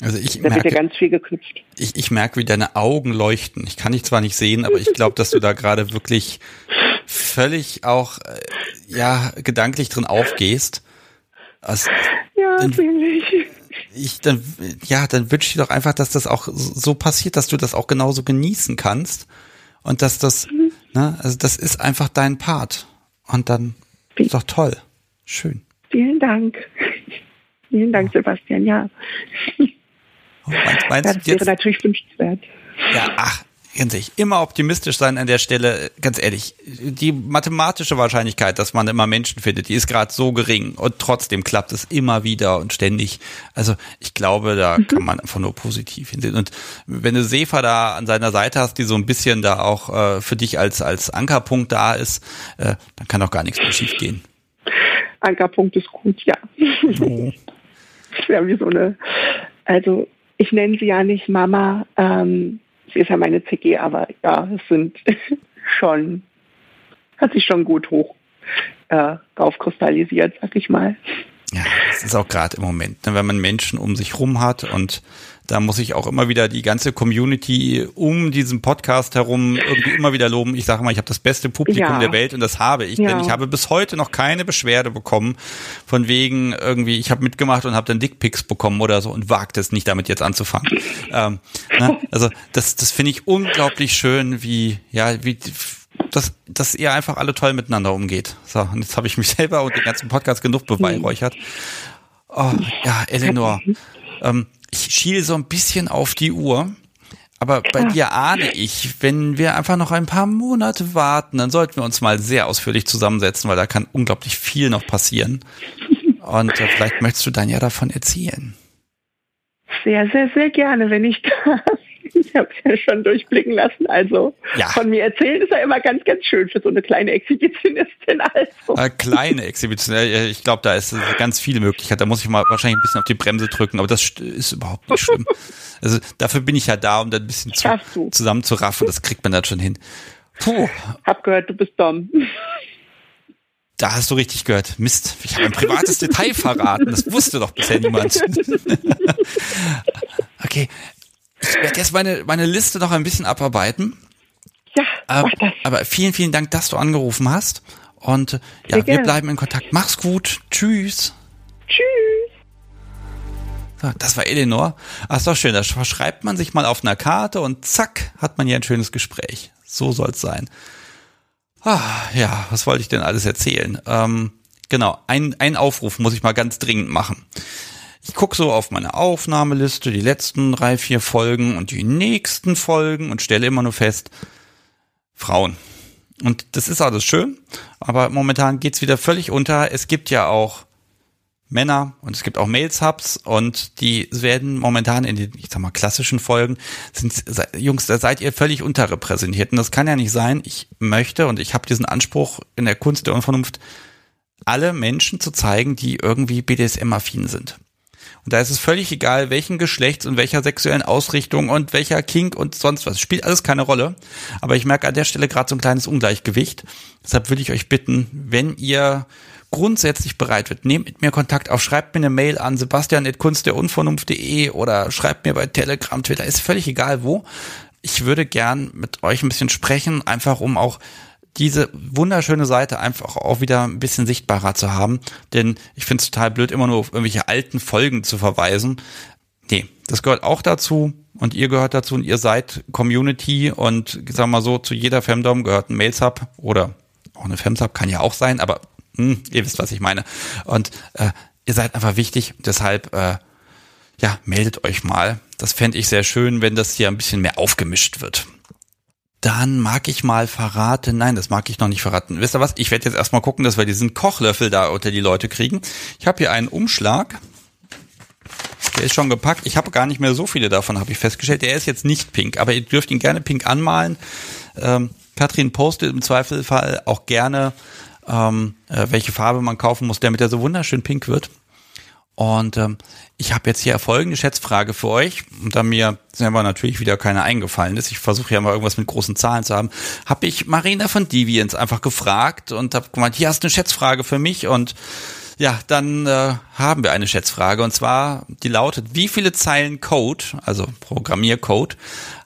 also ich da merke, wird ja ganz viel geknüpft. Ich, ich merke, wie deine Augen leuchten. Ich kann dich zwar nicht sehen, aber ich glaube, dass du da gerade wirklich völlig auch äh, ja gedanklich drin aufgehst. Also, ja, ziemlich ich dann ja, dann wünsche ich dir doch einfach, dass das auch so passiert, dass du das auch genauso genießen kannst und dass das, mhm. ne, also das ist einfach dein Part und dann ist doch toll, schön. Vielen Dank, vielen Dank, Sebastian. Ja, oh, meinst, meinst das wäre jetzt, natürlich wünschenswert. Ja, ach, Ganz ehrlich, immer optimistisch sein an der Stelle, ganz ehrlich. Die mathematische Wahrscheinlichkeit, dass man immer Menschen findet, die ist gerade so gering und trotzdem klappt es immer wieder und ständig. Also ich glaube, da mhm. kann man einfach nur positiv hinsehen. Und wenn du Sefa da an seiner Seite hast, die so ein bisschen da auch äh, für dich als, als Ankerpunkt da ist, äh, dann kann doch gar nichts mehr schief gehen. Ankerpunkt ist gut, ja. Oh. Das wäre wie so eine, also ich nenne sie ja nicht Mama, ähm, sie ist ja meine CG, aber ja, es sind schon, hat sich schon gut hoch äh, aufkristallisiert, sag ich mal. Ja, das ist auch gerade im Moment, ne, wenn man Menschen um sich rum hat und da muss ich auch immer wieder die ganze Community um diesen Podcast herum irgendwie immer wieder loben. Ich sage mal, ich habe das beste Publikum ja. der Welt und das habe ich, ja. denn ich habe bis heute noch keine Beschwerde bekommen von wegen irgendwie, ich habe mitgemacht und habe dann Dickpics bekommen oder so und wagt es nicht damit jetzt anzufangen. ähm, ne? Also das, das finde ich unglaublich schön, wie ja wie dass, dass ihr einfach alle toll miteinander umgeht. So, und jetzt habe ich mich selber und den ganzen Podcast genug beweihräuchert. Oh, ja, Eleanor, ähm, ich schiele so ein bisschen auf die Uhr. Aber bei dir ahne ich, wenn wir einfach noch ein paar Monate warten, dann sollten wir uns mal sehr ausführlich zusammensetzen, weil da kann unglaublich viel noch passieren. Und äh, vielleicht möchtest du dann ja davon erzählen. Sehr, sehr, sehr gerne, wenn ich darf. Ich habe es ja schon durchblicken lassen. Also ja. von mir erzählen ist ja immer ganz, ganz schön für so eine kleine Exhibitionistin. Also. Äh, kleine Exhibitionistin. Äh, ich glaube, da ist ganz viele Möglichkeiten. Da muss ich mal wahrscheinlich ein bisschen auf die Bremse drücken, aber das ist überhaupt nicht schlimm. Also dafür bin ich ja da, um da ein bisschen zu, zusammenzuraffen. Das kriegt man dann schon hin. Puh. Hab gehört, du bist dumm. Da hast du richtig gehört. Mist, ich habe ein privates Detail verraten. Das wusste doch bisher niemand. okay, ich werde jetzt meine, meine Liste noch ein bisschen abarbeiten. Ja, mach das. Aber vielen, vielen Dank, dass du angerufen hast. Und ja, wir bleiben in Kontakt. Mach's gut. Tschüss. Tschüss. So, das war Eleanor. Ach, ist doch schön. Da schreibt man sich mal auf einer Karte und zack, hat man hier ein schönes Gespräch. So soll's sein. Ah, ja, was wollte ich denn alles erzählen? Ähm, genau, ein, ein Aufruf muss ich mal ganz dringend machen. Ich gucke so auf meine Aufnahmeliste, die letzten drei, vier Folgen und die nächsten Folgen und stelle immer nur fest, Frauen. Und das ist alles schön, aber momentan geht's wieder völlig unter. Es gibt ja auch Männer und es gibt auch Mails-Hubs und die werden momentan in den, ich sag mal, klassischen Folgen, sind, Jungs, da seid ihr völlig unterrepräsentiert und das kann ja nicht sein. Ich möchte und ich habe diesen Anspruch in der Kunst der Unvernunft, alle Menschen zu zeigen, die irgendwie BDSM-affin sind. Und da ist es völlig egal, welchen Geschlechts und welcher sexuellen Ausrichtung und welcher Kink und sonst was. Spielt alles keine Rolle. Aber ich merke an der Stelle gerade so ein kleines Ungleichgewicht. Deshalb würde ich euch bitten, wenn ihr grundsätzlich bereit wird, nehmt mit mir Kontakt auf, schreibt mir eine Mail an sebastian.kunstderunvernunft.de oder schreibt mir bei Telegram, Twitter, ist völlig egal wo. Ich würde gern mit euch ein bisschen sprechen, einfach um auch diese wunderschöne Seite einfach auch wieder ein bisschen sichtbarer zu haben. Denn ich finde es total blöd, immer nur auf irgendwelche alten Folgen zu verweisen. Nee, das gehört auch dazu und ihr gehört dazu und ihr seid Community und wir mal so, zu jeder Femdom gehört ein Mails-Hub oder auch eine Femsub kann ja auch sein, aber hm, ihr wisst, was ich meine. Und äh, ihr seid einfach wichtig, deshalb äh, ja, meldet euch mal. Das fände ich sehr schön, wenn das hier ein bisschen mehr aufgemischt wird. Dann mag ich mal verraten, nein, das mag ich noch nicht verraten. Wisst ihr was? Ich werde jetzt erstmal gucken, dass wir diesen Kochlöffel da unter die Leute kriegen. Ich habe hier einen Umschlag. Der ist schon gepackt. Ich habe gar nicht mehr so viele davon, habe ich festgestellt. Der ist jetzt nicht pink, aber ihr dürft ihn gerne pink anmalen. Ähm, Katrin postet im Zweifelfall auch gerne, ähm, äh, welche Farbe man kaufen muss, damit er so wunderschön pink wird. Und ähm, ich habe jetzt hier folgende Schätzfrage für euch, und da mir selber natürlich wieder keine eingefallen ist, ich versuche ja mal irgendwas mit großen Zahlen zu haben, habe ich Marina von Deviants einfach gefragt und habe gemeint, hier hast du eine Schätzfrage für mich und ja, dann äh, haben wir eine Schätzfrage. Und zwar, die lautet, wie viele Zeilen Code, also Programmiercode,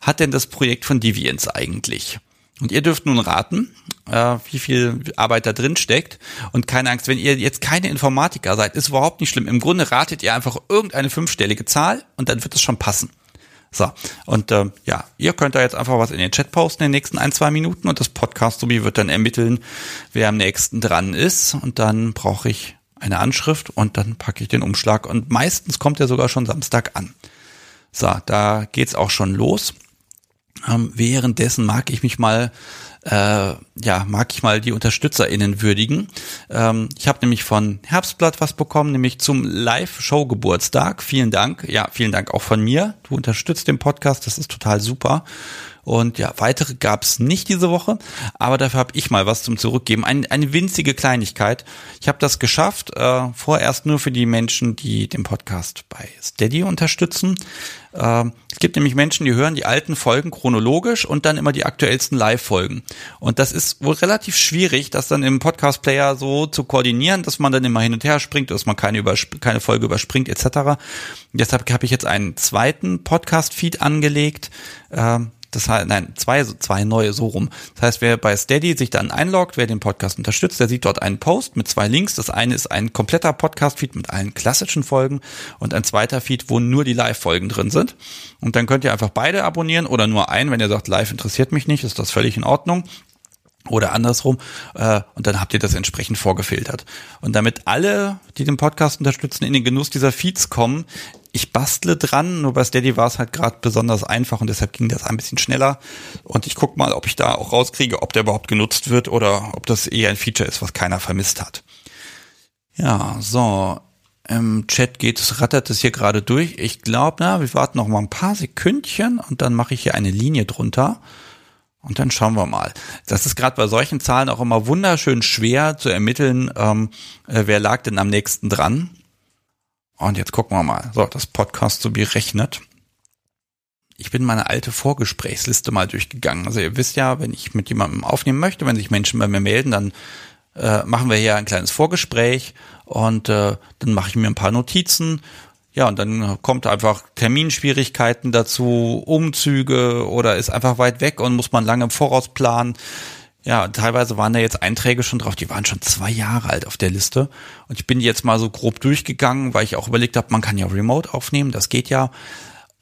hat denn das Projekt von Deviants eigentlich? Und ihr dürft nun raten, äh, wie viel Arbeit da drin steckt. Und keine Angst, wenn ihr jetzt keine Informatiker seid, ist überhaupt nicht schlimm. Im Grunde ratet ihr einfach irgendeine fünfstellige Zahl und dann wird es schon passen. So, und äh, ja, ihr könnt da jetzt einfach was in den Chat posten in den nächsten ein, zwei Minuten und das Podcast-Subi wird dann ermitteln, wer am nächsten dran ist. Und dann brauche ich eine Anschrift und dann packe ich den Umschlag. Und meistens kommt er sogar schon Samstag an. So, da geht's auch schon los. Ähm, währenddessen mag ich mich mal äh, ja, mag ich mal die UnterstützerInnen würdigen. Ähm, ich habe nämlich von Herbstblatt was bekommen, nämlich zum Live-Show-Geburtstag. Vielen Dank. Ja, vielen Dank auch von mir. Du unterstützt den Podcast, das ist total super. Und ja, weitere gab es nicht diese Woche, aber dafür habe ich mal was zum Zurückgeben. Ein, eine winzige Kleinigkeit. Ich habe das geschafft, äh, vorerst nur für die Menschen, die den Podcast bei Steady unterstützen. Äh, es gibt nämlich Menschen, die hören die alten Folgen chronologisch und dann immer die aktuellsten Live-Folgen. Und das ist wohl relativ schwierig, das dann im Podcast-Player so zu koordinieren, dass man dann immer hin und her springt, dass man keine, keine Folge überspringt etc. Deshalb habe ich jetzt einen zweiten Podcast-Feed angelegt. Äh, das heißt, nein, zwei, zwei neue so rum. Das heißt, wer bei Steady sich dann einloggt, wer den Podcast unterstützt, der sieht dort einen Post mit zwei Links. Das eine ist ein kompletter Podcast-Feed mit allen klassischen Folgen und ein zweiter Feed, wo nur die Live-Folgen drin sind. Und dann könnt ihr einfach beide abonnieren oder nur einen. Wenn ihr sagt, live interessiert mich nicht, ist das völlig in Ordnung oder andersrum äh, und dann habt ihr das entsprechend vorgefiltert. Und damit alle, die den Podcast unterstützen, in den Genuss dieser Feeds kommen, ich bastle dran, nur bei Steady war es halt gerade besonders einfach und deshalb ging das ein bisschen schneller. Und ich guck mal, ob ich da auch rauskriege, ob der überhaupt genutzt wird oder ob das eher ein Feature ist, was keiner vermisst hat. Ja, so. Im Chat geht es, rattert es hier gerade durch. Ich glaube, na, wir warten noch mal ein paar Sekündchen und dann mache ich hier eine Linie drunter. Und dann schauen wir mal. Das ist gerade bei solchen Zahlen auch immer wunderschön schwer zu ermitteln, ähm, äh, wer lag denn am nächsten dran. Und jetzt gucken wir mal. So, das Podcast so berechnet. Ich bin meine alte Vorgesprächsliste mal durchgegangen. Also ihr wisst ja, wenn ich mit jemandem aufnehmen möchte, wenn sich Menschen bei mir melden, dann äh, machen wir hier ein kleines Vorgespräch und äh, dann mache ich mir ein paar Notizen. Ja, und dann kommt einfach Terminschwierigkeiten dazu, Umzüge oder ist einfach weit weg und muss man lange im Voraus planen. Ja, teilweise waren da jetzt Einträge schon drauf, die waren schon zwei Jahre alt auf der Liste. Und ich bin jetzt mal so grob durchgegangen, weil ich auch überlegt habe, man kann ja Remote aufnehmen, das geht ja.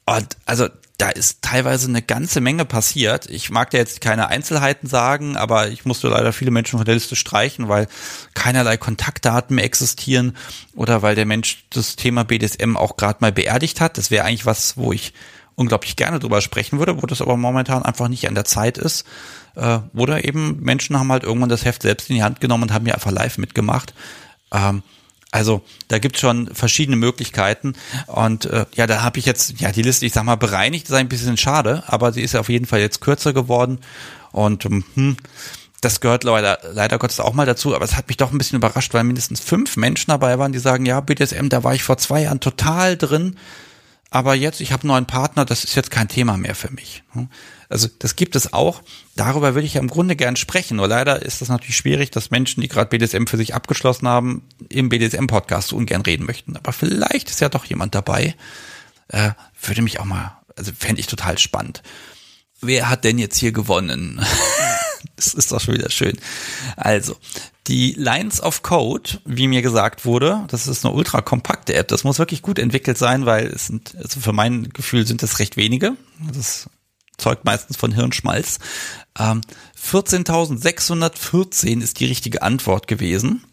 Und also da ist teilweise eine ganze Menge passiert. Ich mag da jetzt keine Einzelheiten sagen, aber ich musste leider viele Menschen von der Liste streichen, weil keinerlei Kontaktdaten mehr existieren oder weil der Mensch das Thema BDSM auch gerade mal beerdigt hat. Das wäre eigentlich was, wo ich unglaublich gerne drüber sprechen würde, wo das aber momentan einfach nicht an der Zeit ist. Äh, oder eben Menschen haben halt irgendwann das Heft selbst in die Hand genommen und haben ja einfach live mitgemacht. Ähm, also da gibt es schon verschiedene Möglichkeiten. Und äh, ja, da habe ich jetzt, ja, die Liste, ich sag mal, bereinigt, ist ein bisschen schade, aber sie ist auf jeden Fall jetzt kürzer geworden. Und ähm, hm, das gehört leider, leider Gottes auch mal dazu, aber es hat mich doch ein bisschen überrascht, weil mindestens fünf Menschen dabei waren, die sagen, ja, BDSM, da war ich vor zwei Jahren total drin, aber jetzt, ich habe einen neuen Partner, das ist jetzt kein Thema mehr für mich. Also das gibt es auch. Darüber würde ich ja im Grunde gern sprechen. Nur leider ist das natürlich schwierig, dass Menschen, die gerade BDSM für sich abgeschlossen haben, im BDSM-Podcast so ungern reden möchten. Aber vielleicht ist ja doch jemand dabei. Äh, würde mich auch mal, also fände ich total spannend. Wer hat denn jetzt hier gewonnen? das ist doch schon wieder schön. Also, die Lines of Code, wie mir gesagt wurde, das ist eine ultra kompakte App. Das muss wirklich gut entwickelt sein, weil es sind, also für mein Gefühl sind es recht wenige. Das zeugt meistens von Hirnschmalz. Ähm, 14.614 ist die richtige Antwort gewesen.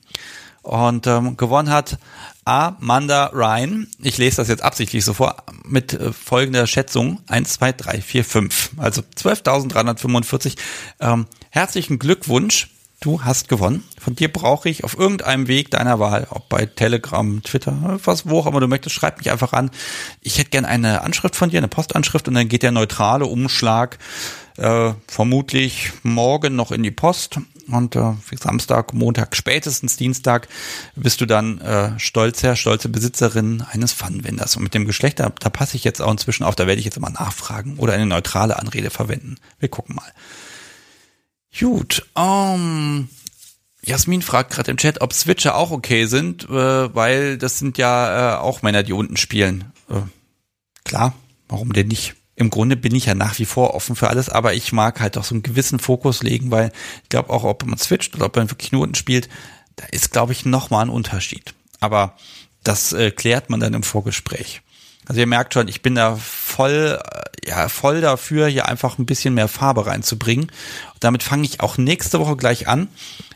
Und ähm, gewonnen hat Amanda Ryan. Ich lese das jetzt absichtlich so vor, mit äh, folgender Schätzung. 1, 2, 3, 4, 5. Also 12.345. Ähm, herzlichen Glückwunsch. Du hast gewonnen. Von dir brauche ich auf irgendeinem Weg deiner Wahl, ob bei Telegram, Twitter, was, wo auch immer du möchtest, schreib mich einfach an. Ich hätte gerne eine Anschrift von dir, eine Postanschrift und dann geht der neutrale Umschlag äh, vermutlich morgen noch in die Post und äh, Samstag, Montag, spätestens Dienstag bist du dann äh, stolzer, stolze Besitzerin eines Pfannenwenders. Und mit dem Geschlecht, da, da passe ich jetzt auch inzwischen auf, da werde ich jetzt immer nachfragen oder eine neutrale Anrede verwenden. Wir gucken mal. Gut, um, Jasmin fragt gerade im Chat, ob Switcher auch okay sind, äh, weil das sind ja äh, auch Männer, die unten spielen. Äh, klar, warum denn nicht? Im Grunde bin ich ja nach wie vor offen für alles, aber ich mag halt auch so einen gewissen Fokus legen, weil ich glaube auch, ob man switcht oder ob man wirklich nur unten spielt, da ist, glaube ich, nochmal ein Unterschied. Aber das äh, klärt man dann im Vorgespräch. Also ihr merkt schon, ich bin da voll, äh, ja, voll dafür, hier einfach ein bisschen mehr Farbe reinzubringen. Und damit fange ich auch nächste Woche gleich an.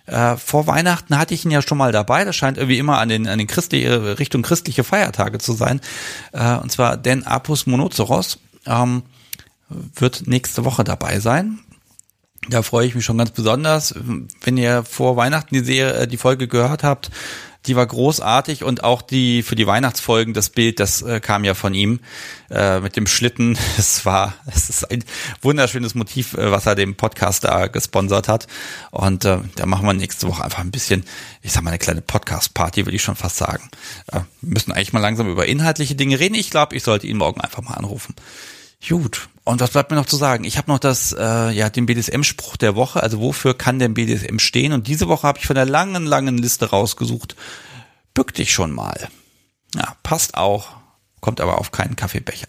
Äh, vor Weihnachten hatte ich ihn ja schon mal dabei. Das scheint irgendwie immer an den, an den christliche, Richtung christliche Feiertage zu sein. Äh, und zwar Den Apus Monoceros ähm, wird nächste Woche dabei sein. Da freue ich mich schon ganz besonders. Wenn ihr vor Weihnachten die Serie, äh, die Folge gehört habt, die war großartig und auch die für die Weihnachtsfolgen das Bild, das äh, kam ja von ihm äh, mit dem Schlitten. Es war, es ist ein wunderschönes Motiv, äh, was er dem Podcast da gesponsert hat. Und äh, da machen wir nächste Woche einfach ein bisschen, ich sag mal eine kleine Podcast-Party, würde ich schon fast sagen. Äh, wir müssen eigentlich mal langsam über inhaltliche Dinge reden. Ich glaube, ich sollte ihn morgen einfach mal anrufen. Gut. Und was bleibt mir noch zu sagen? Ich habe noch das, äh, ja, den BDSM-Spruch der Woche. Also wofür kann denn BDSM stehen? Und diese Woche habe ich von der langen, langen Liste rausgesucht. Bück dich schon mal. Ja, passt auch. Kommt aber auf keinen Kaffeebecher.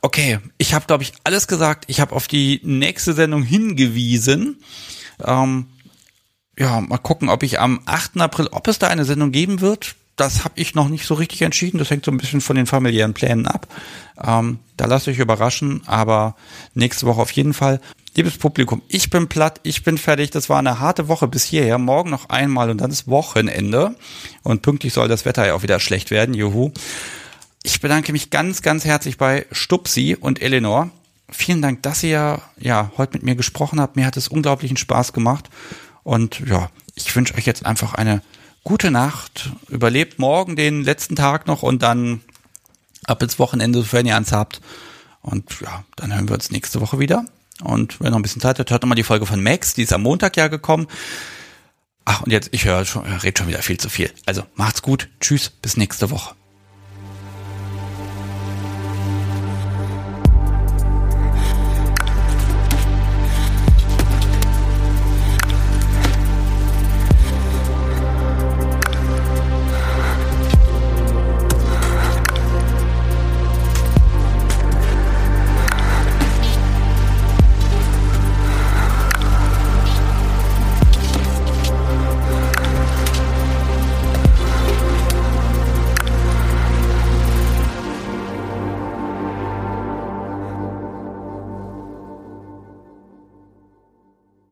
Okay, ich habe, glaube ich, alles gesagt. Ich habe auf die nächste Sendung hingewiesen. Ähm, ja, mal gucken, ob ich am 8. April, ob es da eine Sendung geben wird das habe ich noch nicht so richtig entschieden. Das hängt so ein bisschen von den familiären Plänen ab. Ähm, da lasst euch überraschen, aber nächste Woche auf jeden Fall. Liebes Publikum, ich bin platt, ich bin fertig. Das war eine harte Woche bis hierher. Morgen noch einmal und dann ist Wochenende. Und pünktlich soll das Wetter ja auch wieder schlecht werden. Juhu. Ich bedanke mich ganz, ganz herzlich bei Stupsi und Eleanor. Vielen Dank, dass ihr ja heute mit mir gesprochen habt. Mir hat es unglaublichen Spaß gemacht. Und ja, ich wünsche euch jetzt einfach eine gute Nacht, überlebt morgen den letzten Tag noch und dann ab ins Wochenende, sofern ihr eins habt. Und ja, dann hören wir uns nächste Woche wieder. Und wenn noch ein bisschen Zeit hat, hört nochmal die Folge von Max, die ist am Montag ja gekommen. Ach, und jetzt, ich höre schon, rede schon wieder viel zu viel. Also macht's gut. Tschüss, bis nächste Woche.